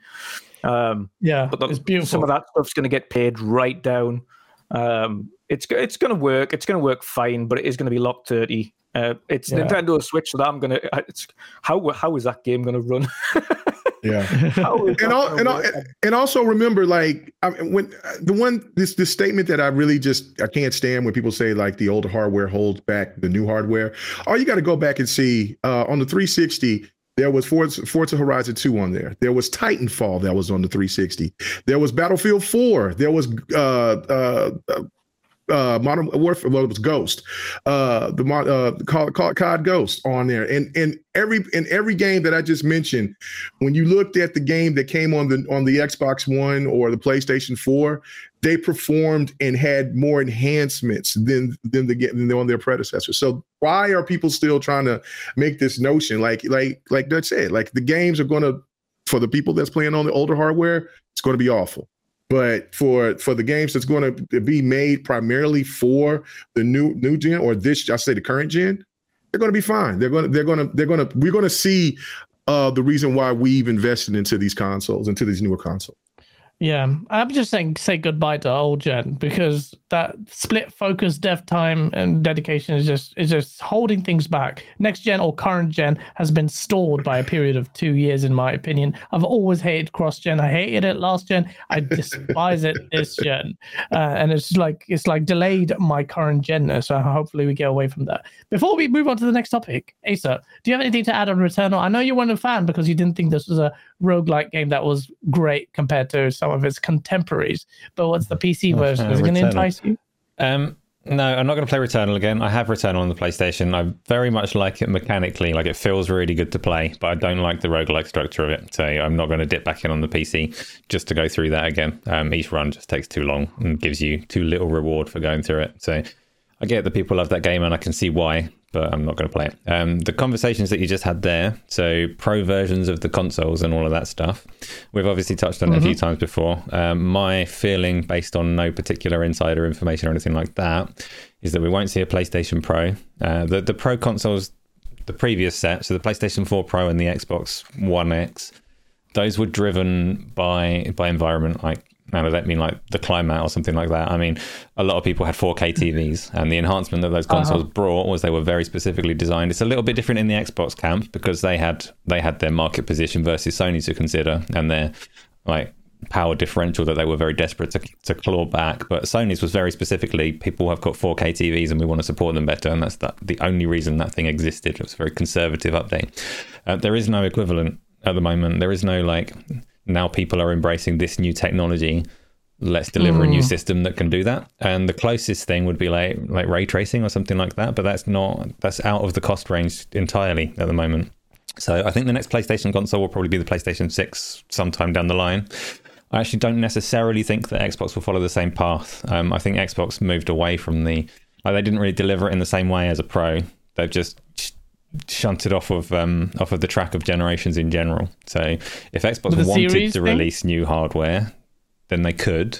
Um, yeah, but the, it's beautiful. Some of that stuff's going to get paid right down. Um, it's it's going to work. It's going to work fine, but it is going to be locked thirty. Uh, it's yeah. Nintendo Switch, so that I'm gonna. It's how how is that game going to run? Yeah, and, all, and, all, and also remember, like I mean, when the one this this statement that I really just I can't stand when people say like the older hardware holds back the new hardware. All you got to go back and see uh, on the 360. There was Forza, Forza Horizon 2 on there. There was Titanfall that was on the 360. There was Battlefield 4. There was uh, uh, uh, Modern Warfare, well, it was Ghost, uh, the uh, call, call COD Ghost on there, and and every in every game that I just mentioned, when you looked at the game that came on the on the Xbox One or the PlayStation Four, they performed and had more enhancements than than the than on their predecessors. So why are people still trying to make this notion like like like Dutch said, like the games are going to for the people that's playing on the older hardware, it's going to be awful. But for for the games that's going to be made primarily for the new new gen or this, I say the current gen, they're going to be fine. They're going to they're going to they're going to we're going to see uh, the reason why we've invested into these consoles, into these newer consoles. Yeah, I'm just saying say goodbye to old gen because that split focus, dev time, and dedication is just is just holding things back. Next gen or current gen has been stalled by a period of two years, in my opinion. I've always hated cross gen. I hated it last gen. I despise it this gen, uh, and it's like it's like delayed my current gen. So hopefully we get away from that. Before we move on to the next topic, Asa, do you have anything to add on Returnal? I know you weren't a fan because you didn't think this was a roguelike game that was great compared to some of its contemporaries. But what's the PC version? Is it going to entice you? Um, no, I'm not going to play Returnal again. I have Returnal on the PlayStation. I very much like it mechanically. Like it feels really good to play, but I don't like the roguelike structure of it. So I'm not going to dip back in on the PC just to go through that again. Um, each run just takes too long and gives you too little reward for going through it. So I get that people love that game and I can see why but I'm not going to play it. Um, the conversations that you just had there, so pro versions of the consoles and all of that stuff, we've obviously touched on mm-hmm. it a few mm-hmm. times before. Um, my feeling, based on no particular insider information or anything like that, is that we won't see a PlayStation Pro. Uh, the the Pro consoles, the previous set, so the PlayStation 4 Pro and the Xbox One X, those were driven by by environment like and I don't mean like the climate or something like that. I mean, a lot of people had 4K TVs, and the enhancement that those consoles uh-huh. brought was they were very specifically designed. It's a little bit different in the Xbox camp because they had they had their market position versus Sony to consider, and their like power differential that they were very desperate to, to claw back. But Sony's was very specifically people have got 4K TVs and we want to support them better, and that's the, the only reason that thing existed. It was a very conservative update. Uh, there is no equivalent at the moment. There is no like now people are embracing this new technology let's deliver mm. a new mm. system that can do that and the closest thing would be like like ray tracing or something like that but that's not that's out of the cost range entirely at the moment so i think the next playstation console will probably be the playstation 6 sometime down the line i actually don't necessarily think that xbox will follow the same path um, i think xbox moved away from the like they didn't really deliver it in the same way as a pro they've just shunted off of um, off of the track of generations in general. So if Xbox wanted to thing? release new hardware, then they could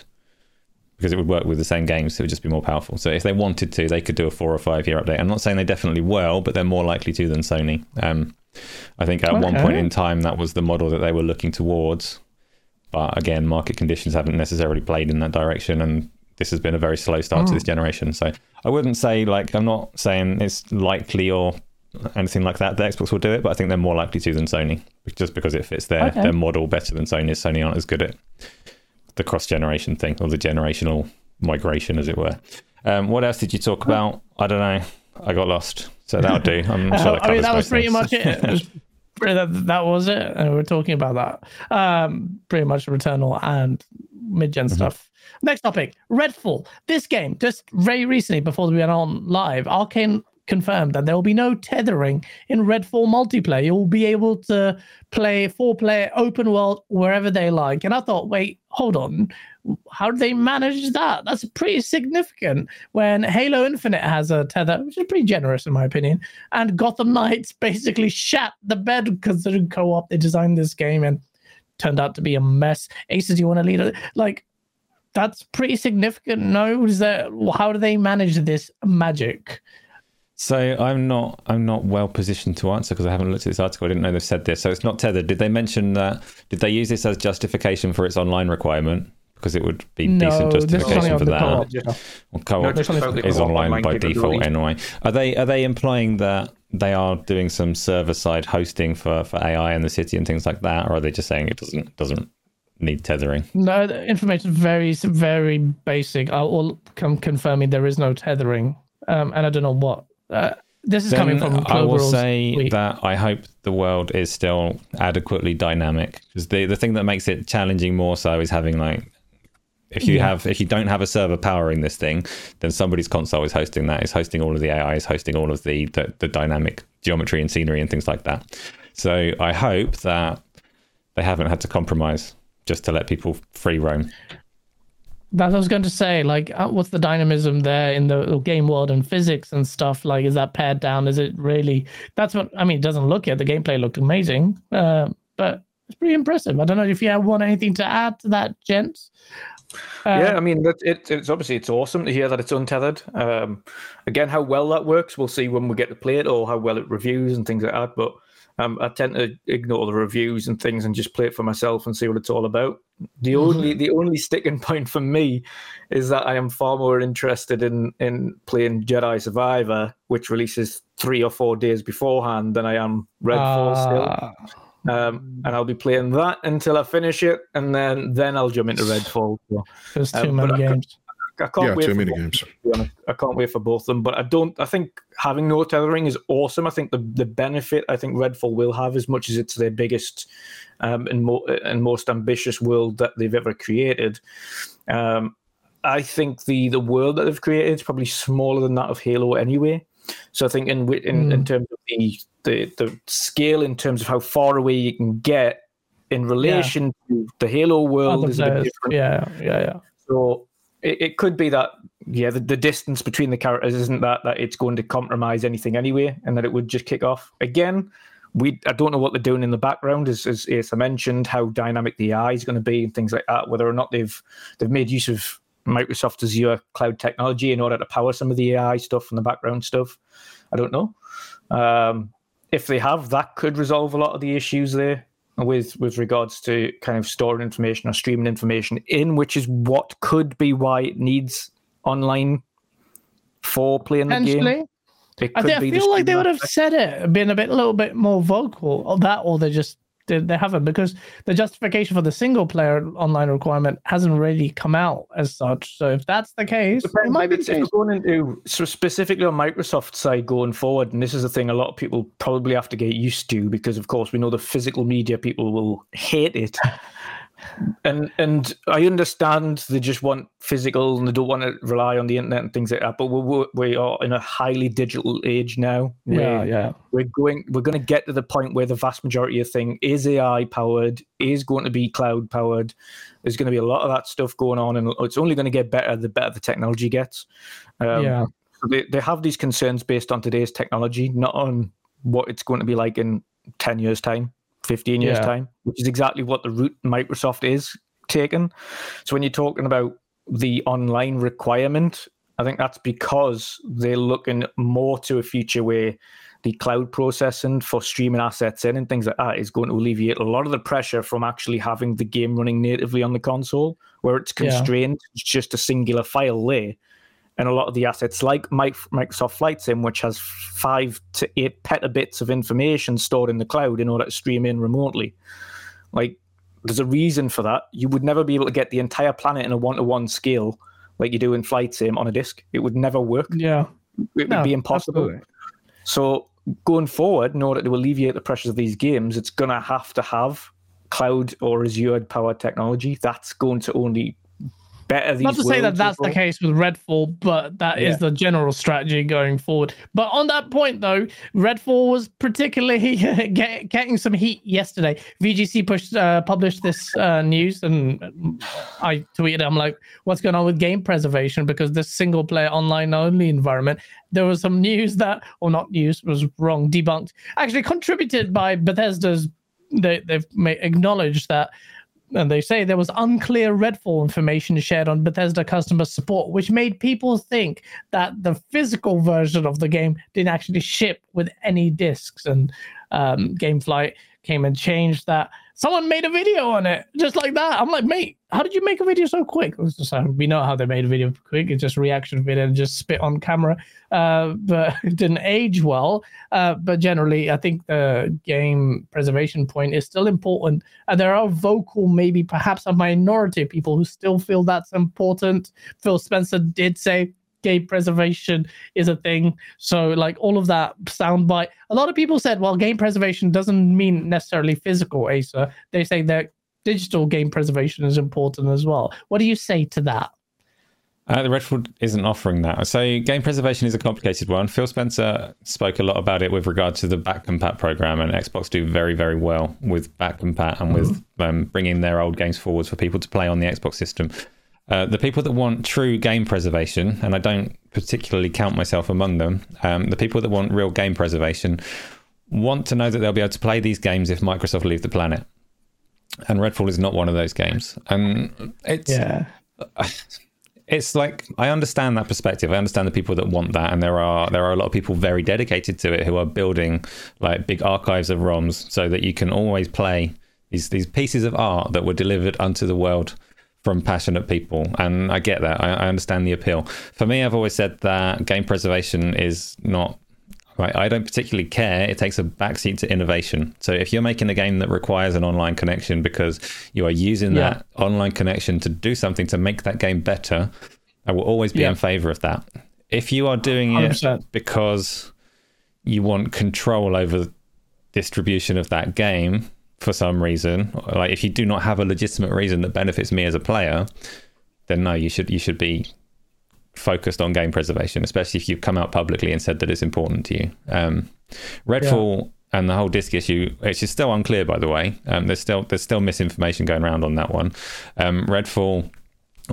because it would work with the same games. So it would just be more powerful. So if they wanted to, they could do a four or five year update. I'm not saying they definitely will, but they're more likely to than Sony. Um, I think at okay. one point in time that was the model that they were looking towards. But again, market conditions haven't necessarily played in that direction, and this has been a very slow start to this hmm. generation. So I wouldn't say like I'm not saying it's likely or anything like that. The Xbox will do it, but I think they're more likely to than Sony, just because it fits their okay. their model better than Sony. Sony aren't as good at the cross generation thing or the generational migration, as it were. Um, what else did you talk about? I don't know. I got lost. So that'll do. I'm sure that I mean, that was pretty things. much it. it was, that, that was it. And we are talking about that. Um, pretty much Returnal and mid gen mm-hmm. stuff. Next topic Redfall. This game, just very recently before we went on live, Arkane confirmed that there will be no tethering in Redfall multiplayer. You'll be able to play four player open world wherever they like. And I thought, wait, hold on. How do they manage that? That's pretty significant when Halo Infinite has a tether, which is pretty generous in my opinion. And Gotham Knights basically shat the bed because they're co op. They designed this game and turned out to be a mess. Aces, you want to lead it? Like, that's pretty significant. No, is that how do they manage this magic? So I'm not I'm not well positioned to answer because I haven't looked at this article. I didn't know they said this. So it's not tethered. Did they mention that? Did they use this as justification for its online requirement? Because it would be no, decent justification for that. Co-op, yeah. well, co-op no, is online by default anyway. Are they are they implying that they are doing some server side hosting for, for AI in the city and things like that, or are they just saying it doesn't doesn't need tethering? No, the information is very very basic. I'll come confirming there is no tethering, um, and I don't know what uh, this is then coming from. I will say tweet. that I hope the world is still adequately dynamic because the the thing that makes it challenging more so is having like if you yeah. have if you don't have a server powering this thing, then somebody's console is hosting that, is hosting all of the AI, is hosting all of the, the, the dynamic geometry and scenery and things like that. So I hope that they haven't had to compromise just to let people free roam. That I was going to say, like, uh, what's the dynamism there in the game world and physics and stuff? Like, is that pared down? Is it really? That's what I mean. It doesn't look it. The gameplay looked amazing, uh, but it's pretty impressive. I don't know if you want anything to add to that, gents. Uh, yeah, I mean, it, it's obviously it's awesome to hear that it's untethered. Um, again, how well that works, we'll see when we get to play it, or how well it reviews and things like that. But um, I tend to ignore the reviews and things and just play it for myself and see what it's all about. The mm-hmm. only the only sticking point for me is that I am far more interested in in playing Jedi Survivor, which releases three or four days beforehand, than I am Redfall still. Um, and I'll be playing that until I finish it, and then then I'll jump into Redfall. So, There's too um, many games. I can't yeah, wait too many games. I can't wait for both of them. But I don't. I think having no tethering is awesome. I think the the benefit I think Redfall will have, as much as it's their biggest um, and more and most ambitious world that they've ever created. Um, I think the the world that they've created is probably smaller than that of Halo anyway. So I think in in, mm. in terms of the, the the scale, in terms of how far away you can get in relation yeah. to the Halo world, is a bit different. Yeah, yeah, yeah. So it, it could be that yeah, the, the distance between the characters isn't that that it's going to compromise anything anyway, and that it would just kick off again. We I don't know what they're doing in the background, as as Asa mentioned, how dynamic the AI is going to be and things like that. Whether or not they've they've made use of Microsoft Azure cloud technology in order to power some of the AI stuff and the background stuff, I don't know. Um, if they have, that could resolve a lot of the issues there with with regards to kind of storing information or streaming information in, which is what could be why it needs online for playing the game. I, think, I feel like they would have said it, been a bit, a little bit more vocal of that, or they just they, they haven't because the justification for the single player online requirement hasn't really come out as such. So if that's the case, it might be going into so specifically on Microsoft side going forward, and this is the thing a lot of people probably have to get used to because of course we know the physical media people will hate it. and and I understand they just want physical and they don't want to rely on the internet and things like that. But we're, we are in a highly digital age now. Yeah, yeah. We're going we're going to get to the point where the vast majority of thing is AI powered, is going to be cloud powered. There's going to be a lot of that stuff going on, and it's only going to get better the better the technology gets. Um, yeah. So they they have these concerns based on today's technology, not on what it's going to be like in ten years' time. 15 years' yeah. time, which is exactly what the route Microsoft is taking. So when you're talking about the online requirement. I think that's because they're looking more to a future where the cloud processing for streaming assets in and things like that is going to alleviate a lot of the pressure from actually having the game running natively on the console, where it's constrained. Yeah. It's just a singular file there. And a lot of the assets, like Microsoft Flight Sim, which has five to eight petabits of information stored in the cloud in order to stream in remotely, like there's a reason for that. You would never be able to get the entire planet in a one-to-one scale like you do in Flight Sim on a disk. It would never work. Yeah, it no, would be impossible. Absolutely. So going forward, in order to alleviate the pressures of these games, it's going to have to have cloud or Azure powered technology. That's going to only better these. Not to say that that's the case with Redfall, but that yeah. is the general strategy going forward. But on that point, though, Redfall was particularly get, getting some heat yesterday. VGC pushed uh, published this uh, news, and I tweeted, "I'm like, what's going on with game preservation? Because this single player online only environment." There was some news that, or not news, was wrong, debunked. Actually, contributed by Bethesda's. They, they've acknowledged that and they say there was unclear Redfall information shared on Bethesda customer support, which made people think that the physical version of the game didn't actually ship with any discs. And um, Gamefly came and changed that someone made a video on it just like that. I'm like, mate, how did you make a video so quick? Just, uh, we know how they made a video quick. It's just reaction video and just spit on camera. Uh, but it didn't age well. Uh, but generally, I think the game preservation point is still important. And there are vocal, maybe perhaps a minority of people who still feel that's important. Phil Spencer did say game preservation is a thing. So like all of that soundbite. A lot of people said, well, game preservation doesn't mean necessarily physical, Asa. They say that digital game preservation is important as well. What do you say to that? Uh, the Redfall isn't offering that. So game preservation is a complicated one. Phil Spencer spoke a lot about it with regard to the back backcompat program, and Xbox do very, very well with backcompat and with mm-hmm. um, bringing their old games forwards for people to play on the Xbox system. Uh, the people that want true game preservation, and I don't particularly count myself among them, um, the people that want real game preservation want to know that they'll be able to play these games if Microsoft leave the planet. And Redfall is not one of those games. And it's yeah. It's like I understand that perspective. I understand the people that want that, and there are there are a lot of people very dedicated to it who are building like big archives of ROMs so that you can always play these these pieces of art that were delivered unto the world from passionate people, and I get that. I, I, understand the appeal. For me, I've always said that game preservation is not. Right, I don't particularly care. It takes a backseat to innovation. So if you're making a game that requires an online connection because you are using yeah. that online connection to do something to make that game better, I will always be yeah. in favor of that. If you are doing 100%. it because you want control over distribution of that game, for some reason, like if you do not have a legitimate reason that benefits me as a player, then no, you should you should be focused on game preservation, especially if you've come out publicly and said that it's important to you. Um, Redfall yeah. and the whole disc issue, which is still unclear, by the way. Um, there's still there's still misinformation going around on that one. Um, Redfall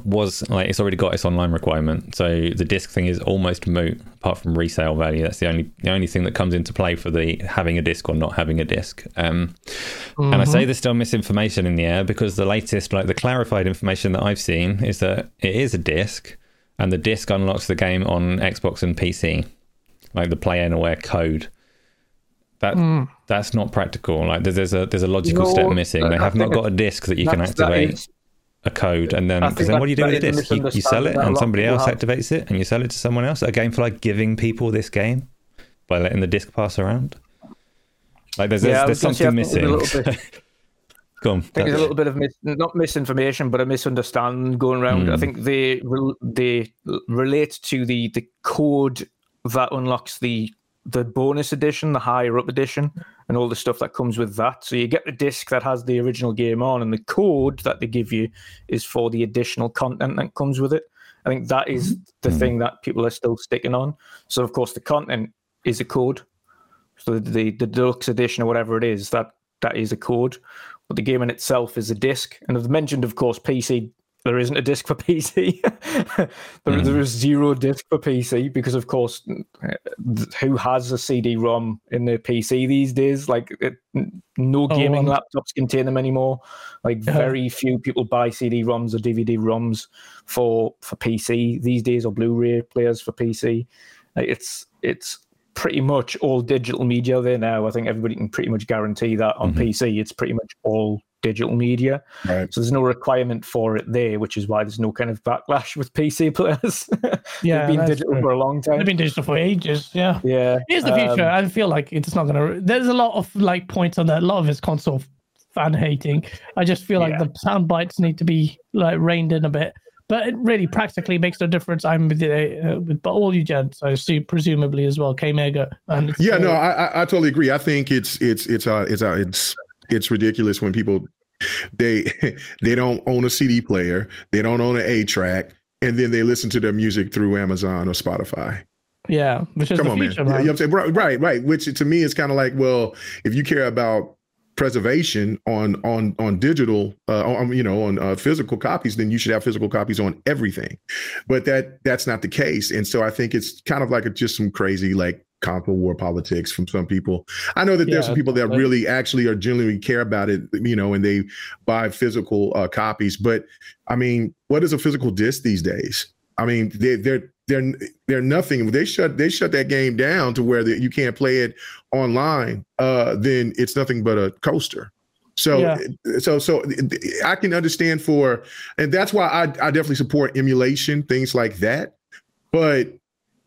was like it's already got its online requirement, so the disc thing is almost moot apart from resale value. That's the only the only thing that comes into play for the having a disc or not having a disc. Um, mm-hmm. And I say mm-hmm. there's still misinformation in the air because the latest, like the clarified information that I've seen, is that it is a disc, and the disc unlocks the game on Xbox and PC, like the Play Anywhere code. That mm. that's not practical. Like there's, a there's a logical no, step missing. They have not got a disc that you can activate a code and then because then what do you do with the disc? You, you, sell it and somebody else have. activates it and you sell it to someone else. A game for like giving people this game by letting the disc pass around. Like there's yeah, there's, there's something missing. On. I think there's a little bit of mis- not misinformation, but a misunderstanding going around. Mm. I hmm. think they they relate to the the code that unlocks the the bonus edition, the higher up edition, and all the stuff that comes with that. So you get the disc that has the original game on, and the code that they give you is for the additional content that comes with it. I think that is the mm-hmm. thing that people are still sticking on. So of course the content is a code. So the the deluxe edition or whatever it is, that that is a code. But the game in itself is a disc. And I've mentioned, of course, PC there isn't a disc for PC. there, mm. there is zero disc for PC because, of course, who has a CD-ROM in their PC these days? Like, it, no oh, gaming oh, laptops contain them anymore. Like, uh-huh. very few people buy CD-ROMs or DVD-ROMs for for PC these days, or Blu-ray players for PC. Like, it's it's pretty much all digital media there now. I think everybody can pretty much guarantee that on mm-hmm. PC, it's pretty much all digital media. Right. So there's no requirement for it there, which is why there's no kind of backlash with PC players. yeah, They've been digital true. for a long time. They've been digital for ages. Yeah. Yeah. Here's the future. Um, I feel like it's not going to. There's a lot of like points on that. A lot of it's console fan hating. I just feel like yeah. the sound bites need to be like reined in a bit. But it really practically makes no difference. I'm with, uh, with all you gents, I assume, presumably as well. K Mega. yeah, no, I, I totally agree. I think it's it's it's uh, it's uh, it's it's ridiculous when people they they don't own a CD player, they don't own an A track, and then they listen to their music through Amazon or Spotify. Yeah, which is come on, future, man. man. You know what I'm saying? Right, right, right. Which to me is kind of like, well, if you care about preservation on on on digital uh on you know on uh, physical copies then you should have physical copies on everything but that that's not the case and so i think it's kind of like a, just some crazy like console war politics from some people. I know that yeah, there's some people that really actually are genuinely care about it, you know, and they buy physical uh, copies. But I mean, what is a physical disc these days? I mean, they, they're they're they're nothing. They shut they shut that game down to where the, you can't play it online. Uh, then it's nothing but a coaster. So, yeah. so, so I can understand for, and that's why I, I definitely support emulation, things like that. But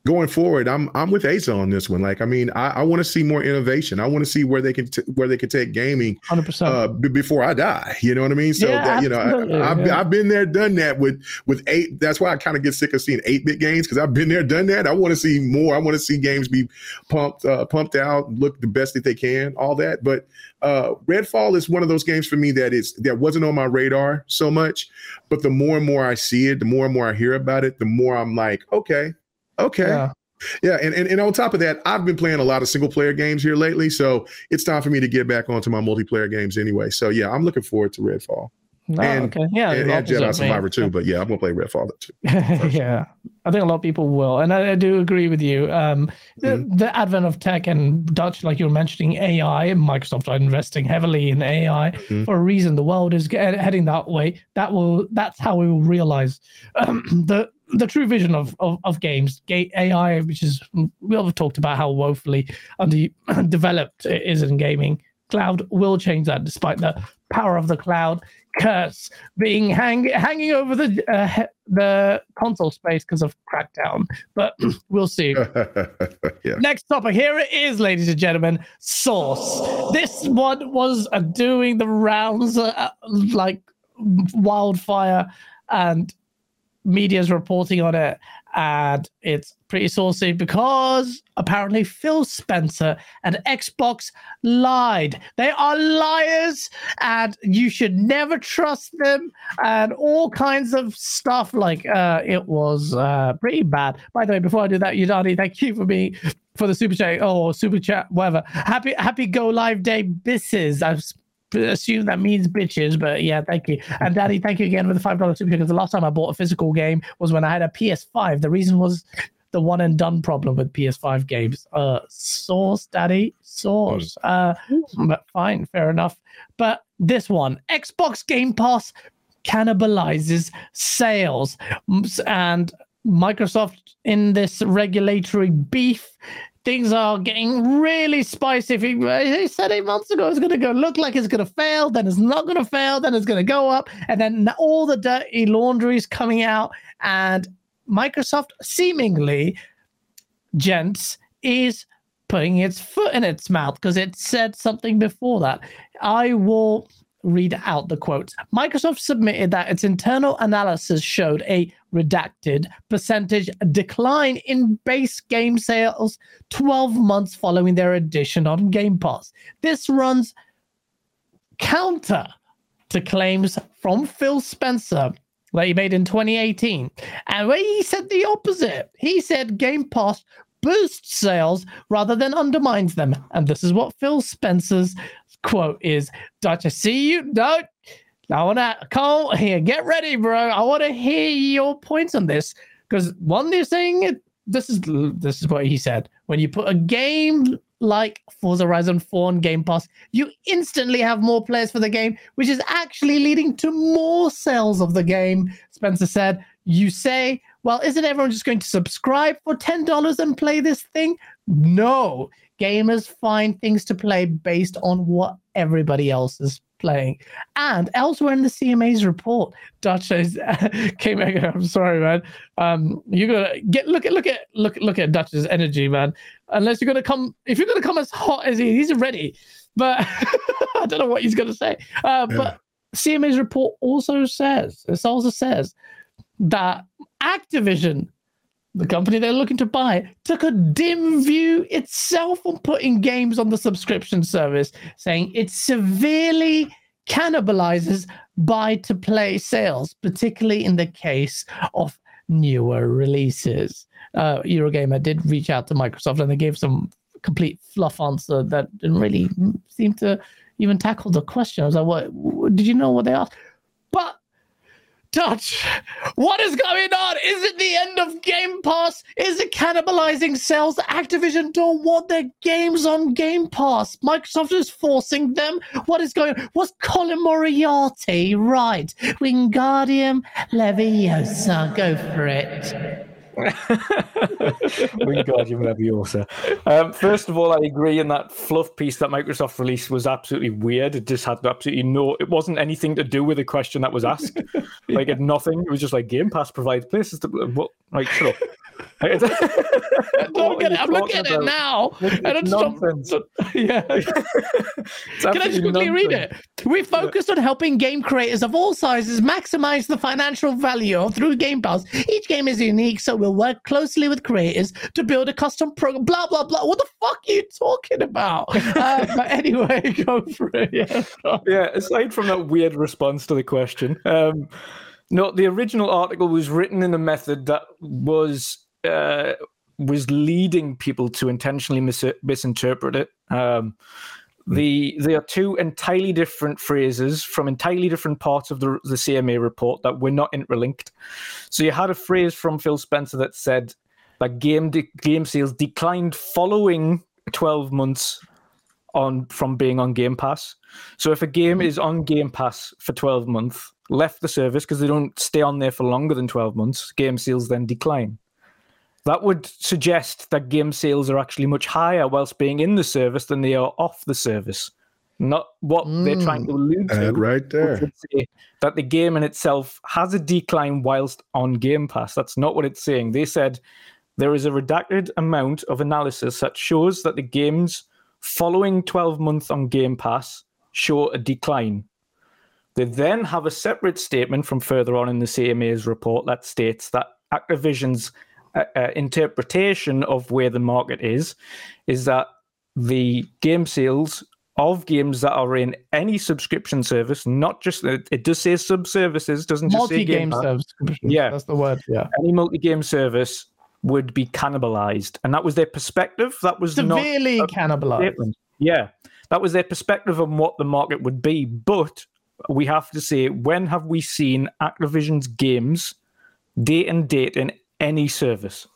going forward, I'm I'm with Asa on this one. Like, I mean, I, I want to see more innovation. I want to see where they can t- where they can take gaming 100% uh, b- before I die. You know what I mean? So yeah, that, you know, I, have yeah. I've been there, done that with with eight. That's why I kind of get sick of seeing eight bit games because I've been there, done that. I want to see more. I want to see games be pumped uh, pumped out, look the best that they can, all that. But uh, Redfall is one of those games for me that is that wasn't on my radar so much. But the more and more I see it, the more and more I hear about it, the more I'm like, okay, Okay. Yeah. Yeah, and, and and on top of that, I've been playing a lot of single player games here lately, so it's time for me to get back onto my multiplayer games anyway. So yeah, I'm looking forward to Redfall. Oh, and, okay. Yeah, and, and Jedi Survivor too, but yeah, I'm gonna play Redfall too. yeah, I think a lot of people will, and I, I do agree with you. Um, mm-hmm. the, the, advent of tech and Dutch, like you were mentioning, AI, Microsoft are investing heavily in AI mm-hmm. for a reason. The world is heading that way. That will. That's how we will realize um, the the true vision of, of, of games, AI, which is we have talked about how woefully underdeveloped it is in gaming. Cloud will change that, despite the power of the cloud curse being hang, hanging over the uh, the console space because of Crackdown. But we'll see. yeah. Next topic here it is, ladies and gentlemen. Source. This one was uh, doing the rounds uh, like wildfire, and media's reporting on it, and it's pretty saucy because apparently Phil Spencer and Xbox lied. They are liars, and you should never trust them, and all kinds of stuff. Like uh, it was uh, pretty bad. By the way, before I do that, Udani, thank you for me for the super chat oh super chat whatever happy happy go live day bisses i've assume that means bitches, but yeah, thank you. And Daddy, thank you again for the five dollar super because the last time I bought a physical game was when I had a PS5. The reason was the one and done problem with PS5 games. Uh, source, Daddy, source. Uh, but fine, fair enough. But this one, Xbox Game Pass cannibalizes sales, and Microsoft in this regulatory beef things are getting really spicy. If he, said eight months ago it's going to go look like it's going to fail, then it's not going to fail, then it's going to go up, and then all the dirty laundry is coming out, and Microsoft seemingly, gents, is putting its foot in its mouth because it said something before that. I will read out the quotes. Microsoft submitted that its internal analysis showed a redacted percentage decline in base game sales 12 months following their addition on Game Pass. This runs counter to claims from Phil Spencer that he made in 2018. And when he said the opposite, he said Game Pass boosts sales rather than undermines them. And this is what Phil Spencer's quote is Don't you see you. Don't. I want to call here. Get ready, bro. I want to hear your points on this because one they're saying this is this is what he said. When you put a game like Forza Horizon 4 on Game Pass, you instantly have more players for the game, which is actually leading to more sales of the game. Spencer said, You say, well, isn't everyone just going to subscribe for $10 and play this thing? No. Gamers find things to play based on what everybody else is playing. And elsewhere in the CMA's report, Dutch says, "K Mega, I'm sorry, man. Um, you're gonna get look at look at look look at Dutch's energy, man. Unless you're gonna come, if you're gonna come as hot as he, he's ready. But I don't know what he's gonna say. Uh, yeah. But CMA's report also says, it also says that Activision the company they're looking to buy took a dim view itself on putting games on the subscription service, saying it severely cannibalizes buy to play sales, particularly in the case of newer releases. Uh, Eurogamer did reach out to Microsoft and they gave some complete fluff answer that didn't really seem to even tackle the question. I was like, what? Did you know what they asked? But touch. What is going on? Is it the end of Game Pass? Is it cannibalizing sales? Activision don't want their games on Game Pass. Microsoft is forcing them. What is going on? Was Colin Moriarty right? Wingardium Leviosa. Go for it. Wingardium Leviosa. Um, first of all, I agree in that fluff piece that Microsoft released was absolutely weird. It just had absolutely no. It wasn't anything to do with the question that was asked. Like it nothing. It was just like Game Pass provides places to. What? Like shut up. Look at I'm looking at it now. and it's nonsense. yeah. Can I just quickly nonsense. read it? We focused yeah. on helping game creators of all sizes maximize the financial value through Game Pass. Each game is unique, so we'll work closely with creators to build a custom program. Blah blah blah. What the fuck are you talking about? uh, but anyway, go for it. Yeah. yeah. Aside from that weird response to the question, um, no, the original article was written in a method that was uh, was leading people to intentionally mis- misinterpret it. Um, the they are two entirely different phrases from entirely different parts of the the CMA report that were not interlinked. So you had a phrase from Phil Spencer that said that game de- game sales declined following 12 months on from being on Game Pass. So if a game is on Game Pass for 12 months, left the service because they don't stay on there for longer than 12 months, game sales then decline. That would suggest that game sales are actually much higher whilst being in the service than they are off the service. Not what mm. they're trying to allude to. right there. That the game in itself has a decline whilst on Game Pass. That's not what it's saying. They said there is a redacted amount of analysis that shows that the games following 12 months on Game Pass show a decline. They then have a separate statement from further on in the CMA's report that states that Activision's uh, uh, interpretation of where the market is is that the game sales of games that are in any subscription service, not just it, does say sub services, doesn't just say game service. Yeah, that's the word. Yeah, any multi game service would be cannibalized, and that was their perspective. That was severely cannibalized. Statement. Yeah, that was their perspective on what the market would be. But we have to say, when have we seen Activision's games date and date in any service.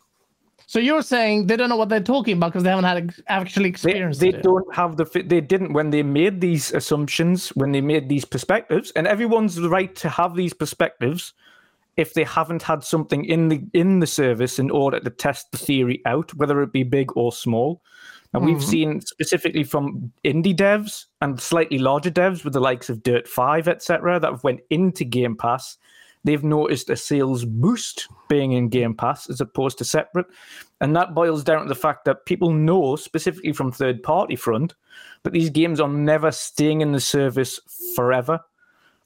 So you're saying they don't know what they're talking about because they haven't had actually experienced they, they don't have the they didn't when they made these assumptions when they made these perspectives and everyone's right to have these perspectives if they haven't had something in the in the service in order to test the theory out whether it be big or small and mm-hmm. we've seen specifically from indie devs and slightly larger devs with the likes of dirt 5 etc that have went into game pass they've noticed a sales boost being in Game Pass as opposed to separate. And that boils down to the fact that people know, specifically from third party front, that these games are never staying in the service forever.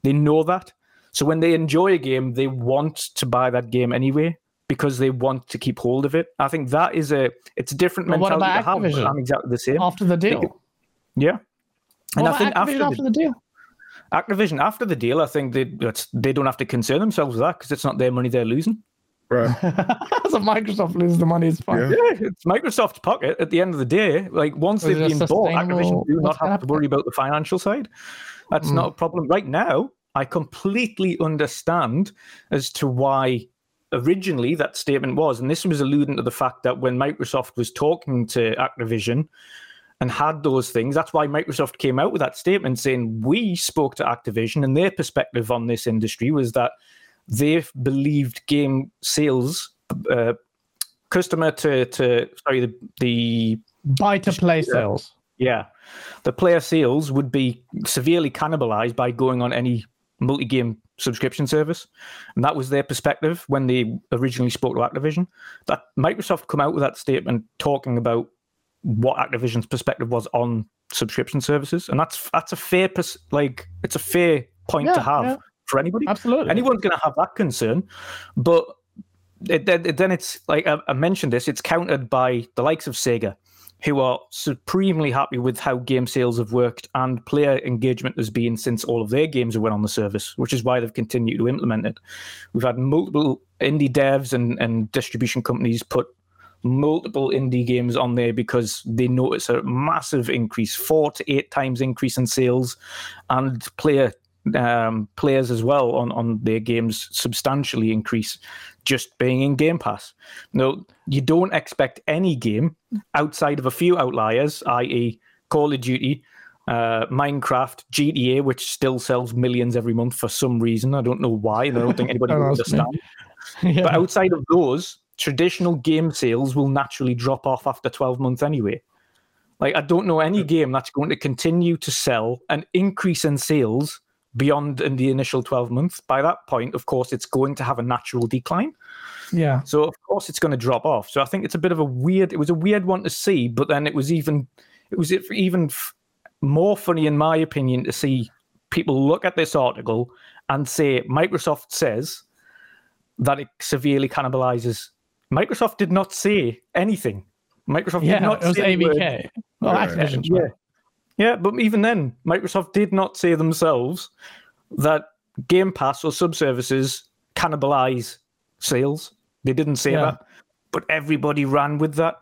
They know that. So when they enjoy a game, they want to buy that game anyway because they want to keep hold of it. I think that is a it's a different well, mentality to have. Activision? I'm exactly the same. After the deal. Yeah. And I think after, after the, the deal. Activision after the deal, I think they they don't have to concern themselves with that because it's not their money they're losing. Right. so Microsoft loses the money, it's fine. Yeah. yeah. it's Microsoft's pocket at the end of the day. Like once they've been bought, Activision do not have to worry about the financial side. That's mm. not a problem right now. I completely understand as to why originally that statement was, and this was alluding to the fact that when Microsoft was talking to Activision and had those things, that's why Microsoft came out with that statement saying we spoke to Activision and their perspective on this industry was that they believed game sales, uh, customer to to sorry the the buy to play sales. Yeah, the player sales would be severely cannibalized by going on any multi-game subscription service, and that was their perspective when they originally spoke to Activision. That Microsoft come out with that statement talking about what Activision's perspective was on subscription services, and that's that's a fair pers- like it's a fair point yeah, to have yeah. for anybody. Absolutely, anyone's going to have that concern, but it, it, then it's like I, I mentioned this. It's countered by the likes of Sega who are supremely happy with how game sales have worked and player engagement has been since all of their games have went on the service, which is why they've continued to implement it. We've had multiple indie devs and, and distribution companies put multiple indie games on there because they notice a massive increase, four to eight times increase in sales and player um, players as well on, on their games substantially increase just being in Game Pass. No, you don't expect any game outside of a few outliers, i.e., Call of Duty, uh, Minecraft, GTA, which still sells millions every month for some reason. I don't know why. and I don't think anybody will understand. yeah. But outside of those, traditional game sales will naturally drop off after 12 months anyway. Like, I don't know any game that's going to continue to sell an increase in sales beyond in the initial 12 months. By that point of course it's going to have a natural decline. Yeah. So of course it's going to drop off. So i think it's a bit of a weird it was a weird one to see but then it was even it was even f- more funny in my opinion to see people look at this article and say microsoft says that it severely cannibalizes microsoft did not say anything microsoft yeah, did not it was say abk well activision yeah yeah, but even then, Microsoft did not say themselves that Game Pass or subservices cannibalize sales. They didn't say yeah. that, but everybody ran with that,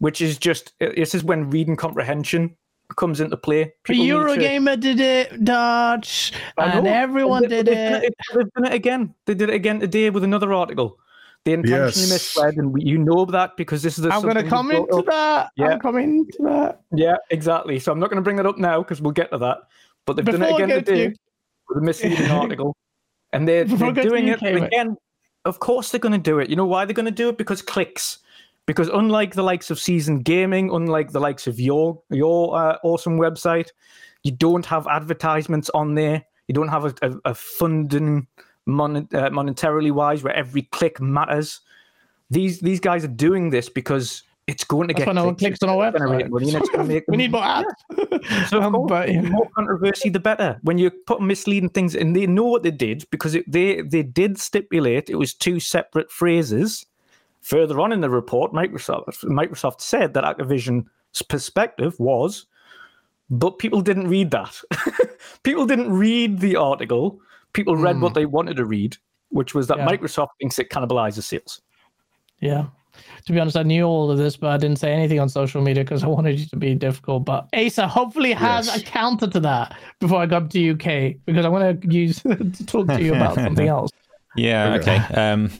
which is just this is when reading comprehension comes into play. People Eurogamer to... did it, Dutch, and everyone did it. it. They've done it again. They did it again today with another article. They intentionally yes. misled, and we, you know that because this is the. I'm going to come into up. that. Yeah. I'm coming to that. Yeah, exactly. So I'm not going to bring that up now because we'll get to that. But they've Before done it again today to with a misleading article, and they're, they're doing it again. Of course, they're going to do it. You know why they're going to do it? Because clicks. Because unlike the likes of Season Gaming, unlike the likes of your your uh, awesome website, you don't have advertisements on there. You don't have a, a, a funding mon- uh, monetarily wise, where every click matters. These these guys are doing this because it's going to That's get no clicks on our website. Money make we need more ads. so um, course, but, yeah. more controversy, the better. When you put misleading things, and they know what they did because it, they they did stipulate it was two separate phrases. Further on in the report, Microsoft Microsoft said that Activision's perspective was, but people didn't read that. people didn't read the article people read mm. what hmm. they wanted to read, which was that yeah. Microsoft thinks it cannibalizes sales. Yeah. To be honest, I knew all of this, but I didn't say anything on social media because I wanted you to be difficult. But Asa hopefully has yes. a counter to that before I come to UK because I want to use to talk to you about something else. Yeah. Okay. Um,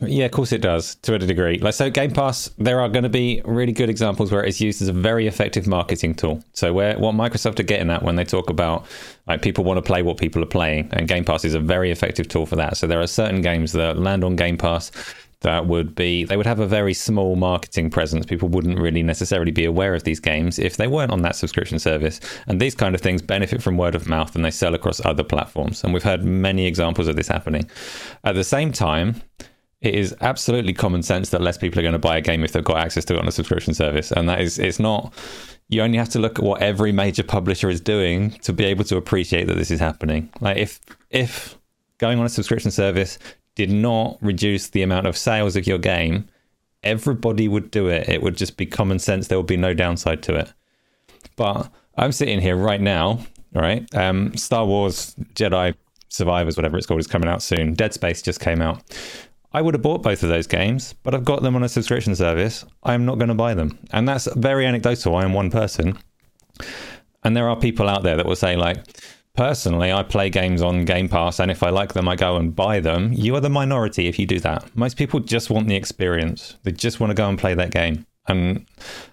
yeah, of course it does to a degree. Like so, Game Pass, there are going to be really good examples where it's used as a very effective marketing tool. So where what Microsoft are getting at when they talk about like people want to play what people are playing, and Game Pass is a very effective tool for that. So there are certain games that land on Game Pass that would be they would have a very small marketing presence. People wouldn't really necessarily be aware of these games if they weren't on that subscription service. And these kind of things benefit from word of mouth and they sell across other platforms. And we've had many examples of this happening. At the same time, it is absolutely common sense that less people are going to buy a game if they've got access to it on a subscription service. And that is, it's not, you only have to look at what every major publisher is doing to be able to appreciate that this is happening. Like if, if going on a subscription service did not reduce the amount of sales of your game, everybody would do it. It would just be common sense. There would be no downside to it. But I'm sitting here right now, right? Um, Star Wars Jedi Survivors, whatever it's called, is coming out soon. Dead Space just came out. I would have bought both of those games, but I've got them on a subscription service. I'm not going to buy them. And that's very anecdotal. I am one person. And there are people out there that will say, like, personally, I play games on Game Pass, and if I like them, I go and buy them. You are the minority if you do that. Most people just want the experience. They just want to go and play that game. And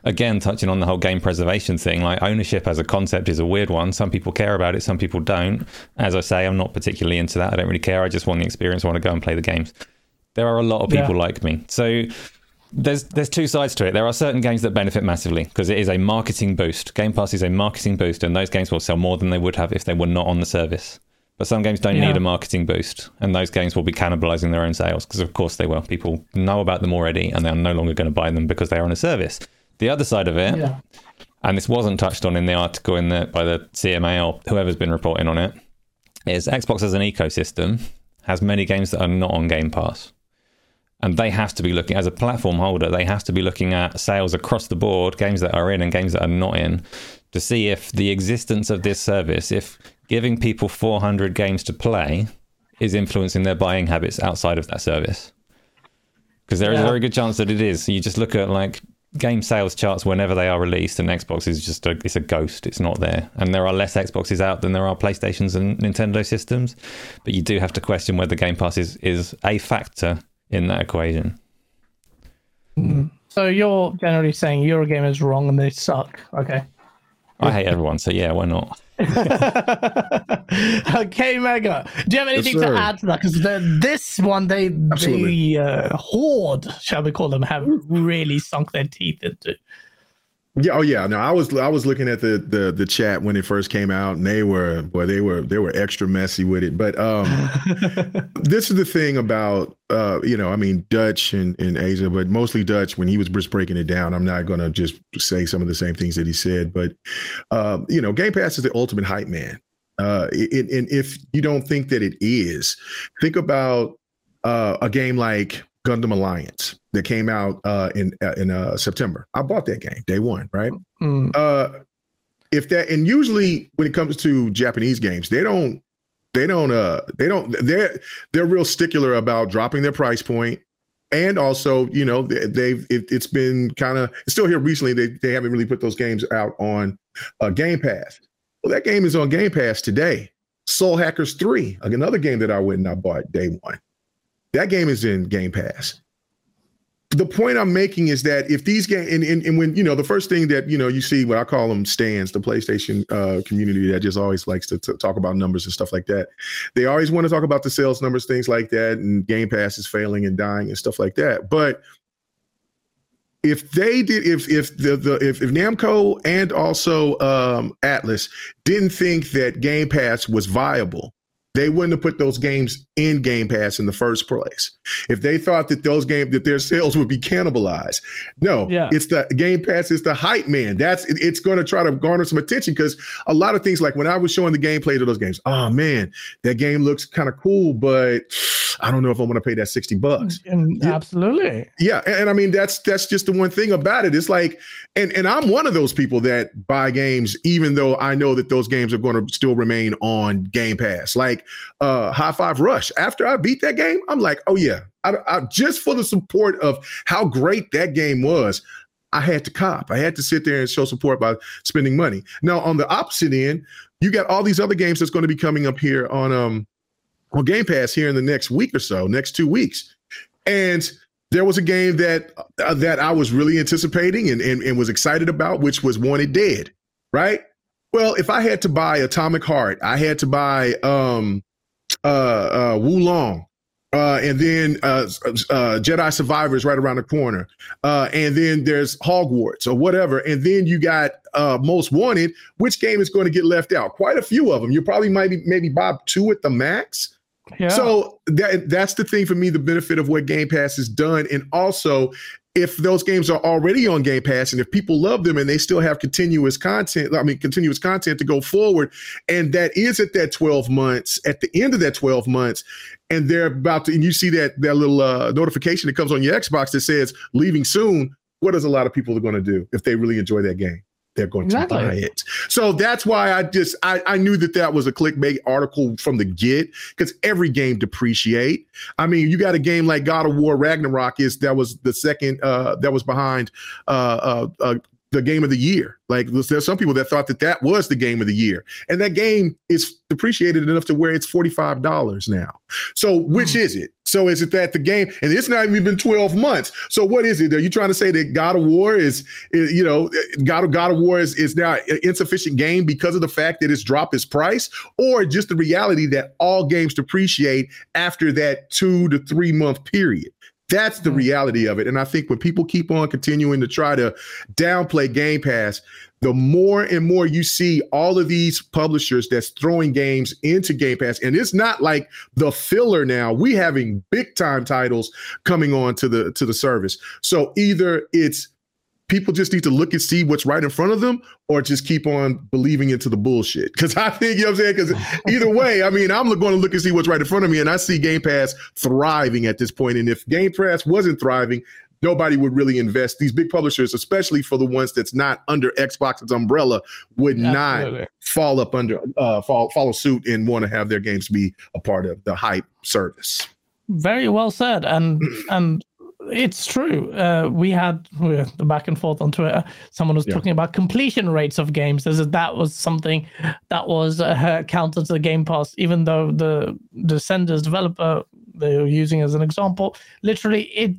again, touching on the whole game preservation thing, like ownership as a concept is a weird one. Some people care about it, some people don't. As I say, I'm not particularly into that. I don't really care. I just want the experience. I want to go and play the games. There are a lot of people yeah. like me. So there's there's two sides to it. There are certain games that benefit massively because it is a marketing boost. Game Pass is a marketing boost, and those games will sell more than they would have if they were not on the service. But some games don't yeah. need a marketing boost, and those games will be cannibalizing their own sales because, of course, they will. People know about them already, and they're no longer going to buy them because they are on a service. The other side of it, yeah. and this wasn't touched on in the article in the by the CMA or whoever's been reporting on it, is Xbox as an ecosystem has many games that are not on Game Pass and they have to be looking as a platform holder they have to be looking at sales across the board games that are in and games that are not in to see if the existence of this service if giving people 400 games to play is influencing their buying habits outside of that service. Because there is yeah. a very good chance that it is. You just look at like game sales charts whenever they are released and xbox is just a it's a ghost it's not there. And there are less xboxes out than there are playstations and nintendo systems but you do have to question whether game pass is is a factor in that equation. So you're generally saying Eurogamer is wrong and they suck. Okay. I hate everyone, so yeah, why not? okay, Mega. Do you have anything yes, to add to that? Because this one, they Absolutely. the uh, horde, shall we call them, have really sunk their teeth into. Yeah, oh yeah. No, I was I was looking at the the the chat when it first came out, and they were boy, they were they were extra messy with it. But um this is the thing about uh, you know, I mean Dutch and, and Asia, but mostly Dutch when he was just breaking it down. I'm not gonna just say some of the same things that he said, but uh, you know, Game Pass is the ultimate hype man. Uh it, and if you don't think that it is, think about uh, a game like Gundam Alliance that came out uh, in uh, in uh, September. I bought that game day one, right? Mm. Uh, if that and usually when it comes to Japanese games, they don't they don't uh they don't they're they're real stickler about dropping their price point and also you know they've it, has been kind of still here recently they, they haven't really put those games out on uh, game pass well that game is on game pass today soul hackers 3 another game that i went and i bought day one that game is in Game Pass. The point I'm making is that if these games and, and, and, when you know the first thing that you know you see what I call them stands, the PlayStation uh, community that just always likes to, talk about numbers and stuff like that. They always want to talk about the sales numbers, things like that, and Game Pass is failing and dying and stuff like that. But if they did if if the, the if, if Namco and also um, Atlus didn't think that Game Pass was viable, they wouldn't have put those games in Game Pass in the first place. If they thought that those games that their sales would be cannibalized, no, yeah. it's the Game Pass is the hype man. That's it, it's going to try to garner some attention because a lot of things like when I was showing the gameplay to those games, oh man, that game looks kind of cool, but I don't know if I'm going to pay that 60 bucks. And yeah. Absolutely. Yeah. And, and, I mean, that's, that's just the one thing about it. It's like, and, and I'm one of those people that buy games, even though I know that those games are going to still remain on Game Pass. Like uh, Hi-Fi Rush. After I beat that game, I'm like, oh yeah, I, I, just for the support of how great that game was, I had to cop. I had to sit there and show support by spending money. Now, on the opposite end, you got all these other games that's going to be coming up here on um on Game Pass here in the next week or so, next two weeks. And there was a game that uh, that I was really anticipating and, and, and was excited about, which was Wanted Dead, right? Well, if I had to buy Atomic Heart, I had to buy um, uh, uh, Wo Long, uh, and then uh, uh, Jedi Survivors right around the corner, uh, and then there's Hogwarts or whatever, and then you got uh, Most Wanted. Which game is going to get left out? Quite a few of them. You probably might be, maybe buy two at the max. So that that's the thing for me, the benefit of what Game Pass has done. And also, if those games are already on Game Pass and if people love them and they still have continuous content, I mean, continuous content to go forward, and that is at that 12 months, at the end of that 12 months, and they're about to, and you see that that little uh, notification that comes on your Xbox that says leaving soon, what is a lot of people are going to do if they really enjoy that game? They're going exactly. to buy it. So that's why I just I, I knew that that was a clickbait article from the get because every game depreciate. I mean, you got a game like God of War Ragnarok is that was the second uh, that was behind uh, uh, uh the game of the year. Like there's some people that thought that that was the game of the year, and that game is depreciated enough to where it's forty five dollars now. So which mm. is it? So is it that the game, and it's not even been twelve months? So what is it? Are you trying to say that God of War is, is you know, God of God of War is, is now an insufficient game because of the fact that it's dropped its price, or just the reality that all games depreciate after that two to three month period? That's the mm-hmm. reality of it. And I think when people keep on continuing to try to downplay Game Pass, the more and more you see all of these publishers that's throwing games into Game Pass, and it's not like the filler now. We having big time titles coming on to the to the service. So either it's people just need to look and see what's right in front of them or just keep on believing into the bullshit. Because I think, you know what I'm saying? Because either way, I mean, I'm going to look and see what's right in front of me, and I see Game Pass thriving at this point. And if Game Pass wasn't thriving, nobody would really invest. These big publishers, especially for the ones that's not under Xbox's umbrella, would Absolutely. not fall up under, uh, fall, follow suit and want to have their games be a part of the hype service. Very well said. And, and, it's true. Uh, we had the back and forth on Twitter. Someone was yeah. talking about completion rates of games. As that was something that was uh, counter to the Game Pass, even though the the Descenders developer they were using as an example, literally it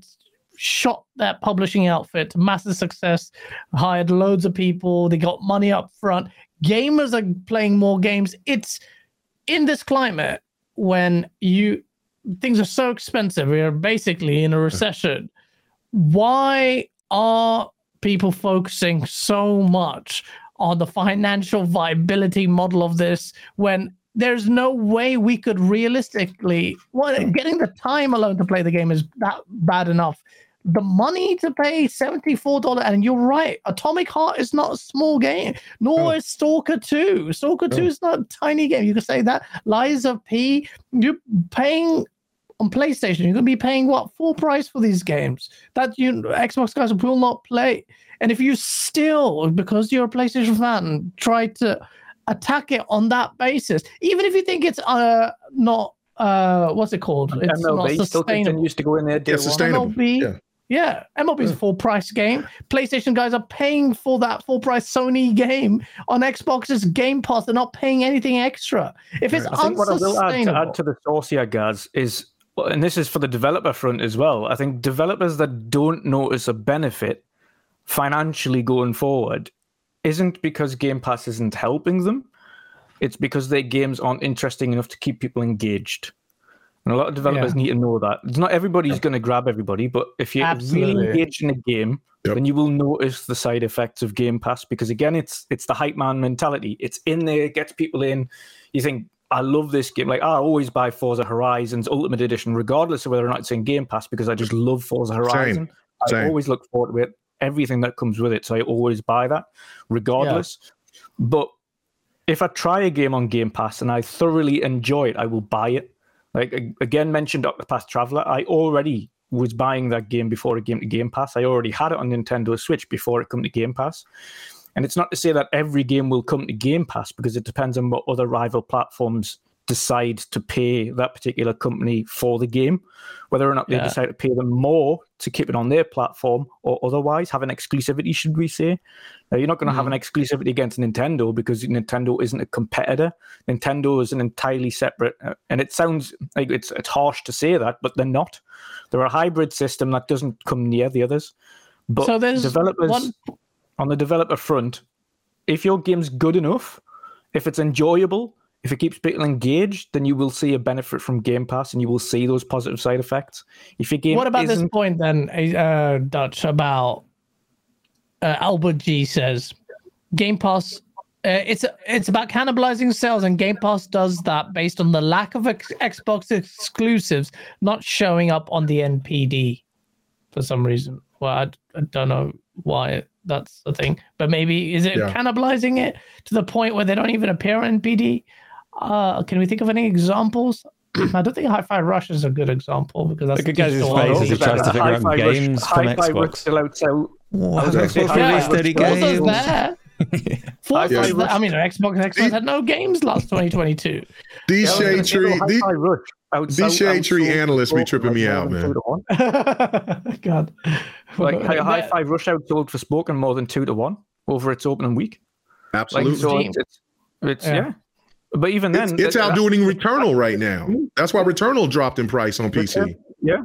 shot that publishing outfit to massive success, hired loads of people, they got money up front. Gamers are playing more games. It's in this climate when you things are so expensive. We are basically in a recession. Why are people focusing so much on the financial viability model of this when there's no way we could realistically well getting the time alone to play the game is that bad enough the money to pay $74 and you're right atomic heart is not a small game nor is stalker 2 stalker 2 is not a tiny game you could say that Lies of P you're paying on PlayStation, you're going to be paying what full price for these games that you Xbox guys will not play. And if you still, because you're a PlayStation fan, try to attack it on that basis, even if you think it's uh not uh what's it called? It's MLB not still continues to go in there. Yeah, sustainable. MLB, yeah. Yeah, MLB is a mm. full price game. PlayStation guys are paying for that full price Sony game on Xbox's Game Pass. They're not paying anything extra. If it's I think what I will add to, add to the source here, guys, is and this is for the developer front as well. I think developers that don't notice a benefit financially going forward isn't because Game Pass isn't helping them. It's because their games aren't interesting enough to keep people engaged. And a lot of developers yeah. need to know that. It's not everybody's going to grab everybody, but if you're Absolutely. really engaged in a game, yep. then you will notice the side effects of Game Pass because again, it's it's the hype man mentality. It's in there, it gets people in. You think I love this game. Like I always buy Forza Horizons Ultimate Edition, regardless of whether or not it's in Game Pass, because I just love Forza Horizon. Same. I always look forward to it, everything that comes with it. So I always buy that, regardless. Yeah. But if I try a game on Game Pass and I thoroughly enjoy it, I will buy it. Like again, mentioned Octopath Traveler. I already was buying that game before it came to Game Pass. I already had it on Nintendo Switch before it came to Game Pass. And it's not to say that every game will come to Game Pass because it depends on what other rival platforms decide to pay that particular company for the game, whether or not they yeah. decide to pay them more to keep it on their platform or otherwise have an exclusivity, should we say? Now, you're not going to mm. have an mm-hmm. exclusivity against Nintendo because Nintendo isn't a competitor. Nintendo is an entirely separate, uh, and it sounds like it's, it's harsh to say that, but they're not. They're a hybrid system that doesn't come near the others. But so there's developers. One on the developer front, if your game's good enough, if it's enjoyable, if it keeps people engaged, then you will see a benefit from Game Pass and you will see those positive side effects. If your game What about this point then, uh, Dutch, about uh, Albert G says Game Pass uh, it's it's about cannibalizing sales, and Game Pass does that based on the lack of ex- Xbox exclusives not showing up on the NPD for some reason. Well, I, I don't know why that's the thing. But maybe is it yeah. cannibalizing it to the point where they don't even appear on PD? Uh, can we think of any examples? I don't think Hi-Fi Rush is a good example because that's Look at Gaz's face he tries to figure out games from Xbox. Still out, so what? Xbox yeah, steady games. there. Forza, yeah. I mean, Xbox Xbox had no games last 2022. These yeah, shade tree, these shade tree analysts be tripping me out, man. God, like Hi-Fi Rush outsold Forspoken more than two to one over its opening week. Absolutely, like, so it's, it's, it's yeah. Yeah. But even then, it's, it's outdoing Returnal right now. That's why Returnal dropped in price on PC. Yeah,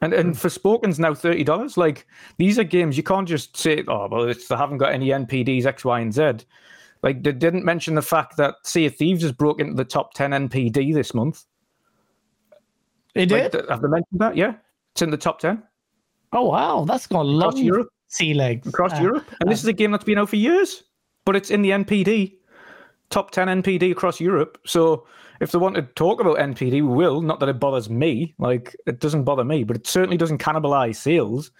and and Forspoken's now thirty dollars. Like these are games you can't just say, oh well, they haven't got any NPDs X, Y, and Z. Like they didn't mention the fact that Sea of Thieves has broke into the top ten NPD this month. It did. Like, have they mentioned that? Yeah, it's in the top ten. Oh wow, that's got a lot of Europe. sea legs across uh, Europe, and uh, this is a game that's been out for years, but it's in the NPD top ten NPD across Europe. So if they want to talk about NPD, we will. Not that it bothers me. Like it doesn't bother me, but it certainly doesn't cannibalize sales.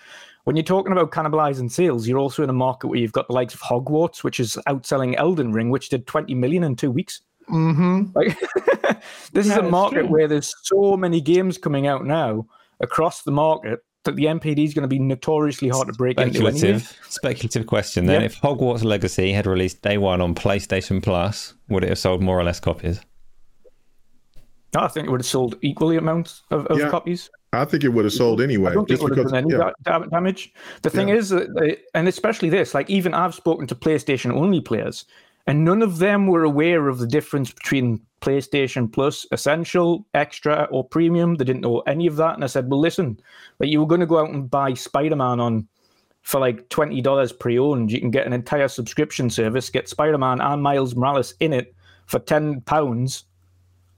When you're talking about cannibalizing sales, you're also in a market where you've got the likes of Hogwarts, which is outselling Elden Ring, which did 20 million in two weeks. Mm-hmm. Like this yeah, is a market where there's so many games coming out now across the market that the NPD is going to be notoriously hard to break speculative, into. Anyway. Speculative question then: yeah. If Hogwarts Legacy had released day one on PlayStation Plus, would it have sold more or less copies? I think it would have sold equally amounts of, of yeah. copies. I think it would have sold anyway. I don't think it would have done any yeah. damage. The thing yeah. is, that and especially this, like even I've spoken to PlayStation only players, and none of them were aware of the difference between PlayStation Plus, Essential, Extra, or Premium. They didn't know any of that. And I said, well, listen, like you were going to go out and buy Spider Man on for like twenty dollars pre-owned. You can get an entire subscription service, get Spider Man and Miles Morales in it for ten pounds,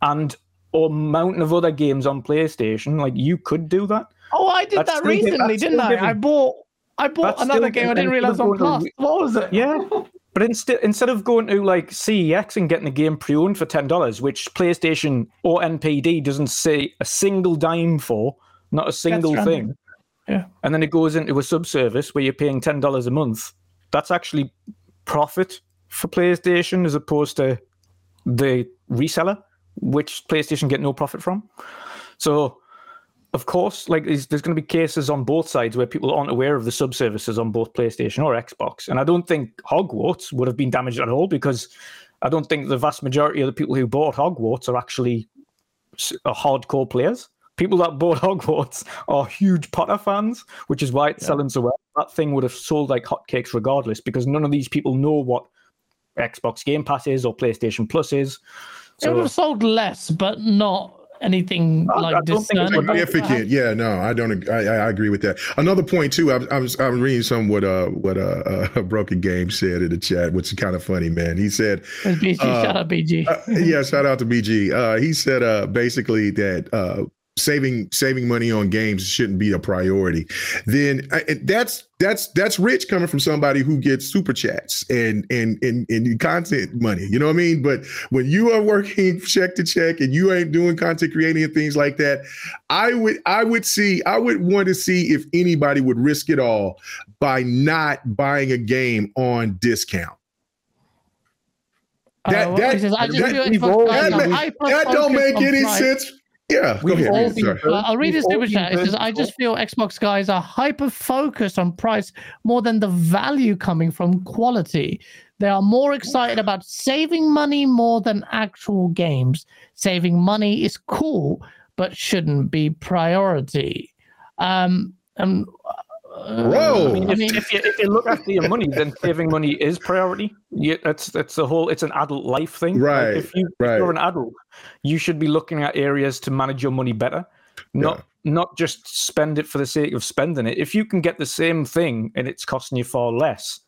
and a mountain of other games on PlayStation. Like you could do that. Oh, I did that's that recently, didn't I? I bought I bought that's another game I didn't realize on Plus. To, what was it? Yeah. But instead, instead of going to like CEX and getting the game pre-owned for ten dollars, which PlayStation or NPD doesn't say a single dime for, not a single thing, yeah, and then it goes into a subservice where you're paying ten dollars a month. That's actually profit for PlayStation as opposed to the reseller which PlayStation get no profit from. So, of course, like there's, there's going to be cases on both sides where people aren't aware of the subservices on both PlayStation or Xbox. And I don't think Hogwarts would have been damaged at all because I don't think the vast majority of the people who bought Hogwarts are actually hardcore players. People that bought Hogwarts are huge Potter fans, which is why it's yeah. selling so well. That thing would have sold like hotcakes regardless because none of these people know what Xbox Game Pass is or PlayStation Plus is. So, it would have sold less, but not anything I, like I significant. Yeah, no, I don't. I, I agree with that. Another point too. I, I was I'm reading some what uh what uh, uh broken game said in the chat, which is kind of funny, man. He said, "BG, uh, shout out BG." uh, yeah, shout out to BG. Uh, he said uh basically that uh saving saving money on games shouldn't be a priority. Then that's that's that's rich coming from somebody who gets super chats and and and, and content money you know what i mean? But when you are working check to check and you ain't doing content creating and things like that i would i would see i would want to see if anybody would risk it all by not buying a game on discount. That, uh, that, that, that, that don't make any sense yeah, go ahead. Been, uh, I'll read his super chat. It says, "I just feel Xbox guys are hyper focused on price more than the value coming from quality. They are more excited about saving money more than actual games. Saving money is cool, but shouldn't be priority." Um, and Whoa! I mean, if, if, you, if you look after your money, then saving money is priority. You, it's it's the whole. It's an adult life thing. Right. Like if, you, right. if you're an adult, you should be looking at areas to manage your money better, not yeah. not just spend it for the sake of spending it. If you can get the same thing and it's costing you far less,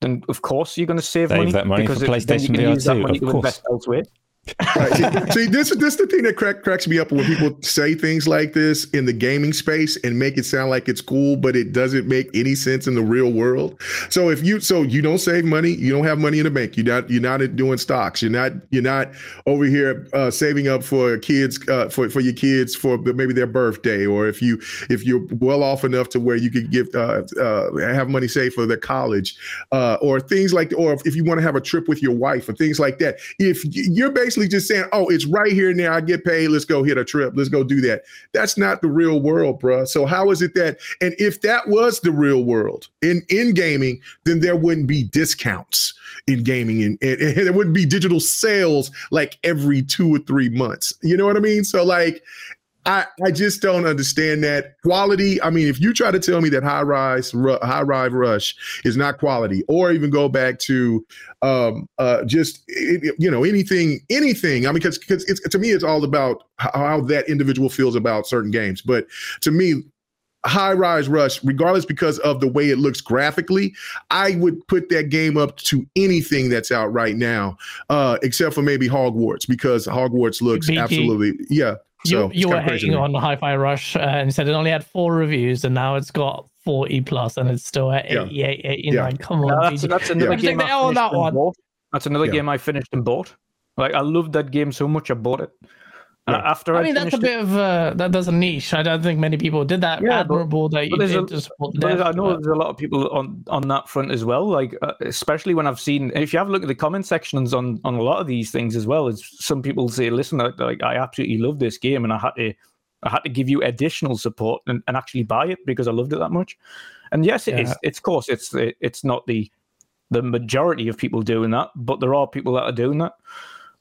then of course you're going to save, save money that money because for PlayStation VR too. Of course. Right. See, this this is the thing that crack, cracks me up when people say things like this in the gaming space and make it sound like it's cool, but it doesn't make any sense in the real world. So if you so you don't save money, you don't have money in the bank. You're not you're not doing stocks. You're not you're not over here uh, saving up for kids uh, for for your kids for maybe their birthday, or if you if you're well off enough to where you could give uh, uh have money saved for their college, uh, or things like or if you want to have a trip with your wife or things like that. If you're basically essentially just saying, "Oh, it's right here and there. I get paid. Let's go hit a trip. Let's go do that." That's not the real world, bro. So how is it that? And if that was the real world in in gaming, then there wouldn't be discounts in gaming, and, and, and there wouldn't be digital sales like every two or three months. You know what I mean? So like, I, I just don't understand that quality. I mean, if you try to tell me that high rise high rise rush is not quality, or even go back to um, uh, just you know anything anything. I mean, because because it's to me it's all about how, that individual feels about certain games. But to me, high rise rush regardless because of the way it looks graphically i would put that game up to anything that's out right now uh except for maybe hogwarts because hogwarts looks absolutely yeah so you, you were hating on Hi-Fi Rush uh, and said it only had four reviews, and now it's got 40 plus, and it's still at 88, yeah. 89. Yeah. Come on, no, that's, that's, another yeah. game. I that one. That's another game I finished and bought. Like I loved that game so much, I bought it. Yeah. After I, I mean, that's a bit it, of uh, that. That's a niche. I don't think many people did that. Yeah, admirable but, that you did a, to support the I know but... there's a lot of people on on that front as well. Like uh, especially when I've seen, if you have a look at the comment sections on on a lot of these things as well, is some people say, "Listen, I, like I absolutely love this game, and I had to I had to give you additional support and, and actually buy it because I loved it that much." And yes, it yeah. is. It's of course it's it's not the the majority of people doing that, but there are people that are doing that.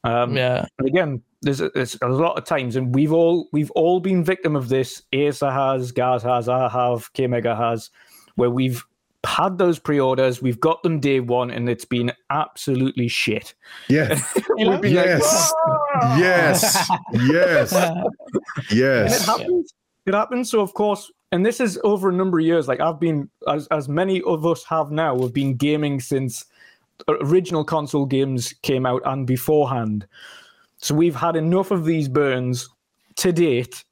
Um, yeah. And again, there's a, there's a lot of times, and we've all we've all been victim of this. Asa has, Gaz has, I have, K Mega has, where we've had those pre-orders, we've got them day one, and it's been absolutely shit. Yeah. yes. Like, yes. Yes. Yes. it happens. It happens. So of course, and this is over a number of years. Like I've been, as as many of us have now, we've been gaming since original console games came out and beforehand. So we've had enough of these burns to date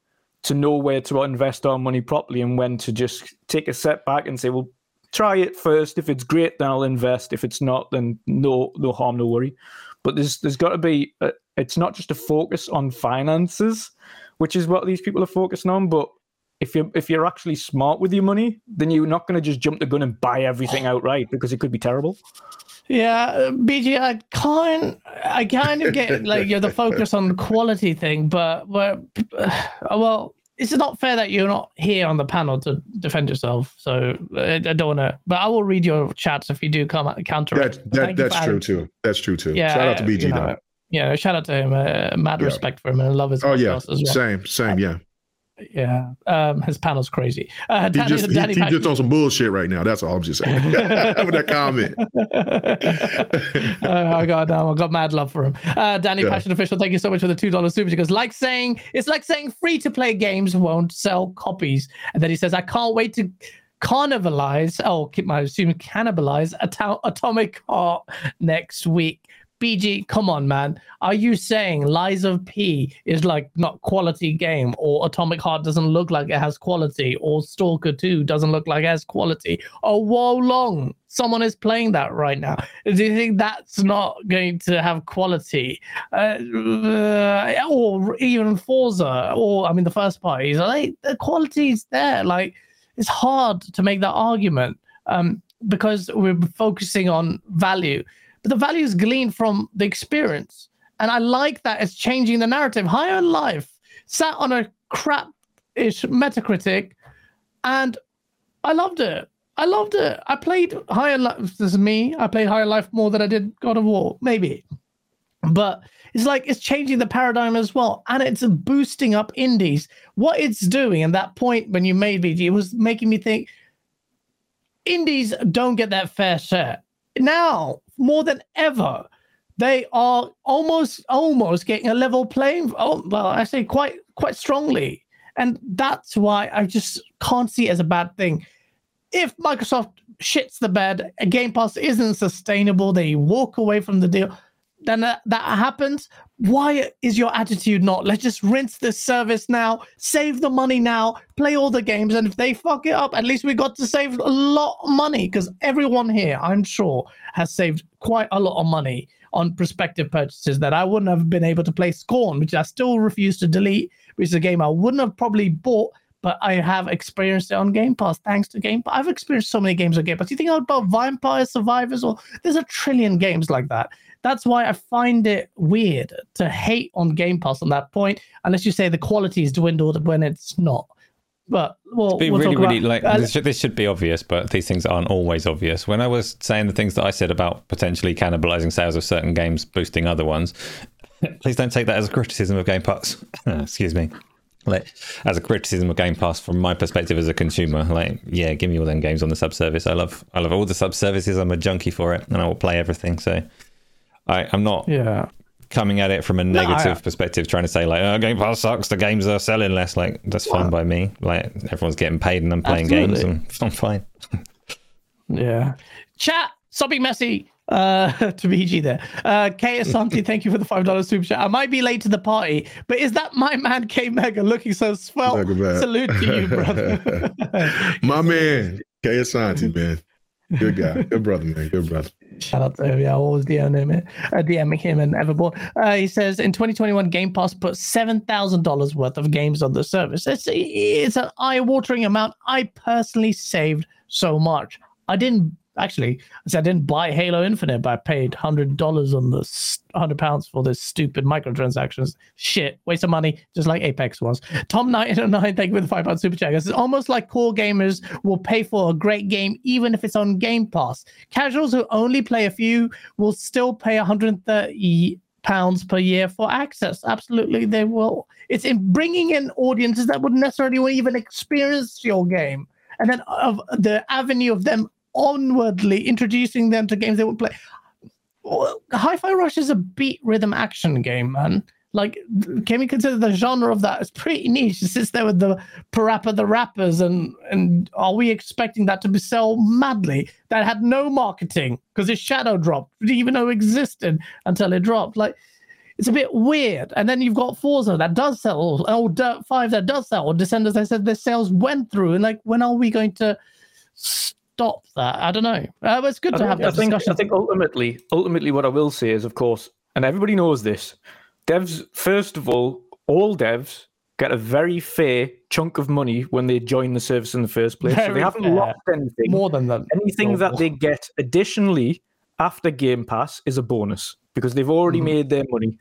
to know where to invest our money properly and when to just take a step back and say, well, try it first. If it's great, then I'll invest. If it's not, then no, no harm, no worry. But there's there's got to be. A, it's not just a focus on finances, which is what these people are focusing on. But if you if you're actually smart with your money, then you're not going to just jump the gun and buy everything oh. outright because it could be terrible. Yeah, BG, I can't. I kind of get like you're the focus on the quality thing, but well, it's not fair that you're not here on the panel to defend yourself. So I, I don't want to, but I will read your chats if you do come at counter. That, that that's true too. That's true too. Yeah, shout out to BG you know, though. Yeah, shout out to him. Uh, mad yeah. respect for him and I love his. Oh yeah, well. same, same. Yeah. Yeah, um, his panel's crazy. Uh, Danny, he just, Danny he, he just on some bullshit right now. That's all I'm just saying. With that comment. oh, I got I got mad love for him. Uh, Danny yeah. Passion Official, thank you so much for the two dollars super. Because like saying it's like saying free to play games won't sell copies, and then he says I can't wait to carnivalize. Oh, keep my assume cannibalize Atomic Heart next week. BG, come on, man. Are you saying Lies of P is like not quality game, or Atomic Heart doesn't look like it has quality, or Stalker 2 doesn't look like it has quality? Or Wo Long, someone is playing that right now. Do you think that's not going to have quality? Uh, uh, or even Forza, or I mean, the first parties, like, the quality is there. Like, it's hard to make that argument um, because we're focusing on value but the value is gleaned from the experience. And I like that it's changing the narrative. High on Life sat on a crap ish Metacritic, and I loved it. I loved it. I played High on Life. This is me. I played High on Life more than I did God of War, maybe. But it's like it's changing the paradigm as well. And it's boosting up indies. What it's doing, and that point when you made BG, was making me think indies don't get that fair share. Now, more than ever. They are almost almost getting a level playing. Oh, well, I say quite quite strongly, and that's why I just can't see it as a bad thing. If Microsoft shits the bed, a Game Pass isn't sustainable, they walk away from the deal then that, that happens, why is your attitude not let's just rinse this service now, save the money now, play all the games, and if they fuck it up, at least we got to save a lot of money because everyone here, I'm sure, has saved quite a lot of money on prospective purchases that I wouldn't have been able to play Scorn, which I still refuse to delete, which is a game I wouldn't have probably bought but I have experienced it on Game Pass thanks to Game Pass. I've experienced so many games on Game Pass. You think about Vampire Survivors, or there's a trillion games like that. That's why I find it weird to hate on Game Pass on that point, unless you say the quality is dwindled when it's not. But well, we'll really, really about, like uh, this, should, this should be obvious, but these things aren't always obvious. When I was saying the things that I said about potentially cannibalizing sales of certain games, boosting other ones, please don't take that as a criticism of Game Pass. Excuse me. Like as a criticism of Game Pass from my perspective as a consumer, like yeah, give me all them games on the subservice. I love I love all the subservices. I'm a junkie for it, and I will play everything. So I, I'm not yeah coming at it from a negative no, I, perspective, trying to say like, "Oh, Game Pass sucks. The games are selling less." Like that's fine by me. Like everyone's getting paid and I'm playing absolutely. games, and I'm fine. yeah. Chat. Something messy. Uh, to BG there. Uh, K Asante, thank you for the five dollars super chat. I might be late to the party, but is that my man K Mega looking so swell? Salute to you, brother. my man, K Asante, man. Good guy. Good brother, man. Good brother. Shout out to him. Yeah, I always DMing him, uh, DMing him and Everborn. Uh, he says in 2021, Game Pass put seven thousand dollars worth of games on the service. It's it's an eye-watering amount. I personally saved so much. I didn't actually, I said I didn't buy Halo Infinite, but I paid hundred dollars on the hundred pounds for this stupid microtransactions. Shit, waste of money, just like Apex was. Tom Knight oh nine, thank you for the five pound super chat. It's almost like core gamers will pay for a great game even if it's on Game Pass. Casuals who only play a few will still pay 130 pounds per year for access. Absolutely, they will. It's in bringing in audiences that wouldn't necessarily even experience your game and then of the avenue of them onwardly introducing them to games they would play. Hi-Fi Rush is a beat rhythm action game, man. Like, can we consider the genre of that? It's pretty niche. It sits there with the Parappa the Rappers, and and are we expecting that to be sell madly? That had no marketing because it shadow dropped, didn't even know existed until it dropped. Like, it's a bit weird. And then you've got Forza that does sell, or Dirt Five that does sell, or Descenders. I said their sales went through, and like, when are we going to? Stop that? I don't know. Uh, it's good I to have that I think, discussion. I think ultimately, ultimately, what I will say is, of course, and everybody knows this. Devs, first of all, all devs get a very fair chunk of money when they join the service in the first place. Very so they haven't fair. lost anything. More than that. Anything that they get additionally after Game Pass is a bonus because they've already mm. made their money.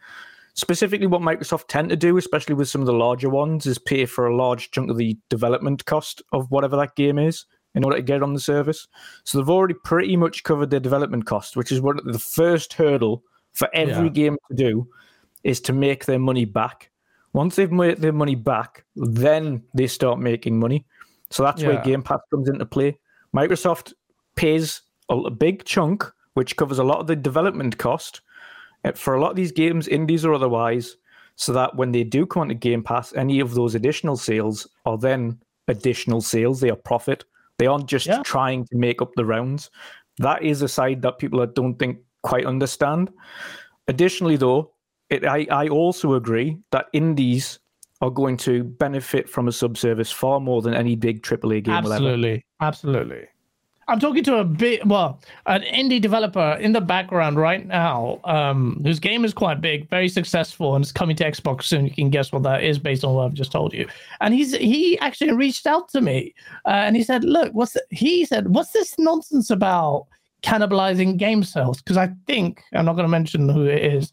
Specifically, what Microsoft tend to do, especially with some of the larger ones, is pay for a large chunk of the development cost of whatever that game is in order to get on the service. So they've already pretty much covered their development cost, which is what the first hurdle for every yeah. game to do is to make their money back. Once they've made their money back, then they start making money. So that's yeah. where Game Pass comes into play. Microsoft pays a big chunk, which covers a lot of the development cost eh, for a lot of these games, indies or otherwise, so that when they do come onto Game Pass, any of those additional sales are then additional sales. They are profit. They aren't just yeah. trying to make up the rounds. That is a side that people don't think quite understand. Additionally, though, it, I, I also agree that indies are going to benefit from a subservice far more than any big AAA game absolutely, Absolutely. I'm talking to a big, well, an indie developer in the background right now, um, whose game is quite big, very successful, and it's coming to Xbox soon. You can guess what that is based on what I've just told you. And he's he actually reached out to me, uh, and he said, "Look, what's the, he said? What's this nonsense about cannibalizing game sales? Because I think I'm not going to mention who it is.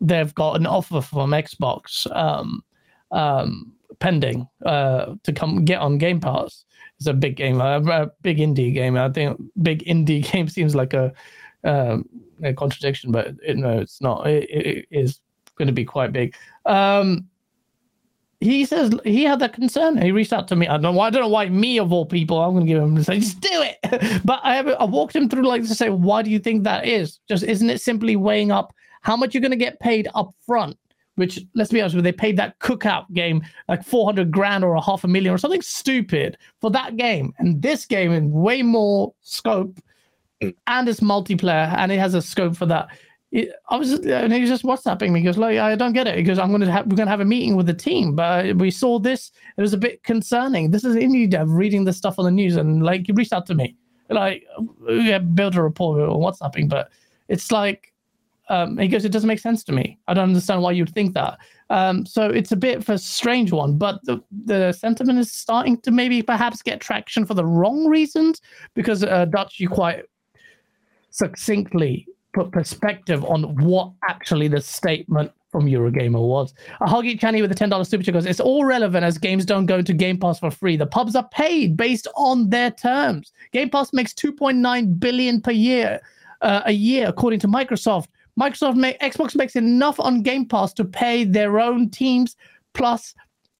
They've got an offer from Xbox um, um, pending uh, to come get on Game Pass." it's a big game, a, a, big indie game. I think big indie game seems like a, um, a contradiction, but it, no, it's not. It, it is going to be quite big. Um, he says he had that concern. He reached out to me. I don't know why. I don't know why me of all people. I'm going to give him say just do it. but I have, I walked him through like to say, why do you think that is? Just isn't it simply weighing up how much you're going to get paid up front which let's be honest with you, they paid that cookout game like 400 grand or a half a million or something stupid for that game. And this game in way more scope and it's multiplayer and it has a scope for that. It, I was and he was just WhatsApping me. He goes, "Look, I don't get it." Because I'm going to have we're going to have a meeting with the team, but we saw this. It was a bit concerning. This is indie dev reading this stuff on the news, and like he reached out to me, like we built a report on WhatsApping, but it's like um, he goes, it doesn't make sense to me. I don't understand why you'd think that. Um, so it's a bit of a strange one, but the, the sentiment is starting to maybe perhaps get traction for the wrong reasons because uh, Dutch, you quite succinctly put perspective on what actually the statement from Eurogamer was. A Huggy Channy with a $10 super chat goes, It's all relevant as games don't go into Game Pass for free. The pubs are paid based on their terms. Game Pass makes 2.9 billion per year, uh, a year, according to Microsoft. Microsoft make Xbox makes enough on Game Pass to pay their own teams plus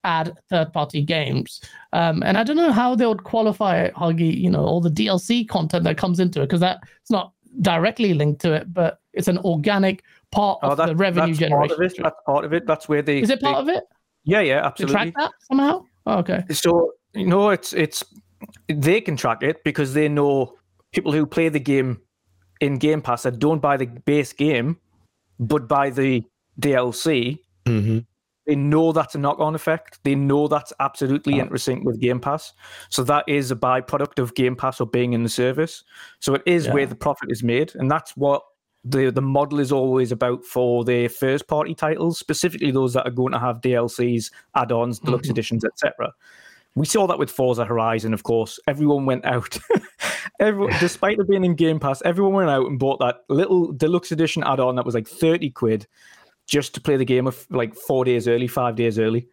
add third-party games. Um, and I don't know how they would qualify Huggy, you know, all the DLC content that comes into it because that's not directly linked to it, but it's an organic part oh, of that, the revenue that's generation. Part of it. That's part of it. That's where they is it part they, of it? Yeah, yeah, absolutely. track that somehow. Oh, okay. So you know, it's it's they can track it because they know people who play the game in Game Pass that don't buy the base game, but buy the DLC. Mm-hmm. They know that's a knock-on effect. They know that's absolutely oh. interesting with Game Pass. So that is a byproduct of Game Pass or being in the service. So it is yeah. where the profit is made, and that's what the the model is always about for the first party titles, specifically those that are going to have DLCs, add-ons, deluxe mm-hmm. editions, etc. We saw that with Forza Horizon, of course. Everyone went out. everyone, despite it being in Game Pass, everyone went out and bought that little deluxe edition add-on that was like 30 quid just to play the game of like four days early, five days early.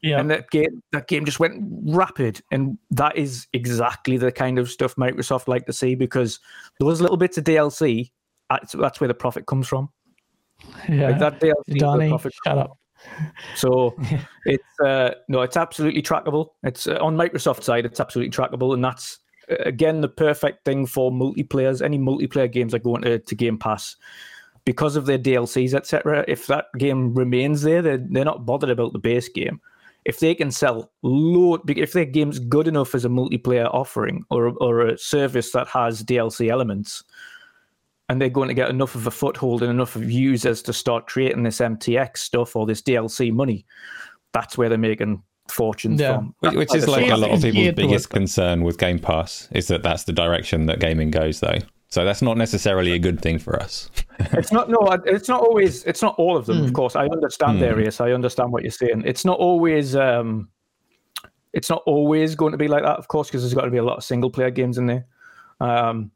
Yeah. And that game that game just went rapid. And that is exactly the kind of stuff Microsoft like to see because those little bits of DLC that's, that's where the profit comes from. Yeah, like that DLC Donnie, profit shut up. So it's uh, no, it's absolutely trackable. It's uh, on Microsoft side, it's absolutely trackable, and that's again the perfect thing for multiplayers. Any multiplayer games are going into to Game Pass because of their DLCs, etc. If that game remains there, they're, they're not bothered about the base game. If they can sell load, if their game's good enough as a multiplayer offering or or a service that has DLC elements, and they're going to get enough of a foothold and enough of users to start creating this MTX stuff or this DLC money, that's where they're making fortunes yeah. from. Which is like a lot of people's biggest concern with Game Pass is that that's the direction that gaming goes, though. So that's not necessarily a good thing for us. it's not no, it's not always. It's not all of them, mm. of hmm. course. I understand, mm. Darius. I understand what you're saying. It's not always. um It's not always going to be like that, of course, because there's got to be a lot of single player games in there. Um,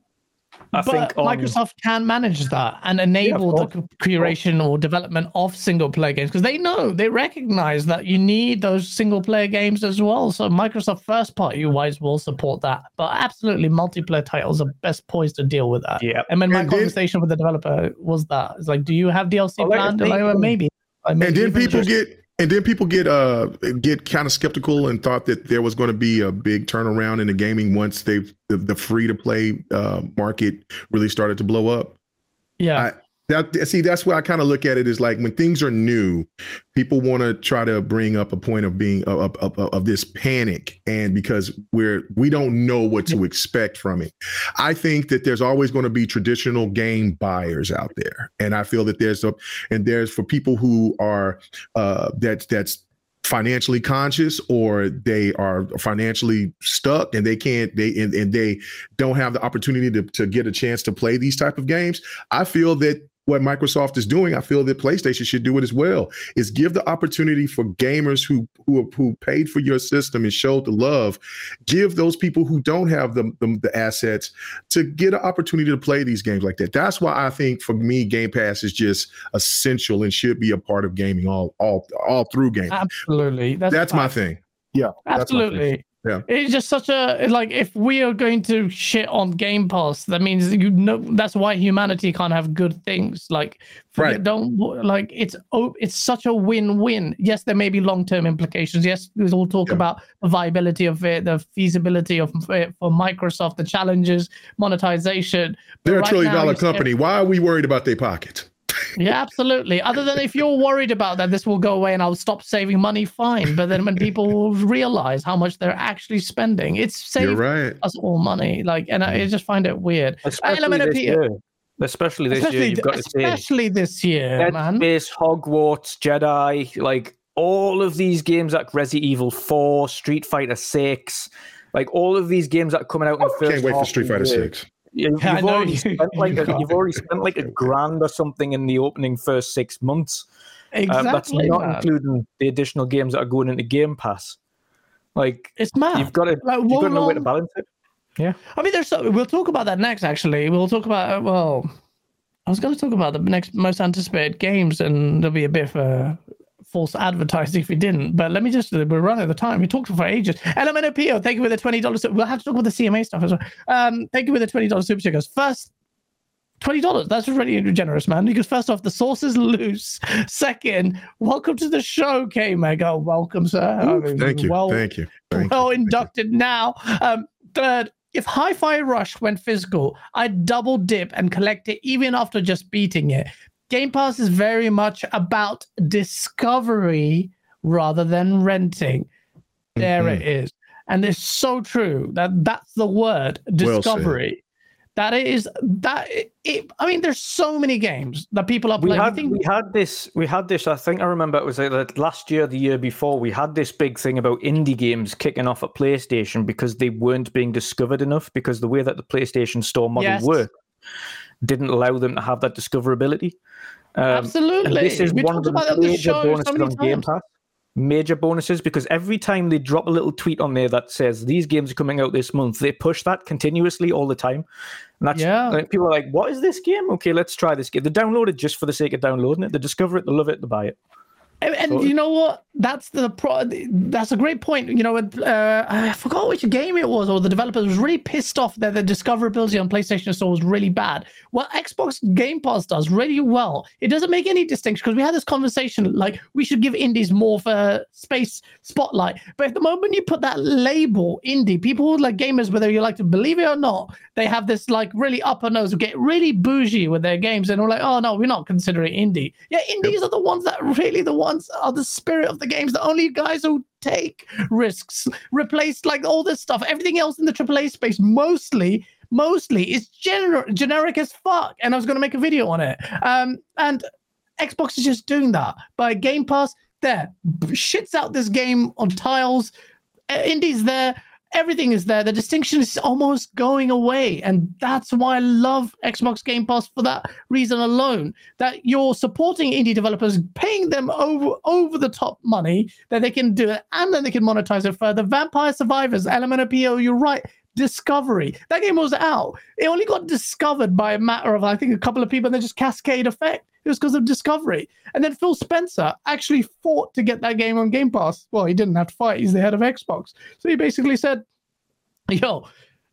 I but think on... Microsoft can manage that and enable yeah, the curation or development of single player games because they know they recognize that you need those single player games as well. So Microsoft first party wise will support that, but absolutely multiplayer titles are best poised to deal with that. Yeah. And then my and conversation with the developer was that it's like, do you have DLC well, oh, planned? Like, maybe. Like, maybe. And then people just... get and then people get uh get kind of skeptical and thought that there was going to be a big turnaround in the gaming once they the, the free to play uh, market really started to blow up. Yeah. That see that's where I kind of look at it is like when things are new, people want to try to bring up a point of being of, of, of, this panic and because we're we don't know what to expect from it. I think that there's always going to be traditional game buyers out there, and I feel that there's a and there's for people who are uh, that's that's financially conscious or they are financially stuck and they can't they and, and, they don't have the opportunity to, to get a chance to play these type of games i feel that what Microsoft is doing, I feel that PlayStation should do it as well. Is give the opportunity for gamers who who who paid for your system and showed the love, give those people who don't have the, the, the assets to get an opportunity to play these games like that. That's why I think for me, Game Pass is just essential and should be a part of gaming all all all through gaming. Absolutely, that's, that's my thing. Yeah, absolutely. Yeah. It's just such a like if we are going to shit on Game Pass, that means you know that's why humanity can't have good things. Like right. don't like it's oh it's such a win-win. Yes, there may be long-term implications. Yes, there's all talk yeah. about the viability of it, the feasibility of it for Microsoft, the challenges, monetization. They're right a trillion dollar company. Why are we worried about their pockets? Yeah, absolutely. Other than if you're worried about that, this will go away and I'll stop saving money, fine. But then when people realize how much they're actually spending, it's saving right. us all money. Like, and I mm. just find it weird. Especially this year. Especially this especially, year, you've got especially this year, Dead man. Space, Hogwarts, Jedi, like all of these games like Resident Evil 4, Street Fighter 6, like all of these games that are coming out in the first. Can't wait for Street Fighter 6 you've, you've already spent like a, you've already spent like a grand or something in the opening first six months. Exactly. Uh, that's not man. including the additional games that are going into Game Pass. Like it's mad. You've got to like, you've got to know where to balance it. Yeah. I mean, there's so, we'll talk about that next. Actually, we'll talk about well. I was going to talk about the next most anticipated games, and there'll be a bit of a false advertising if we didn't. But let me just, we're running out of time. We talked for ages. LMNOPO, thank you for the $20. We'll have to talk about the CMA stuff as well. Um, thank you for the $20 super. Goes first, $20. That's really generous, man. Because first off, the source is loose. Second, welcome to the show, K Mega. Welcome, sir. Ooh, I mean, thank you. Well, thank you. Thank well you. inducted now. Um, third, if Hi-Fi Rush went physical, I'd double dip and collect it even after just beating it. Game Pass is very much about discovery rather than renting. There mm-hmm. it is. And it's so true that that's the word discovery. Well that is that it, I mean, there's so many games that people are playing. We had, think... we had this. We had this. I think I remember it was like last year, the year before. We had this big thing about indie games kicking off at PlayStation because they weren't being discovered enough. Because the way that the PlayStation Store model yes. worked didn't allow them to have that discoverability. Um, Absolutely. This is we one of the major bonuses on Game Pass. Major bonuses because every time they drop a little tweet on there that says these games are coming out this month, they push that continuously all the time. And that's yeah. Like, people are like, "What is this game? Okay, let's try this game." They download it just for the sake of downloading it. They discover it, they love it, they buy it. And, and you know what? That's the pro. That's a great point. You know, uh, I forgot which game it was, or the developer was really pissed off that the discoverability on PlayStation Store was really bad. Well, Xbox Game Pass does really well. It doesn't make any distinction because we had this conversation like we should give indies more for space spotlight. But at the moment you put that label indie, people like gamers, whether you like to believe it or not, they have this like really upper nose, get really bougie with their games, and we're like, oh no, we're not considering indie. Yeah, indies yep. are the ones that really the ones are the spirit of the games. The only guys who take risks, replaced like all this stuff. Everything else in the AAA space mostly mostly is gener- generic as fuck. And I was going to make a video on it. Um, and Xbox is just doing that by Game Pass. There shits out this game on tiles. Indies there everything is there. The distinction is almost going away. And that's why I love Xbox Game Pass for that reason alone. That you're supporting indie developers, paying them over over the top money that they can do it, and then they can monetize it further. Vampire Survivors, LMNOPO, you're right. Discovery. That game was out. It only got discovered by a matter of, I think, a couple of people, and then just cascade effect. It was because of Discovery. And then Phil Spencer actually fought to get that game on Game Pass. Well, he didn't have to fight. He's the head of Xbox. So he basically said, yo,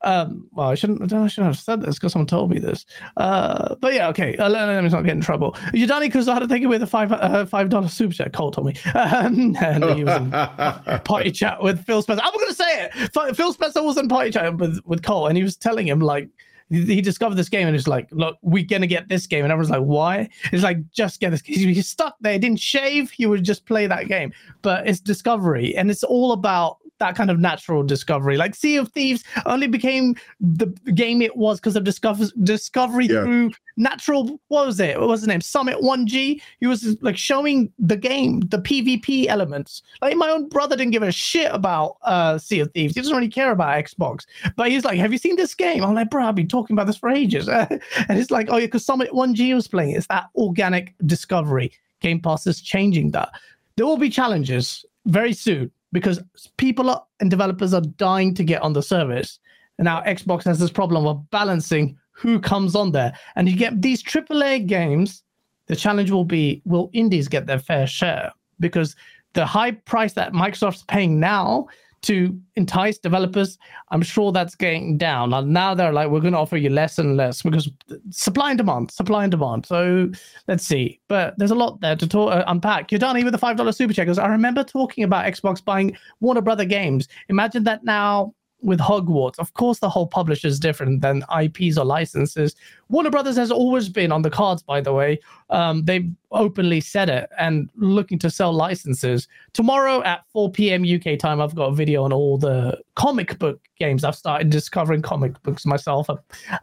um, well, I shouldn't, I shouldn't have said this because someone told me this. Uh, but yeah, okay. Uh, let me not get in trouble. Yudani Kuzada, thank you with a five uh, five dollar super chat. Cole told me, um, and he was in party chat with Phil Spencer. I'm going to say it. Phil Spencer was in party chat with with Cole, and he was telling him like he discovered this game and he's like, look, we're gonna get this game. And everyone's like, why? It's like, just get this. He's stuck there. He didn't shave. He would just play that game. But it's discovery, and it's all about that kind of natural discovery. Like Sea of Thieves only became the game it was because of discover- discovery yeah. through natural. What was it? What was the name? Summit1g. He was like showing the game, the PvP elements. Like my own brother didn't give a shit about uh, Sea of Thieves. He doesn't really care about Xbox. But he's like, "Have you seen this game?" I'm like, "Bro, I've been talking about this for ages." and it's like, "Oh yeah," because Summit1g was playing. It's that organic discovery. Game Pass is changing that. There will be challenges very soon because people are, and developers are dying to get on the service. And now Xbox has this problem of balancing who comes on there. And you get these AAA games, the challenge will be will indies get their fair share? Because the high price that Microsoft's paying now to entice developers, I'm sure that's going down. And now they're like, we're going to offer you less and less because supply and demand, supply and demand. So let's see. But there's a lot there to talk, uh, unpack. Yodani with the $5 super checkers. I remember talking about Xbox buying Warner Brother games. Imagine that now with Hogwarts. Of course, the whole publisher is different than IPs or licenses. Warner Brothers has always been on the cards, by the way. Um, they've openly said it and looking to sell licenses. Tomorrow at 4 p.m. UK time, I've got a video on all the comic book games. I've started discovering comic books myself.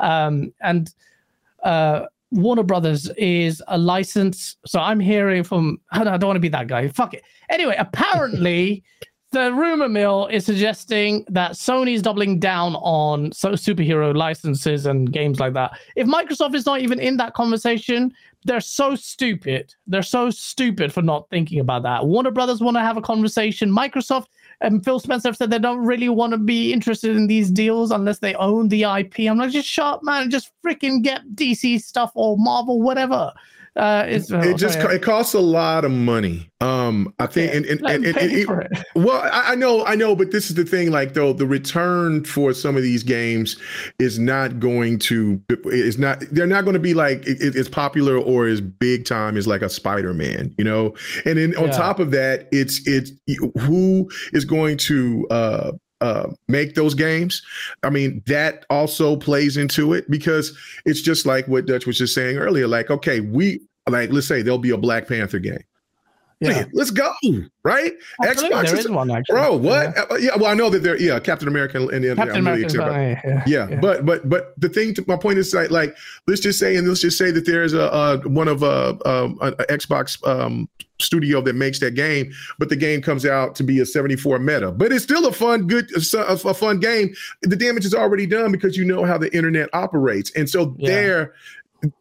Um, and uh, Warner Brothers is a license. So I'm hearing from, I don't, I don't want to be that guy. Fuck it. Anyway, apparently. the rumor mill is suggesting that Sony's doubling down on so superhero licenses and games like that. If Microsoft is not even in that conversation, they're so stupid. They're so stupid for not thinking about that. Warner Brothers want to have a conversation. Microsoft and Phil Spencer said they don't really want to be interested in these deals unless they own the IP. I'm like, just shut up, man. Just freaking get DC stuff or Marvel, whatever. Uh, it's, it just it costs a lot of money. Um, I think, and, and, and, and it, it, well, I, I, know, I know, but this is the thing. Like, though, the return for some of these games is not going to, is not, they're not going to be like it, it's popular or as big time as like a Spider Man, you know. And then on yeah. top of that, it's it's who is going to uh uh, make those games. I mean, that also plays into it because it's just like what Dutch was just saying earlier. Like, okay, we like let's say there'll be a Black Panther game. Yeah. let's go, right? Xbox there is, is one actually. Bro, what? Yeah. Uh, yeah. well, I know that there. Yeah, Captain America and the Captain America. Too, yeah, yeah, yeah, but but but the thing. To, my point is like, like let's just say and let's just say that there's a, a one of a, um, a, a Xbox um, studio that makes that game, but the game comes out to be a 74 meta. But it's still a fun, good, a, a fun game. The damage is already done because you know how the internet operates, and so yeah. there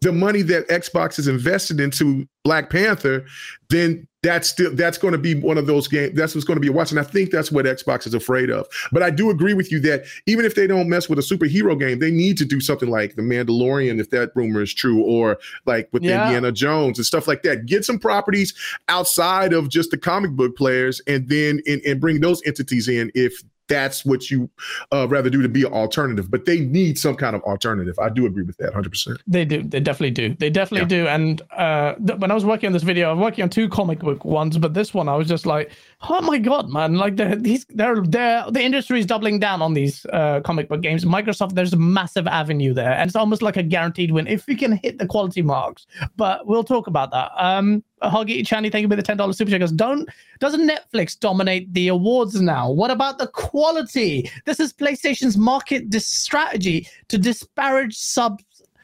the money that Xbox has invested into Black Panther, then that's still that's going to be one of those games. That's what's going to be a watch, and I think that's what Xbox is afraid of. But I do agree with you that even if they don't mess with a superhero game, they need to do something like The Mandalorian, if that rumor is true, or like with yeah. Indiana Jones and stuff like that. Get some properties outside of just the comic book players, and then and, and bring those entities in if that's what you uh, rather do to be an alternative. But they need some kind of alternative. I do agree with that 100%. They do. They definitely do. They definitely yeah. do. And uh, th- when I was working on this video, I'm working on two comic book ones, but this one I was just like, oh my god, man! Like they're, these, they're, they're the industry is doubling down on these uh, comic book games. Microsoft, there's a massive avenue there, and it's almost like a guaranteed win if we can hit the quality marks. But we'll talk about that. Um, Hoggy Channy, thank you for the ten dollars super chat. Goes, don't doesn't Netflix dominate the awards now? What about the quality? This is PlayStation's market dis- strategy to disparage sub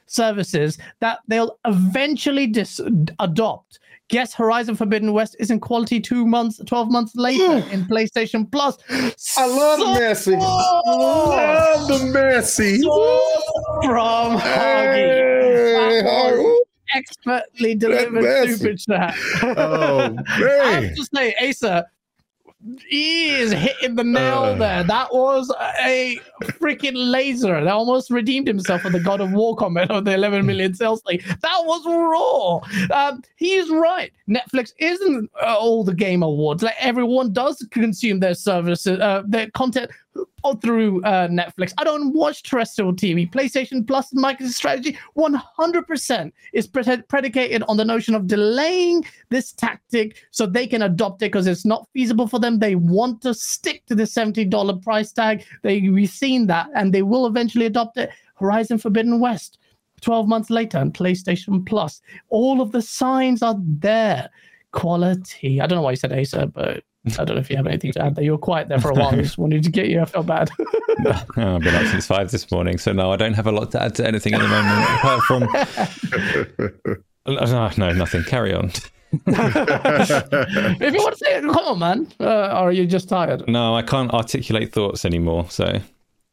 services that they'll eventually dis- adopt. Guess Horizon Forbidden West is in quality two months, 12 months later in PlayStation Plus. I love so, Messi. I love the Messi. from Hoggy. Hey, expertly delivered super chat. Oh man! I have to say, Asa, he is hitting the nail uh, there. That was a freaking laser. That almost redeemed himself for the God of War comment of the 11 million sales thing. That was raw. Um, he is right. Netflix isn't uh, all the game awards. Like everyone does consume their services, uh, their content through uh, Netflix. I don't watch terrestrial TV. PlayStation Plus Microsoft strategy 100% is pre- predicated on the notion of delaying this tactic so they can adopt it because it's not feasible for them. They want to stick to the $70 price tag. They, we've seen that and they will eventually adopt it. Horizon Forbidden West, 12 months later, and PlayStation Plus. All of the signs are there. Quality. I don't know why you said Acer, but I don't know if you have anything to add there. You were quiet there for a while. I just wanted to get you. I felt bad. no, I've been up since five this morning, so no, I don't have a lot to add to anything at the moment, apart from no, no, nothing. Carry on. if you want to say it, come on, man. Uh, or are you just tired? No, I can't articulate thoughts anymore. So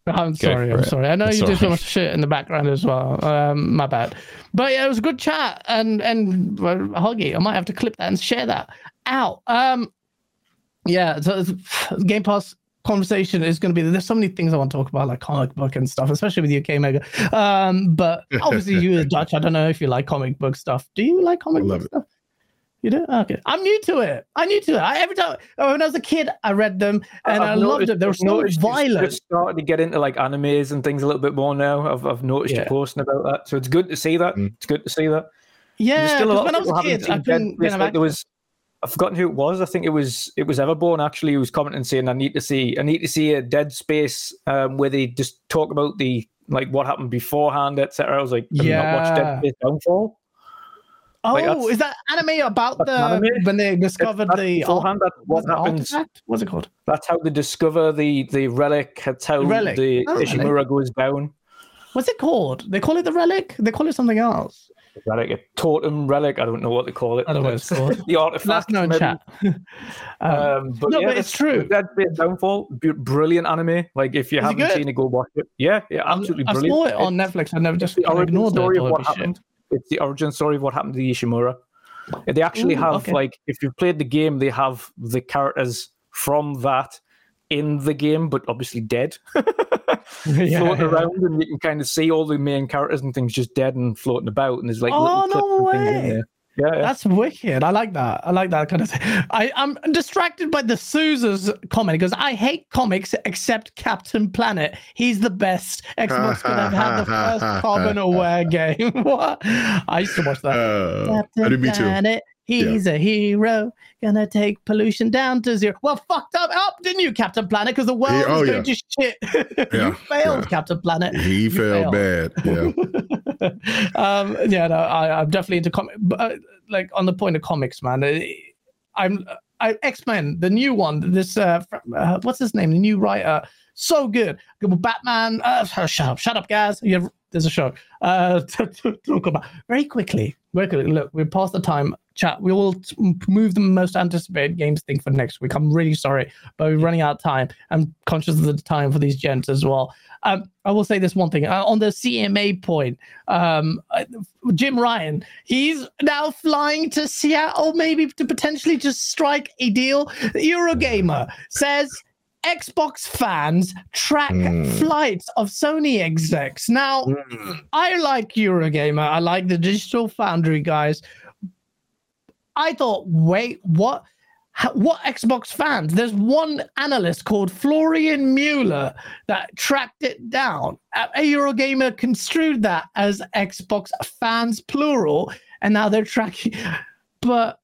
I'm sorry. I'm it. sorry. I know you did so much shit in the background as well. Um, my bad. But yeah, it was a good chat and and well, Huggy. I might have to clip that and share that out. Um, yeah, so Game Pass conversation is going to be there's so many things I want to talk about, like comic book and stuff, especially with UK Mega. Um, but obviously, you as Dutch, I don't know if you like comic book stuff. Do you like comic book it. stuff? You do? Okay. I'm new to it. I'm new to it. I, every time when I was a kid, I read them and I've i loved it. They were so violent. Just starting to get into like animes and things a little bit more now. I've, I've noticed yeah. you posting about that, so it's good to see that. Mm. It's good to see that. Yeah, still when I was a kid, I couldn't. Like there was I've forgotten who it was. I think it was it was Everborn actually who was commenting saying I need to see I need to see a Dead Space um, where they just talk about the like what happened beforehand, etc. I was like, yeah, not watched Dead Space Downfall. Oh, like is that anime about the anime? when they discovered that's the beforehand? That what happens? What's it called? That's how they discover the the relic. That's how relic. the oh, Ishimura relic. goes down. What's it called? They call it the relic. They call it something else. Relic, a totem relic. I don't know what they call it. I don't know what it's called. the artifact. That's no chat. um, but no, yeah, but it's true. That's a downfall. Brilliant anime. Like if you Is haven't seen it, go watch it. Yeah, yeah, absolutely I brilliant. saw it on Netflix. I never just the origin story of what happened. It's the origin story of what happened to the Ishimura. They actually Ooh, have okay. like if you've played the game, they have the characters from that in the game, but obviously dead, Yeah, floating yeah. around, and you can kind of see all the main characters and things just dead and floating about, and there's like Oh, little no clips and things in way. there. Yeah, yeah. That's wicked. I like that. I like that kind of thing. I, I'm distracted by the Sousa's comment because I hate comics except Captain Planet. He's the best. Xbox could have had the first carbon aware game. what? I used to watch that. Uh, Captain I did me too. He's a hero, gonna take pollution down to zero. Well, fucked up, up, didn't you, Captain Planet? Because the world Yeah, oh, is going yeah. to shit. Yeah, you failed, yeah. Captain Planet. He You felt failed. bad. Yeah. um, yeah, no, I, I'm definitely into comic. But, uh, like on the point of comics, man, uh, I'm I, X Men, the new one. This uh, uh, what's his name? The new writer, so good. Batman. Uh, shut up, shut up, guys. You have, there's a show. Uh, talk about very quickly. Very quickly. Look, we're past the time. Chat. We will move the most anticipated games thing for next week. I'm really sorry, but we're running out of time. I'm conscious of the time for these gents as well. Um, I will say this one thing uh, on the CMA point. Um, uh, Jim Ryan, he's now flying to Seattle, maybe to potentially just strike a deal. Eurogamer says Xbox fans track Hmm. flights of Sony execs. Now, I like Eurogamer. I like the Digital Foundry guys. I thought, wait, what? What Xbox fans? There's one analyst called Florian Mueller that tracked it down. Eurogamer construed that as Xbox fans plural, and now they're tracking. But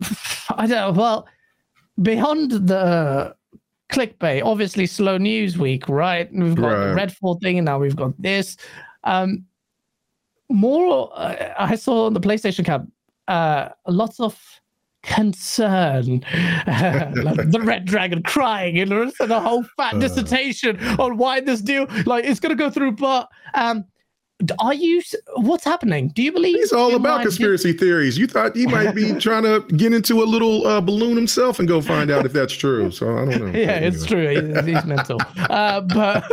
I don't know. Well, beyond the clickbait, obviously slow news week, right? We've got the Right. Redfall thing, and now we've got this. Um, more, uh, I saw on the PlayStation Cup uh, lots of concern. like the Red Dragon crying and a whole fat Uh. dissertation on why this deal, like, it's going to go through. But um, are you, what's happening? Do you believe it's all about did- conspiracy theories. You thought he might be trying to get into a little uh, balloon himself and go find out if that's true. So I don't know. yeah, it's true. He's, he's mental. Uh, but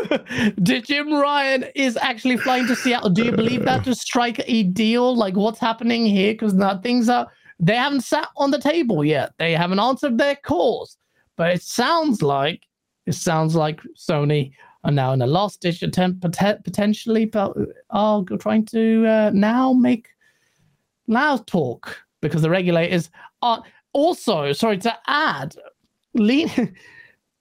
did Jim Ryan is actually flying to Seattle? Do you believe that to strike a deal? Like what's happening here? Because now things are they haven't sat on the table yet. They haven't answered their calls. But it sounds like it sounds like Sony are now in a last ditch attempt, poten- potentially, but are trying to uh, now make now talk because the regulators are also sorry to add. Lean,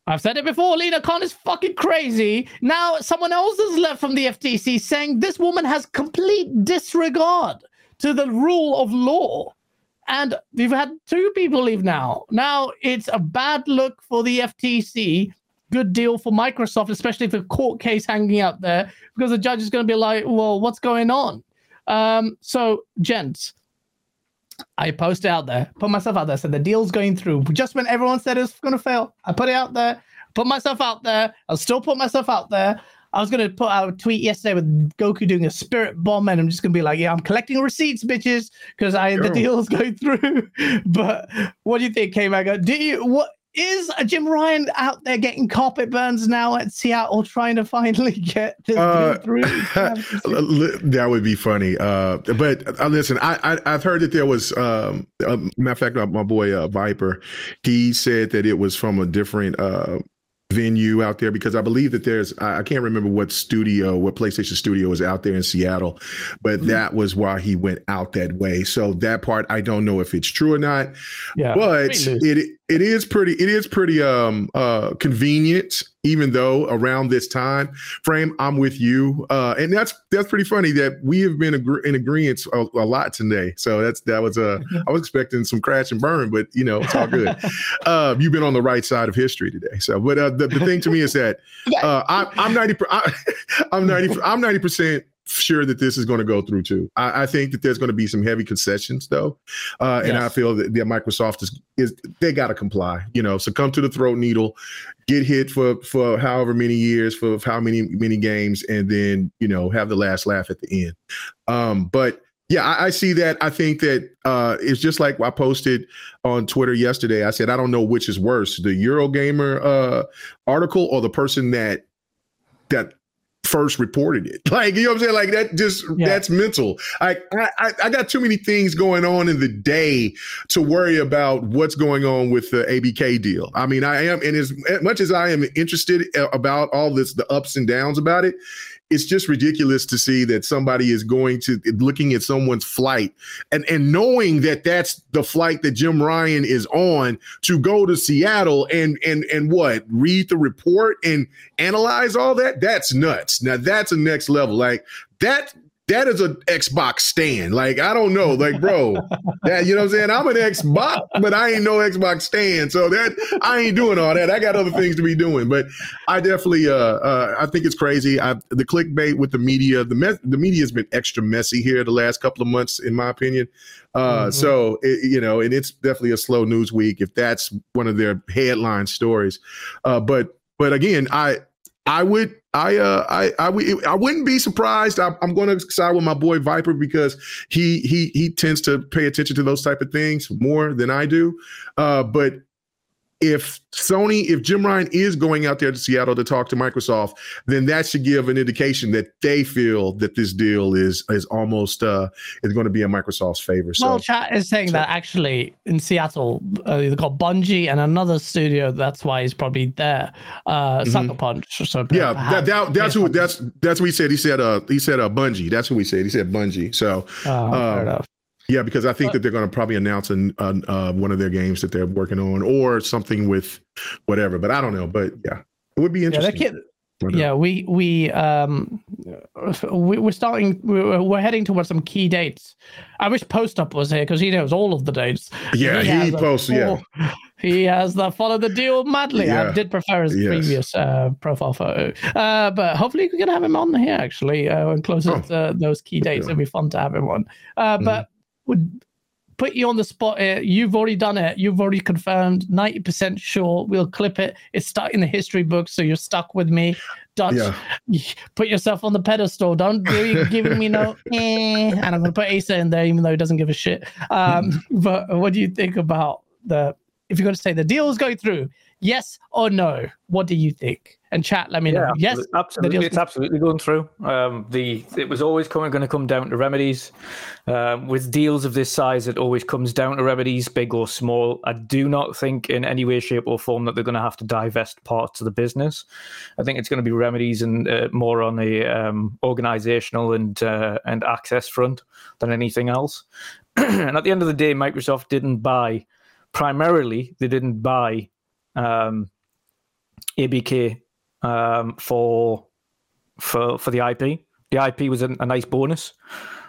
I've said it before. Lina Khan is fucking crazy. Now someone else has left from the FTC saying this woman has complete disregard to the rule of law. And we've had two people leave now. Now it's a bad look for the FTC. Good deal for Microsoft, especially if a court case hanging out there, because the judge is going to be like, well, what's going on? Um, so, gents, I posted out there, put myself out there, said the deal's going through. Just when everyone said it's going to fail, I put it out there, put myself out there. I'll still put myself out there. I was going to put out a tweet yesterday with Goku doing a spirit bomb, and I'm just going to be like, yeah, I'm collecting receipts, bitches, because I the deal's going through. but what do you think, K Maga? Do you what? Is Jim Ryan out there getting carpet burns now at Seattle, trying to finally get this Uh, through? that would be funny. Uh, but uh, listen, I, I I've heard that there was um, uh, matter of fact, my boy uh, Viper, he said that it was from a different uh, venue out there because I believe that there's I, can't remember what studio, what PlayStation studio is out there in Seattle, but Mhm. that was why he went out that way. So that part I don't know if it's true or not yeah, but it it is pretty it is pretty um uh convenient even though around this time frame i'm with you. Uh and that's that's pretty funny that we have been agre- in agreement a, a lot today. So that's that was uh i was expecting some crash and burn but you know it's all good. Uh you've been on the right side of history today. So but uh the, the thing to me is that uh I, i'm 90 I, i'm 90 i'm 90 percent sure that this is going to go through too I, I think that there's going to be some heavy concessions though uh, and I feel that, that Microsoft is is they got to comply. You know, succumb to the throat needle, get hit for for however many years for how many many games, and then you know have the last laugh at the end. Um, but Yeah, I, I, see that. I think that uh, it's just like I posted on Twitter yesterday. I said I don't know which is worse, the Eurogamer uh, article or the person that that first reported it. Like you know what I'm saying? Like that just yeah. that's mental. I, I I got too many things going on in the day to worry about what's going on with the ABK deal. I mean, I am, and as much as I am interested uh, about all this, the ups and downs about it, it's just ridiculous to see that somebody is going to looking at someone's flight and and knowing that that's the flight that Jim Ryan is on to go to Seattle and and and what read the report and analyze all that? That's nuts. Now that's a next level. Like that that is an Xbox stand. Like, I don't know. Like, bro, that you know what I'm saying? I'm an Xbox, but I ain't no Xbox stand. So that I ain't doing all that. I got other things to be doing. But I definitely uh uh I think it's crazy. I the clickbait with the media, the me- the media has been extra messy here the last couple of months, in my opinion. Uh mm-hmm. so it, you know, and it's definitely a slow news week if that's one of their headline stories. Uh but but again, I I would I uh I I, I wouldn't be surprised. I, am going to side with my boy Viper because he he he tends to pay attention to those type of things more than I do. Uh, but if Sony, if Jim Ryan is going out there to Seattle to talk to Microsoft, then that should give an indication that they feel that this deal is is almost uh is going to be in Microsoft's favor. So, well, chat is saying so. that actually in Seattle uh, they've got Bungie and another studio. That's why he's probably there. Uh, mm-hmm. Sucker Punch. So yeah, that, that, that's who that's that's what he said. He said uh he said uh Bungie. That's who he said. He said Bungie. So oh, fair um, enough. Yeah, because I think but, that they're going to probably announce an, uh, one of their games that they're working on, or something with whatever. But I don't know. But yeah, it would be interesting. Yeah, yeah we we um we, we're starting we're, we're heading towards some key dates i wish post up was here because he knows all of the dates yeah he, he posts yeah he has the follow the deal madly yeah. i did prefer his yes. previous uh, profile photo uh, but hopefully we can have him on here actually uh, and closer oh. to those key dates yeah. it'd be fun to have him on uh, mm. Would put you on the spot here. You've already done it. You've already confirmed. 90% sure. We'll clip it. It's stuck in the history book, so you're stuck with me. Dutch, yeah. put yourself on the pedestal. Don't be giving me no eh. And I'm going to put Asa in there, even though he doesn't give a shit. Um, but what do you think about the, if you're going to say the deal is going through, yes or no? What do you think? And chat. Let me yeah, know. Yes, absolutely, it's absolutely going through. Um, the it was always coming going to come down to remedies. Um, with deals of this size, it always comes down to remedies, big or small. I do not think in any way, shape, or form that they're going to have to divest parts of the business. I think it's going to be remedies and uh, more on the um, organizational and uh, and access front than anything else. and at the end of the day, Microsoft didn't buy. Primarily, they didn't buy um, ABK um, for for for the IP. The IP was a, a nice bonus.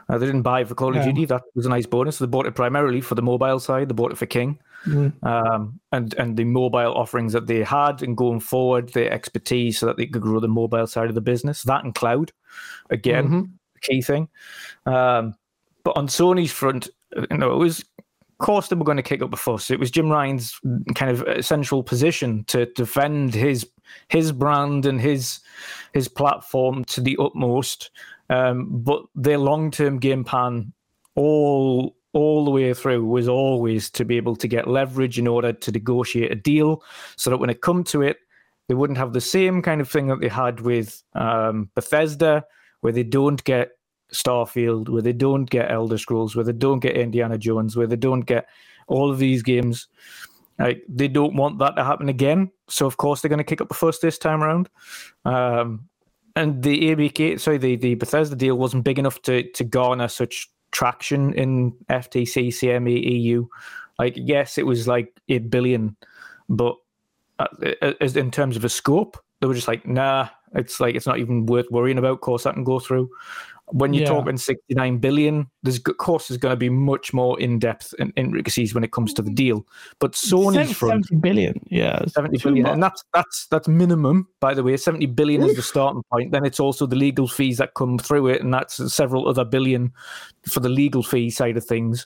Uh, they didn't buy it for Call of Duty. That was a nice bonus. They bought it primarily for the mobile side. They bought it for King, mm. um, and and the mobile offerings that they had, and going forward, their expertise so that they could grow the mobile side of the business. That and cloud, again, mm-hmm. key thing. Um, but on Sony's front, you know, it was course they were going to kick up a fuss. It was Jim Ryan's kind of essential position to defend his his brand and his his platform to the utmost. Um, but their long term game plan, all all the way through, was always to be able to get leverage in order to negotiate a deal, so that when it come to it, they wouldn't have the same kind of thing that they had with um, Bethesda, where they don't get Starfield, where they don't get Elder Scrolls, where they don't get Indiana Jones, where they don't get all of these games. Like they don't want that to happen again. So of course they're going to kick up a fuss this time around. Um, and the ABK, sorry, the, the Bethesda deal wasn't big enough to to garner such traction in FTC, CMA, EU. Like yes, it was like eight billion, but uh, as in terms of a scope, they were just like, nah, it's like it's not even worth worrying about. Of course, that can go through when you're yeah. talking 69 billion, there's of course there's going to be much more in-depth and intricacies when it comes to the deal. But Sony's 70, front 70 billion, yeah, 70 billion, much. and that's that's that's minimum. By the way, 70 billion is the starting point. Then it's also the legal fees that come through it, and that's several other billion for the legal fee side of things.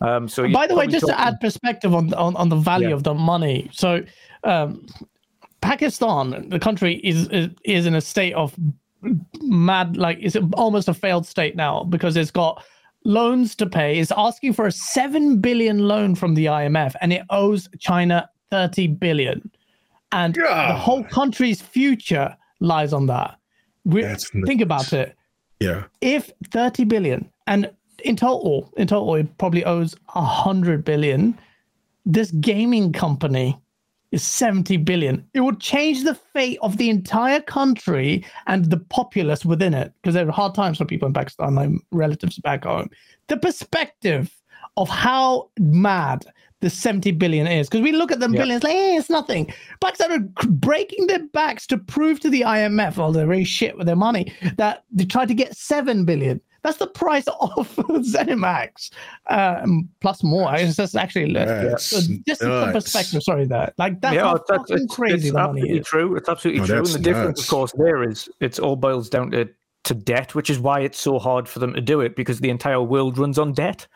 Um, so, by the way, just talking... to add perspective on on, on the value yeah. of the money, so. Um, Pakistan, the country is is in a state of mad like it's almost a failed state now because it's got loans to pay. It's asking for a seven billion loan from the IMF, and it owes China thirty billion, and God. the whole country's future lies on that. We, think about it. Yeah. If thirty billion, and in total, in total, it probably owes a hundred billion. This gaming company is 70 billion. It would change the fate of the entire country and the populace within it because there are hard times for people in Pakistan, my relatives back home. The perspective of how mad the 70 billion is because we look at the yep. billions like hey, it's nothing pakistan are breaking their backs to prove to the imf well they're very shit with their money that they tried to get 7 billion that's the price of ZeniMax, um, plus more. It's just actually that's just the perspective. Sorry, that like that's yeah, that's, it's, crazy. It's absolutely true. It's absolutely true. And the nuts. difference, of course, there is it's all boils down to to debt, which is why it's so hard for them to do it because the entire world runs on debt.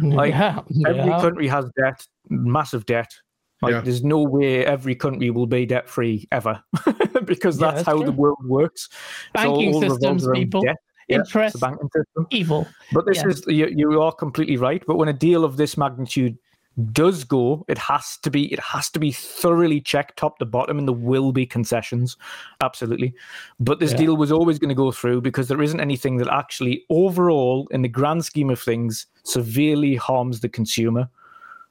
Like yeah, every yeah. country has debt, massive debt. Like yeah. there's no way every country will be debt free ever because that's, that's how true. the world works. Banking all systems, people. Debt interest, banking system. evil. But this yeah. is you, you are completely right. But when a deal of this magnitude does go, it has to be it has to be thoroughly checked top to bottom, and there will be concessions, absolutely. But this yeah. deal was always going to go through because there isn't anything that actually, overall, in the grand scheme of things, severely harms the consumer.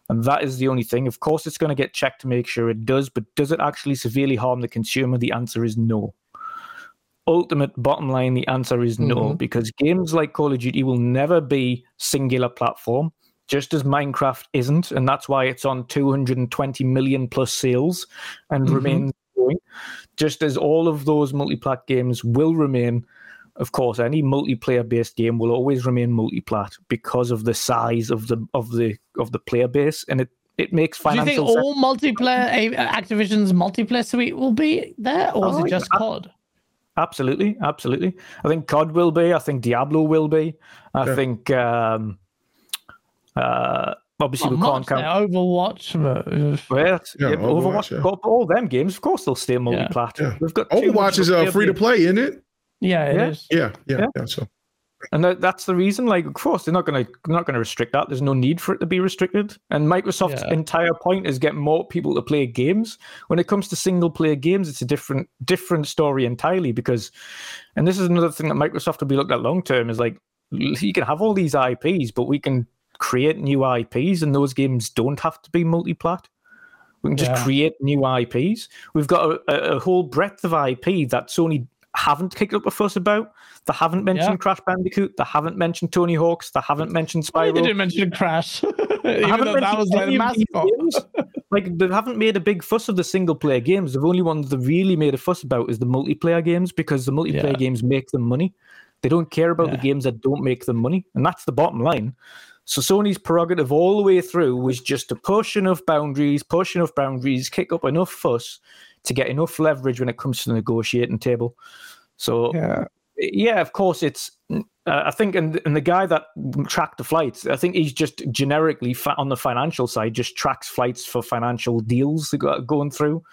And that is the only thing. Of course, it's going to get checked to make sure it does, but does it actually severely harm the consumer? The answer is no ultimate bottom line, the answer is no, mm-hmm. because games like Call of Duty will never be singular platform, just as Minecraft isn't, and that's why it's on 220 million plus sales and mm-hmm. remains going. Just as all of those multiplat games will remain. Of course, any multiplayer-based game will always remain multiplat because of the size of the of the of the player base, and it it makes financial. Do you think sense. all multiplayer Activision's multiplayer suite will be there, or oh, is it just COD? Absolutely, absolutely. I think COD will be. I think Diablo will be. I yeah. think um, uh, obviously we can't count Overwatch. But... Well, yeah, yeah, Overwatch. Overwatch yeah. all them games, of course, they'll stay multi-plat. Yeah. We've got Overwatch is uh, free to play, isn't it? Yeah, it yeah. is. Yeah, yeah, yeah. So and that, that's the reason. Like, of course, they're not going to not going to restrict that. There's no need for it to be restricted. And Microsoft's yeah. entire point is get more people to play games. When it comes to single player games, it's a different different story entirely. Because, and this is another thing that Microsoft will be looked at long term is like you can have all these IPs, but we can create new IPs, and those games don't have to be multi-plat. We can just yeah. create new IPs. We've got a, a, whole breadth of IP that Sony haven't kicked up a fuss about. They haven't mentioned yeah. Crash Bandicoot. They haven't mentioned Tony Hawk's. They haven't mentioned Spyro. They didn't mention Crash. Even though that was like mascot. like they haven't made a big fuss of the single player games. The only ones they really made a fuss about is the multiplayer games because the multiplayer yeah. games make them money. They don't care about yeah. the games that don't make them money, and that's the bottom line. So Sony's prerogative all the way through was just to push enough boundaries, push enough boundaries, kick up enough fuss to get enough leverage when it comes to the negotiating table. So yeah, yeah of course it's uh, I think, and, and the guy that tracked the flights, I think he's just generically fa- on the financial side, just tracks flights for financial deals going through,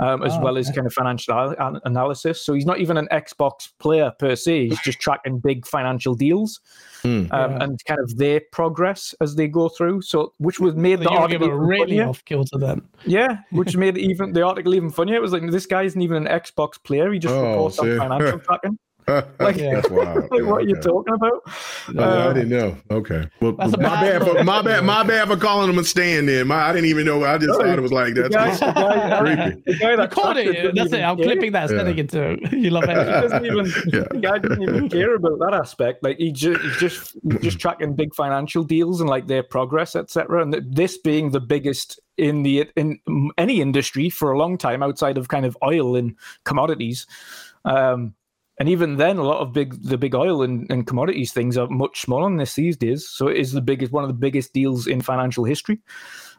um, as oh, well okay. as kind of financial al- analysis. So he's not even an Xbox player per se. He's just tracking big financial deals mm, um, yeah. and kind of their progress as they go through. So, which was made the article really off kill to them. Yeah, which made even the article even funnier. It was like this guy isn't even an Xbox player. He just oh, reports on financial tracking. like, yeah. That's wild. like yeah, what okay. you talking about? Uh, I didn't know. Okay. Well, my bad, for, my bad. My bad for calling him a stand. Then my, I didn't even know. I just no, thought it was like that's the guy, creepy. The guy that caught it. That's it. I'm clipping that, sending it to. You love it. He doesn't even. Yeah. The guy doesn't even care about that aspect. Like he just, he's just, just tracking big financial deals and like their progress, etc. And this being the biggest in the in any industry for a long time outside of kind of oil and commodities. Um, and even then, a lot of big the big oil and, and commodities things are much smaller than this these days. So it is the biggest one of the biggest deals in financial history.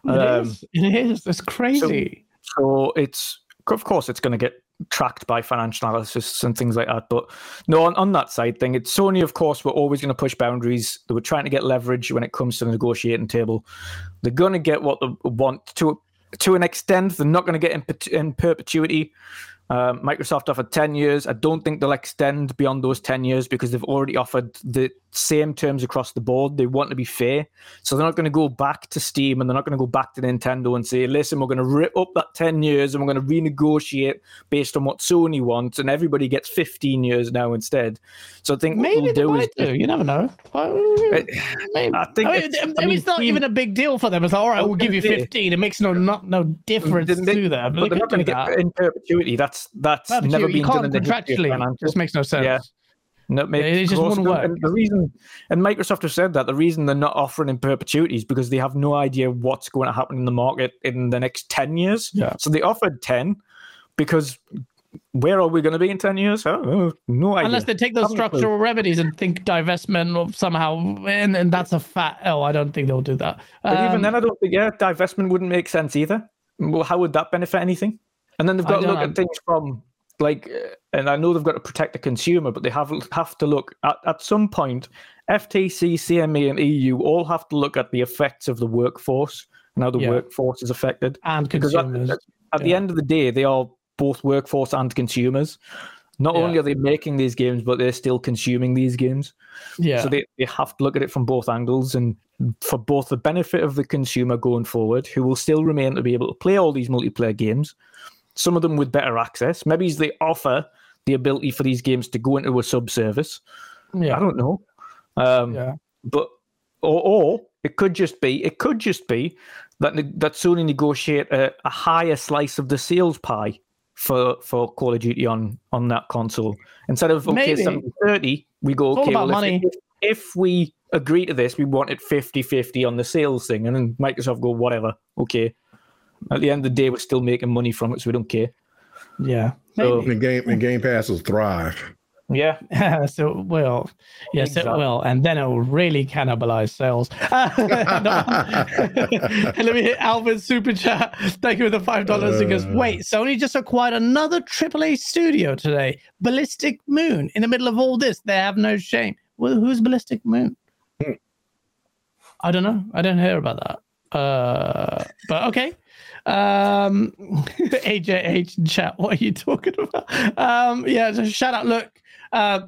It um, is. It is. It's crazy. So, so it's of course it's going to get tracked by financial analysts and things like that. But no, on, on that side thing, it's Sony, of course, we're always going to push boundaries. They were trying to get leverage when it comes to the negotiating table. They're going to get what they want to to an extent. They're not going to get in, in perpetuity Um, Microsoft offered 10 years. I don't think they'll extend beyond those 10 years because they've already offered the same terms across the board. They want to be fair. So they're not going to go back to Steam and they're not going to go back to Nintendo and say, listen, we're going to rip up that 10 years and we're going to renegotiate based on what Sony wants. And everybody gets 15 years now instead. So I think maybe they might do. You never know. Maybe. I think I mean, it's, I mean, it's not even a big deal for them. It's like, all right, we'll give you 15. It makes no not, no difference they, to them. But, but they're not going to get in perpetuity. That's that's that's never been done in the contractually. It just makes no sense. Yeah. No, it just won't work. And the reason, and Microsoft have said that the reason they're not offering in perpetuity is because they have no idea what's going to happen in the market in the next ten years. Yeah. So they offered ten because where are we going to be in 10 years? Oh, no idea. Unless they take those structural remedies and think divestment or somehow, and, and that's a fat Oh, I don't think they'll do that. But um, even then, I don't think, yeah, divestment wouldn't make sense either. Well, how would that benefit anything? And then they've got to look at things from like, uh, and I know they've got to protect the consumer, but they have have to look at at some point. FTC, CMA, and EU all have to look at the effects of the workforce and how the yeah. workforce is affected and consumers. At, at yeah. the end of the day, they are both workforce and consumers. Not yeah. only are they making these games, but they're still consuming these games. Yeah. So they, they have to look at it from both angles and for both the benefit of the consumer going forward, who will still remain to be able to play all these multiplayer games, some of them with better access. Maybe they offer the ability for these games to go into a subservice. Yeah. I don't know. Um, yeah. But or, or it could just be it could just be that that Sony negotiate a, a higher slice of the sales pie for for Call of Duty on on that console instead of okay 70 30 we go okay well, if, if, if, we agree to this we want it 50 50 on the sales thing and then Microsoft go whatever okay at the end of the day, we're still making money from it, so we don't care. Yeah. So, the game and Game Pass will thrive. Yeah. so well, yes, exactly. it will, and then it will really cannibalize sales. let me hit Alvin's super chat. Thank you for the five dollars. Uh, he goes, uh. "Wait, Sony just acquired another AAA studio today, Ballistic Moon. In the middle of all this, they have no shame. Well, who's Ballistic Moon? Hmm. I don't know. I didn't hear about that. Uh, but okay." Um, AJH in chat, what are you talking about? Um, yeah, so shout out. Look, uh,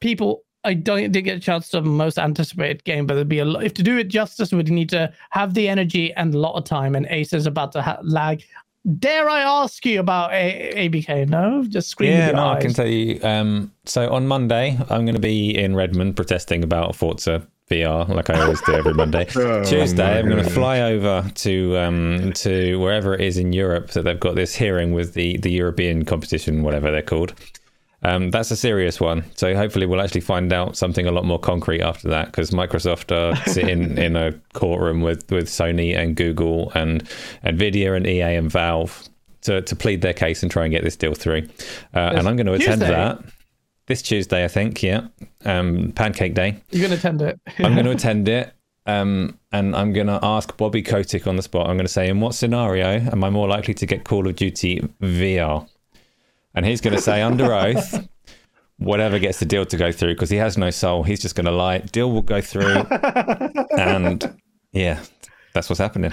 people, I don't did get a chance to most anticipated game, but there'd be a lot. If to do it justice, we'd need to have the energy and a lot of time. And Ace is about to ha- lag. Dare I ask you about a- ABK? No, just scream. Yeah, no, eyes. I can tell you. Um, so on Monday, I'm going to be in Redmond protesting about Forza VR like I always do every Monday. oh, Tuesday, I'm going to fly over to um, to wherever it is in Europe that they've got this hearing with the the European competition, whatever they're called. Um, that's a serious one. So hopefully we'll actually find out something a lot more concrete after that because Microsoft are sitting in a courtroom with, with Sony and Google and Nvidia and EA and Valve to, to plead their case and try and get this deal through. Uh, and I'm going to attend Tuesday. that this Tuesday, I think. Yeah, um, Pancake Day. You're going to attend it. I'm going to attend it. Um, and I'm going to ask Bobby Kotick on the spot. I'm going to say, in what scenario am I more likely to get Call of Duty VR? And he's going to say under oath, whatever gets the deal to go through, because he has no soul. He's just going to lie. Deal will go through, and yeah, that's what's happening.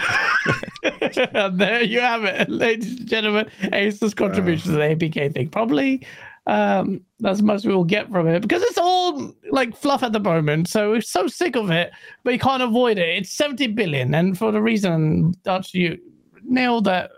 there you have it, ladies and gentlemen. Ace's contribution to the ABK thing. Probably um, that's most we will get from it because it's all like fluff at the moment. So we're so sick of it, but you can't avoid it. It's 70 billion. And for the reason Dutch, you nailed that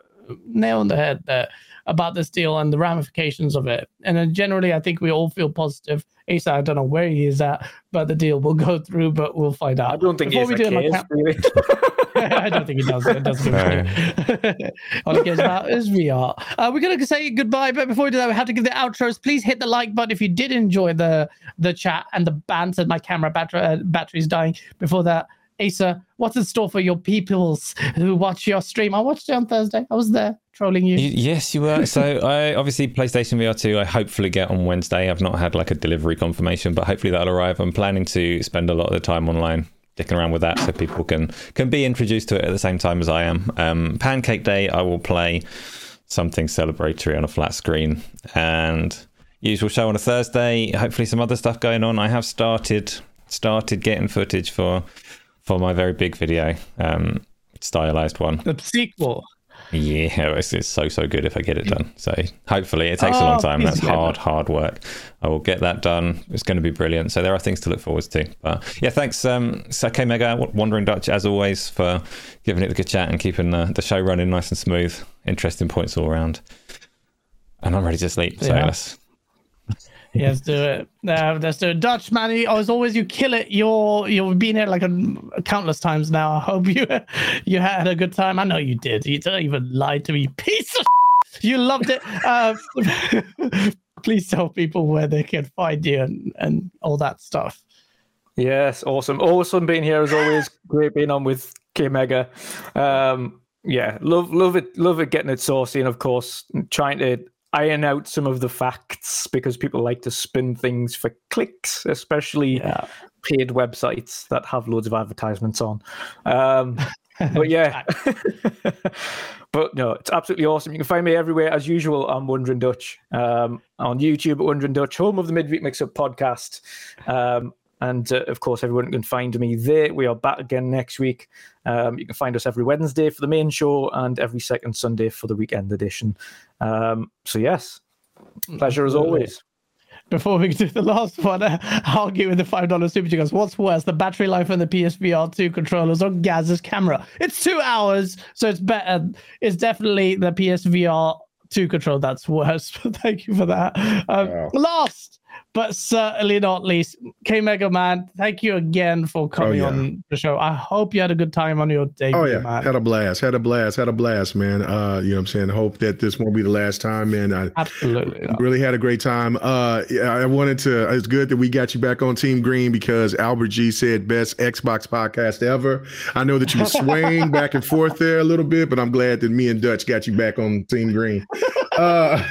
nail on the head there about this deal and the ramifications of it. And then generally, I think we all feel positive. Asa, I don't know where he is at, but the deal will go through, but we'll find out. I don't think Before we do cares, camp- really. I don't think he does. It doesn't. All he cares about is VR. Uh, we're gonna say goodbye, but before we do that, we have to give the outros. Please hit the like button if you did enjoy the the chat and the banter. My camera battery uh, battery's dying. Before that, Asa, what's in store for your peoples who watch your stream? I watched it on Thursday. I was there trolling you. Yes, you were. so I obviously PlayStation VR 2 I hopefully get on Wednesday. I've not had like a delivery confirmation, but hopefully that'll arrive. I'm planning to spend a lot of the time online dicking around with that so people can can be introduced to it at the same time as I am. Um, Pancake Day I will play something celebratory on a flat screen and usual show on a Thursday. Hopefully some other stuff going on. I have started started getting footage for for my very big video, um, stylized one. The sequel. Yeah, it's, it's, so so good if I get it done. So hopefully it takes oh, a long oh, time. That's hard hard work. I will get that done. It's going to be brilliant. So there are things to look forward to. But yeah, thanks, um, Sake Mega, Wandering Dutch, as always, for giving it the good chat and keeping the, the show running nice and smooth. Interesting points all around. And I'm ready to sleep. So yeah. let's yes, do it. Uh, let's do it. Dutch man, as always, you kill it. You're you've been here like a, countless times now. I hope you you had a good time. I know you did. You don't even lie to me, piece of. You loved it. Uh, please tell people where they can find you and, and all that stuff. Yes, awesome. Awesome being here as always. Great being on with K Mega. Um, yeah, love love it, love it getting it saucy, and of course trying to iron out some of the facts because people like to spin things for clicks, especially yeah. paid websites that have loads of advertisements on. Um, but yeah, but no, it's absolutely awesome. You can find me everywhere as usual. I'm Wondering Dutch um, on YouTube at Wondering Dutch, home of the Midweek Mixup podcast. Um, and uh, of course, everyone can find me there. We are back again next week. Um, you can find us every Wednesday for the main show and every second Sunday for the weekend edition. Um, so, yes, pleasure as always. Before we do the last one, uh, I'll give you the five dollars super chat. What's worse, the battery life on the PSVR two controllers or Gaz's camera? It's two hours, so it's better. It's definitely the PSVR two control that's worse. Thank you for that. Um, wow. Last but certainly not least, K Mega Man, thank you again for coming oh, yeah. on the show. I hope you had a good time on your day. Oh, yeah. Man. Had a blast. Had a blast. Had a blast, man. Uh, you know what I'm saying? Hope that this won't be the last time, man. I Absolutely. Not. Really had a great time. Uh, I wanted to, it's good that we got you back on Team Green because Albert G said best Xbox podcast ever. I know that you were swaying back and forth there a little bit, but I'm glad that me and Dutch got you back on Team Green. Uh,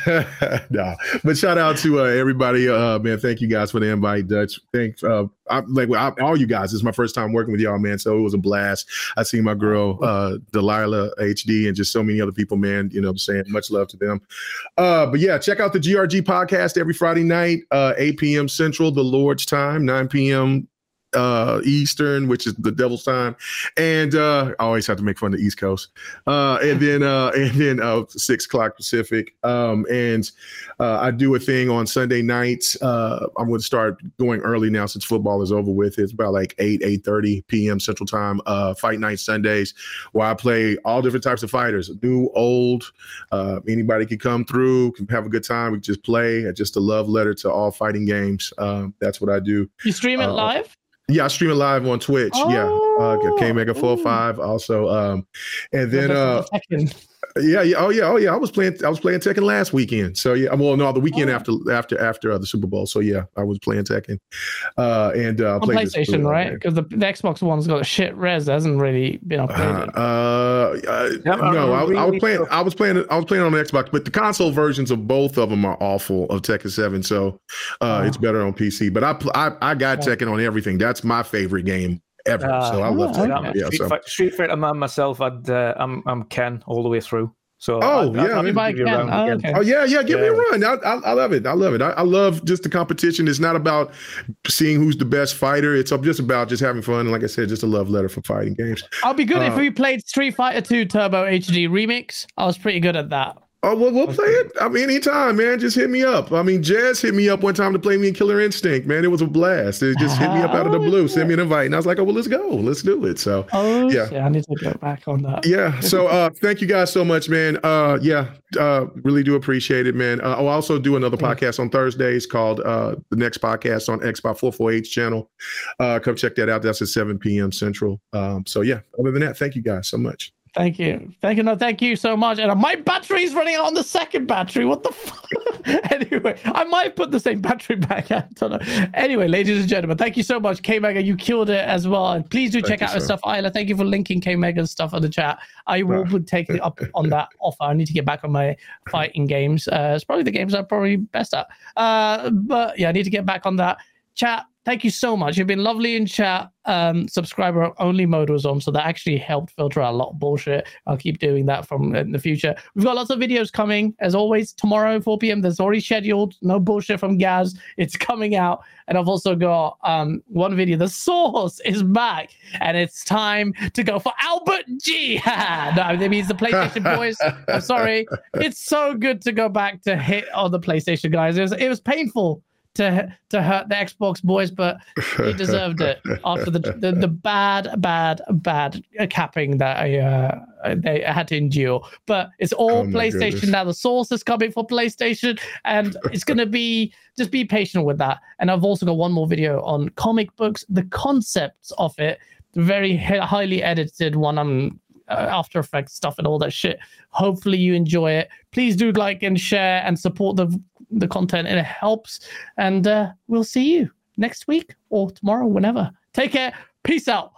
nah. But shout out to uh, everybody. Uh, man, thank you guys for the invite, Dutch. Thanks. Uh, I, like I, all you guys. It's my first time working with y'all, man. So it was a blast. I see my girl uh, Delilah HD and just so many other people, man. You know, I'm saying much love to them. Uh, but yeah, check out the GRG podcast every Friday night, uh, 8 p.m. Central, the Lord's time, 9 p.m uh Eastern, which is the devil's time. And uh I always have to make fun of the East Coast. Uh and then uh and then uh six o'clock Pacific. Um and uh I do a thing on Sunday nights. Uh I'm gonna start going early now since football is over with. It's about like 8, 8 30 p.m. Central Time, uh fight night Sundays, where I play all different types of fighters, new, old, uh anybody can come through, can have a good time. We just play. Just a love letter to all fighting games. Um, that's what I do. You stream it uh, live? Yeah, I stream it live on Twitch. Oh, yeah, uh, K Mega Four Five also. Um, and then uh, yeah, yeah, oh yeah, oh yeah. I was playing, I was playing Tekken last weekend. So yeah, well, no, the weekend oh. after after after uh, the Super Bowl. So yeah, I was playing Tekken. Uh, and uh, on PlayStation, right? Because the, the, Xbox One's got a shit res. hasn't really been upgraded. Uh, uh, yeah, no, I, I, was playing, I was playing, I was playing on the Xbox, but the console versions of both of them are awful of Tekken Seven. So uh, oh. it's better on PC. But I I, I got oh. Tekken on everything. That's my favorite game ever. Uh, so I love oh, Tekken. Yeah, Street, so. Fighter, Street Fighter Man myself, I'd, uh, I'm I'm Ken all the way through. So oh I, yeah, I, oh, okay. oh, yeah, yeah. Give yeah. me a run. I, I, I, love it. I love it. I, I, love just the competition. It's not about seeing who's the best fighter. It's just about just having fun. And like I said, just a love letter for fighting games. I'll be good uh, if we played Street Fighter 2 Turbo HD Remix. I was pretty good at that. Oh, well, we'll play it. I mean, anytime, man. Just hit me up. I mean, Jazz hit me up one time to play me in Killer Instinct, man. It was a blast. It just hit me up out of the blue, send me an invite. And I was like, oh, well, let's go. Let's do it. So, oh, yeah. yeah I need to get back on that. Yeah. So, uh, thank you guys so much, man. Uh, yeah, uh, really do appreciate it, man. Uh, I'll also do another podcast on Thursdays called uh, The Next Podcast on Xbox 448 channel. Uh, come check that out. That's at 7 p.m. Central. Um, so, yeah, other than that, thank you guys so much. Thank you. Thank you. No, thank you so much. And my battery's running out on the second battery. What the fuck? anyway, I might put the same battery back. I don't know. Anyway, ladies and gentlemen, thank you so much. K Mega, you killed it as well. And please do thank check out her stuff. Isla, thank you for linking K Mega's stuff on the chat. I will no. take it up on that offer. I need to get back on my fighting games. Uh, it's probably the games I'm probably best at. Uh, but yeah, I need to get back on that. Chat, thank you so much. You've been lovely in chat. Um, subscriber only mode was on, so that actually helped filter out a lot of bullshit. I'll keep doing that from in the future. We've got lots of videos coming, as always. Tomorrow, 4 p.m. There's already scheduled. No bullshit from Gaz. It's coming out, and I've also got um one video. The source is back, and it's time to go for Albert G. no, that means the PlayStation boys. I'm sorry. It's so good to go back to hit on the PlayStation guys. It was it was painful to to hurt the Xbox boys, but he deserved it after the the, the bad, bad, bad capping that I, uh, they had to endure. But it's all oh PlayStation goodness. now. The source is coming for PlayStation, and it's going to be just be patient with that. And I've also got one more video on comic books, the concepts of it, very highly edited one. I'm uh, After Effects stuff and all that shit. Hopefully you enjoy it. Please do like and share and support the the content. And it helps. And uh, we'll see you next week or tomorrow, whenever. Take care. Peace out.